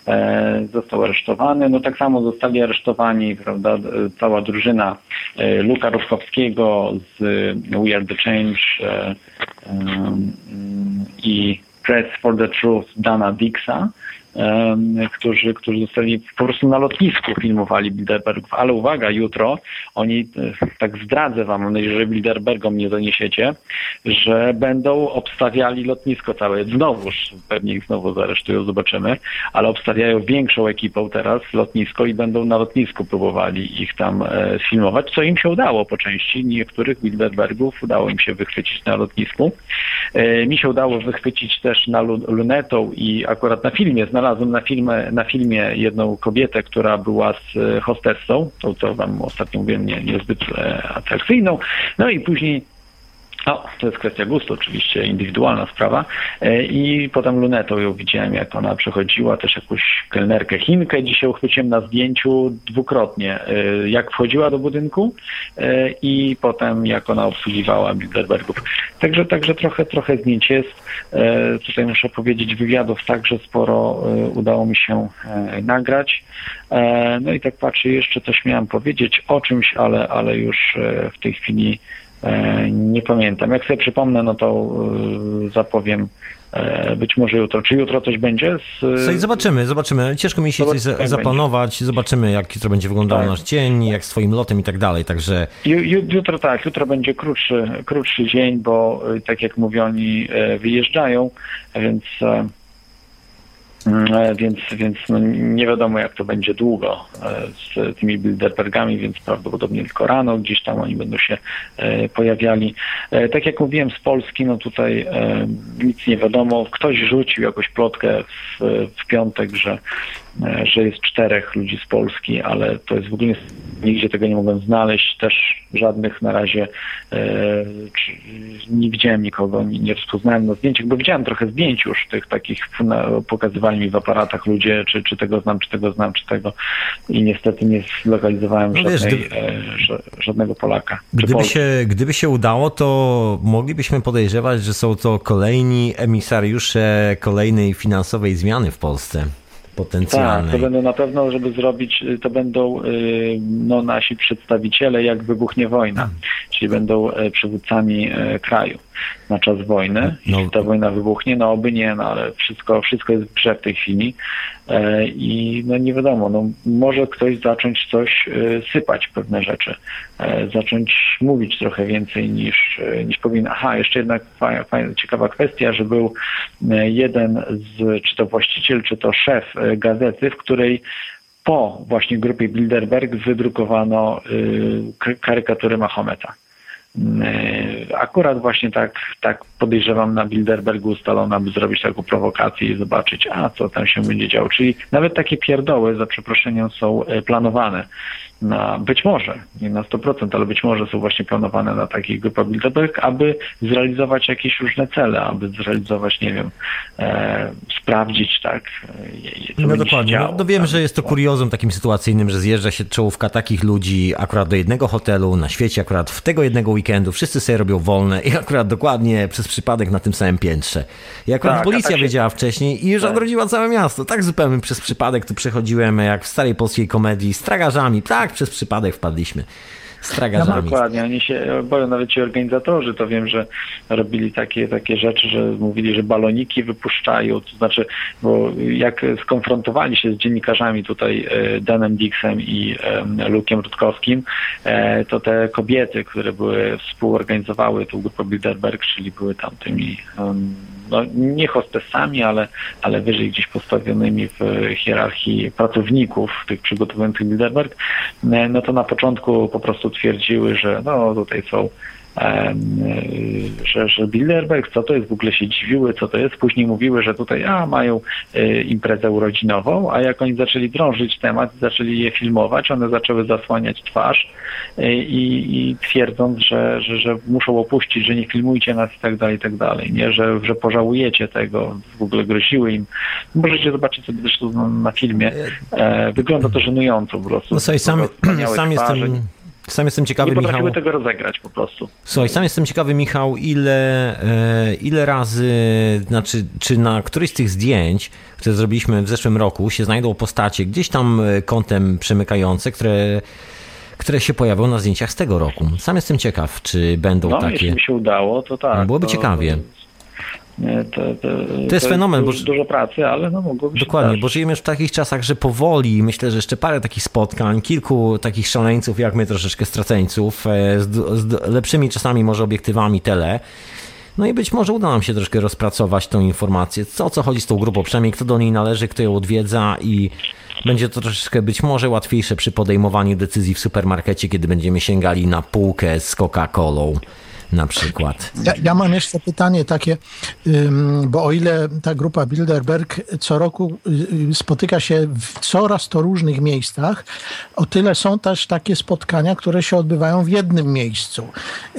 E, został aresztowany. No tak samo zostali aresztowani, prawda, e, cała drużyna e, Luka Rutkowskiego z e, We Are The Change e, em, i Press for the Truth Dana Dixa, którzy, którzy zostali po prostu na lotnisku filmowali Bilderbergów. Ale uwaga, jutro oni, e, tak zdradzę wam, mam nadzieję, że Bilderbergom nie doniesiecie, że będą obstawiali lotnisko całe. Znowuż, pewnie ich znowu zaresztują, zobaczymy, ale obstawiają większą ekipą teraz lotnisko i będą na lotnisku próbowali ich tam e, sfilmować, co im się udało po części. Niektórych Bilderbergów udało im się wychwycić na lotnisku. E, mi się udało wychwycić też na lu- lunetą i akurat na filmie, znalazłem na, filmie, na filmie jedną kobietę, która była z e, hostessą, to co wam ostatnio mówiłem, nie, niezbyt e, atrakcyjną. No i później o, to jest kwestia gustu, oczywiście, indywidualna sprawa. E, I potem lunetą ją widziałem, jak ona przechodziła, też jakąś kelnerkę Chinkę. Dzisiaj uchwyciłem na zdjęciu dwukrotnie, e, jak wchodziła do budynku e, i potem jak ona obsługiwała Bilderbergów. Także, także trochę, trochę zdjęć jest. Tutaj muszę powiedzieć, wywiadów także sporo udało mi się nagrać. No i tak patrzę, jeszcze coś miałem powiedzieć o czymś, ale, ale już w tej chwili Nie pamiętam. Jak sobie przypomnę, no to e, zapowiem e, być może jutro. Czy jutro coś będzie? Z, zobaczymy, zobaczymy. Ciężko mi się Zobaczymy, zaplanować, zobaczymy jak jutro będzie wyglądał Tak. nasz dzień, jak z twoim lotem i tak dalej, także Ju, ju, jutro tak, jutro będzie krótszy, krótszy dzień, bo e, tak jak mówię, oni e, wyjeżdżają, więc, e, e, więc, więc no, nie wiadomo jak to będzie długo e, z tymi Bilderbergami, więc prawdopodobnie tylko rano gdzieś tam oni będą się e, pojawiali. E, Tak jak mówiłem z Polski, no tutaj e, nic nie wiadomo. Ktoś rzucił jakąś plotkę w, w piątek, że e, że jest czterech ludzi z Polski, ale to jest w ogóle nigdzie tego nie mogłem znaleźć, też żadnych na razie e, nie widziałem nikogo, nie, nie rozpoznałem na zdjęciach, bo widziałem trochę zdjęć już tych takich, pokazywali mi w aparatach ludzie, czy, czy tego znam, czy tego znam, czy tego i niestety nie zlokalizowałem No wiesz, żadnej, gdyby- e, ża- żadnego Polaka. gdyby się, gdyby się udało, to moglibyśmy podejrzewać, że są to kolejni emisariusze kolejnej finansowej zmiany w Polsce. Tak, Potencjalnej. to będą na pewno, żeby zrobić, y, to będą y, no, nasi przedstawiciele, jak wybuchnie wojna, czyli będą e, przywódcami kraju na czas wojny. No. Jeśli ta wojna wybuchnie, no oby nie, no ale wszystko, wszystko jest w grze w tej chwili E, i no nie wiadomo, no może ktoś zacząć coś e, sypać pewne rzeczy, e, zacząć mówić trochę więcej niż, e, niż powinien. Aha, jeszcze jedna fajna, fajna, ciekawa kwestia, że był e, jeden z, czy to właściciel, czy to szef e, gazety, w której po właśnie grupie Bilderberg wydrukowano y, karykatury Mahometa. Y, Akurat właśnie tak, tak podejrzewam na Bilderbergu ustalono, aby zrobić taką prowokację i zobaczyć, a co tam się będzie działo. Czyli nawet takie pierdoły, za przeproszeniem, są y, planowane. Na, być może, nie na 100%, ale być może są właśnie planowane na takich grupach Bilderberg, aby zrealizować jakieś różne cele, aby zrealizować, nie wiem, e, sprawdzić, tak, e, No dokładnie. No, działo. no wiem, tam. że jest to kuriozum takim sytuacyjnym, że zjeżdża się czołówka takich ludzi akurat do jednego hotelu na świecie, akurat w tego jednego weekendu, wszyscy sobie robią wolne i akurat dokładnie przez przypadek na tym samym piętrze. I akurat Tak, policja tak się- wiedziała wcześniej i już Tak. ogrodziła całe miasto. Tak zupełnie przez przypadek tu przechodziłem, jak w starej polskiej komedii z tragarzami. Tak, przez przypadek wpadliśmy. z tragarzami. Dokładnie, oni się boją, nawet ci organizatorzy, to wiem, że robili takie, takie rzeczy, że mówili, że baloniki wypuszczają, to znaczy, bo jak skonfrontowali się z dziennikarzami tutaj e, Danem Dixem i e, Lukiem Rutkowskim, e, to te kobiety, które były współorganizowały tą grupę Bilderberg, czyli były tam tymi em, no, nie hostessami, ale, ale wyżej gdzieś postawionymi w hierarchii pracowników tych przygotowujących Bilderberg, e, no to na początku po prostu twierdziły, że no tutaj są że, że Bilderberg, co to jest, w ogóle się dziwiły, co to jest. Później mówiły, że tutaj a, mają e, imprezę urodzinową, a jak oni zaczęli drążyć temat, zaczęli je filmować, one zaczęły zasłaniać twarz e, i, i twierdząc, że, że, że muszą opuścić, że nie filmujcie nas i tak dalej, i tak dalej, nie, że, że pożałujecie tego, w ogóle groziły im. Możecie zobaczyć sobie zresztą na, na filmie. E, wygląda to żenująco po prostu. No słuchaj, sam, sam twarze. jestem... Sam jestem Nie ciekawy, Michał. tego rozegrać po prostu. Słuchaj, sam jestem ciekawy, Michał, ile, e, ile razy, znaczy, czy na któryś z tych zdjęć, które zrobiliśmy w zeszłym roku, się znajdą postacie gdzieś tam e, kątem przemykające, które, które się pojawią na zdjęciach z tego roku. Sam jestem ciekaw, czy będą No, takie. jeśli by się udało, to tak. Byłoby to, ciekawie. To, to, To jest fenomen, Dużo, bo- dużo pracy, ale no mogłoby Dokładnie, bo żyjemy już w takich czasach, że powoli, myślę, że jeszcze parę takich spotkań, kilku takich szaleńców jak my, troszeczkę straceńców, e, z, z lepszymi czasami może obiektywami tele. No i być może uda nam się troszkę rozpracować tą informację, co o co chodzi z tą grupą, przynajmniej kto do niej należy, kto ją odwiedza i będzie to troszeczkę być może łatwiejsze przy podejmowaniu decyzji w supermarkecie, kiedy będziemy sięgali na półkę z Coca-Colą na przykład. Ja, ja mam jeszcze pytanie takie, bo o ile ta grupa Bilderberg co roku y, y, spotyka się w coraz to różnych miejscach, o tyle są też takie spotkania, które się odbywają w jednym miejscu.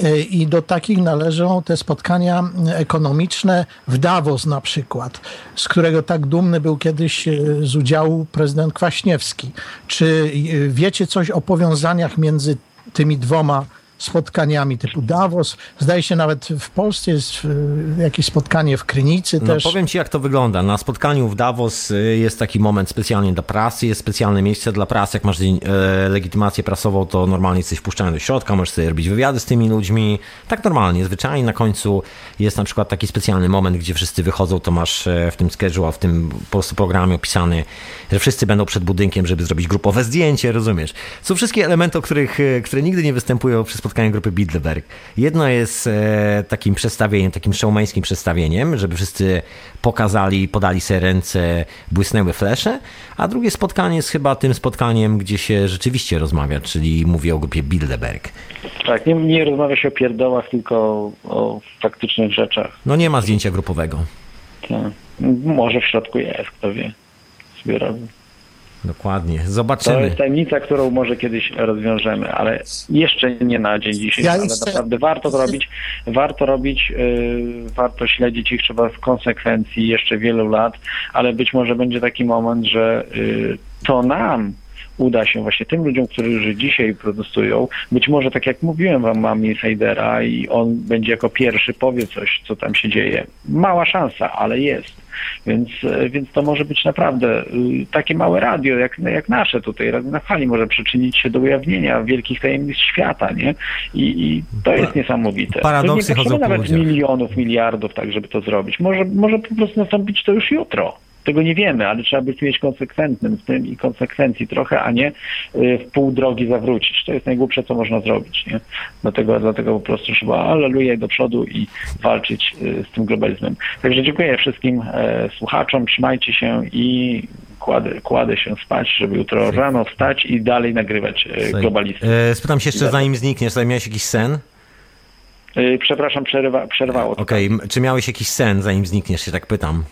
Y, I do takich należą te spotkania ekonomiczne w Davos na przykład, z którego tak dumny był kiedyś z udziału prezydent Kwaśniewski. Czy wiecie coś o powiązaniach między tymi dwoma spotkaniami typu Davos. Zdaje się nawet w Polsce jest y, jakieś spotkanie w Krynicy No też. powiem Ci, jak to wygląda. Na spotkaniu w Davos y, jest taki moment specjalnie dla prasy, jest specjalne miejsce dla prasy. Jak masz e, legitymację prasową, to normalnie jesteś wpuszczany do środka, możesz sobie robić wywiady z tymi ludźmi. Tak normalnie, zwyczajnie na końcu jest na przykład taki specjalny moment, gdzie wszyscy wychodzą, to masz e, w tym schedule, w tym po prostu programie opisany, że wszyscy będą przed budynkiem, żeby zrobić grupowe zdjęcie, rozumiesz? Są wszystkie elementy, o których, e, które nigdy nie występują przy spotkaniu grupy Bilderberg. Jedno jest e, takim przedstawieniem, takim showmańskim przedstawieniem, żeby wszyscy pokazali, podali sobie ręce, błysnęły flesze, a drugie spotkanie jest chyba tym spotkaniem, gdzie się rzeczywiście rozmawia, czyli mówię o grupie Bilderberg. Tak, nie, nie rozmawia się o pierdołach, tylko o, o faktycznych rzeczach. No nie ma zdjęcia grupowego. Tak. Może w środku jest, kto wie. Sobie Dokładnie. To Zobaczymy. jest tajemnica, którą może kiedyś rozwiążemy, ale jeszcze nie na dzień dzisiejszy, Ja ale jeszcze- naprawdę warto to robić, warto robić, yy, warto śledzić ich trzeba w konsekwencji jeszcze wielu lat, ale być może będzie taki moment, że yy, to nam uda się właśnie tym ludziom, którzy dzisiaj protestują, być może tak jak mówiłem wam, mam insidera i on będzie jako pierwszy powie coś, co tam się dzieje. Mała szansa, ale jest. Więc, e, więc to może być naprawdę y, takie małe radio, jak, jak nasze tutaj, Radio na Fali, może przyczynić się do ujawnienia wielkich tajemnic świata, nie? I, i to jest niesamowite. paradoksy to nie chodzą nawet milionów, miliardów, tak, żeby to zrobić. Może, może po prostu nastąpić to już jutro. Tego nie wiemy, ale trzeba być mieć konsekwentnym w tym i konsekwencji trochę, a nie y, w pół drogi zawrócić. To jest najgłupsze, co można zrobić. Nie? Dlatego, dlatego po prostu trzeba aleluja do przodu i walczyć y, z tym globalizmem. Także dziękuję wszystkim e, słuchaczom, trzymajcie się i kładę, kładę się spać, żeby jutro rano wstać i dalej nagrywać e, globalistów. E, Spytam się jeszcze, zanim znikniesz, tutaj miałeś jakiś sen? E, Przepraszam, przerywa, przerwało. Okej, m- czy miałeś jakiś sen, zanim znikniesz, się tak pytam.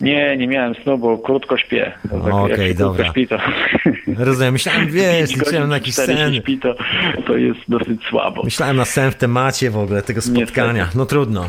Nie, nie miałem snu, bo krótko śpię. Tak, Okej, się dobra. śpi, to... Rozumiem, myślałem, wiesz, liczyłem na jakiś sen. śpi, to, to jest dosyć słabo. Myślałem na sen w temacie w ogóle tego spotkania. No trudno.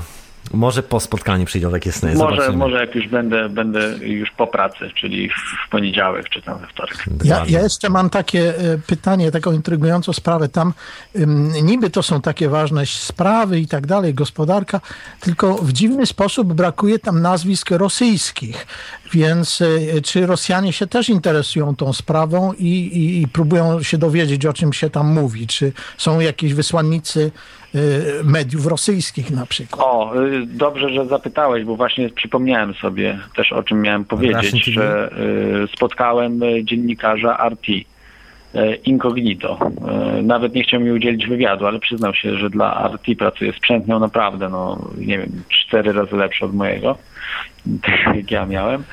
Może po spotkaniu przyjdą takie sny. Może, Zobaczymy. może jak już będę, będę już po pracy, czyli w poniedziałek czy tam we wtorek. Ja, ja jeszcze mam takie e, pytanie, taką intrygującą sprawę. Tam ym, niby to są takie ważne sprawy i tak dalej, gospodarka, tylko w dziwny sposób brakuje tam nazwisk rosyjskich. Więc e, czy Rosjanie się też interesują tą sprawą i, i, i próbują się dowiedzieć, o czym się tam mówi? Czy są jakieś wysłannicy e, mediów rosyjskich na przykład? O, y, dobrze, że zapytałeś, bo właśnie przypomniałem sobie też o czym miałem powiedzieć, że spotkałem dziennikarza RT incognito. Y, Nawet nie chciał mi udzielić wywiadu, ale przyznał się, że dla RT pracuje sprzęt miał naprawdę, no nie wiem, cztery razy lepszy od mojego, jak ja miałem,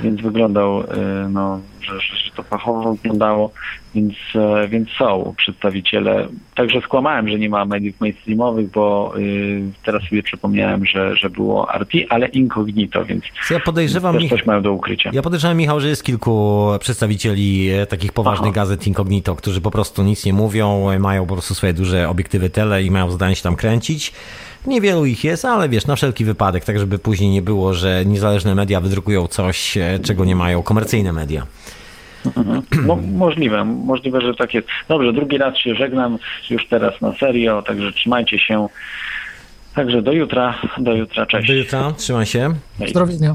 więc wyglądał, y, no, że, że, to fachowo wyglądało, więc, e, więc są przedstawiciele. Także skłamałem, że nie ma mediów mainstreamowych, bo y, teraz sobie przypomniałem, że, że było RT, ale incognito, więc Ja podejrzewam, też coś mają do ukrycia. ja podejrzewam, Michał, że jest kilku przedstawicieli e, takich poważnych Aha. gazet incognito, którzy po prostu nic nie mówią, e, mają po prostu swoje duże obiektywy tele i mają zadanie się tam kręcić. Niewielu ich jest, ale wiesz, na wszelki wypadek, tak żeby później nie było, że niezależne media wydrukują coś, e, czego nie mają komercyjne media. No, możliwe, możliwe, że tak jest. Dobrze, drugi raz się żegnam, już teraz na serio, także trzymajcie się. Także do jutra, do jutra, cześć. Do jutra, trzymaj się. Zdrowienia.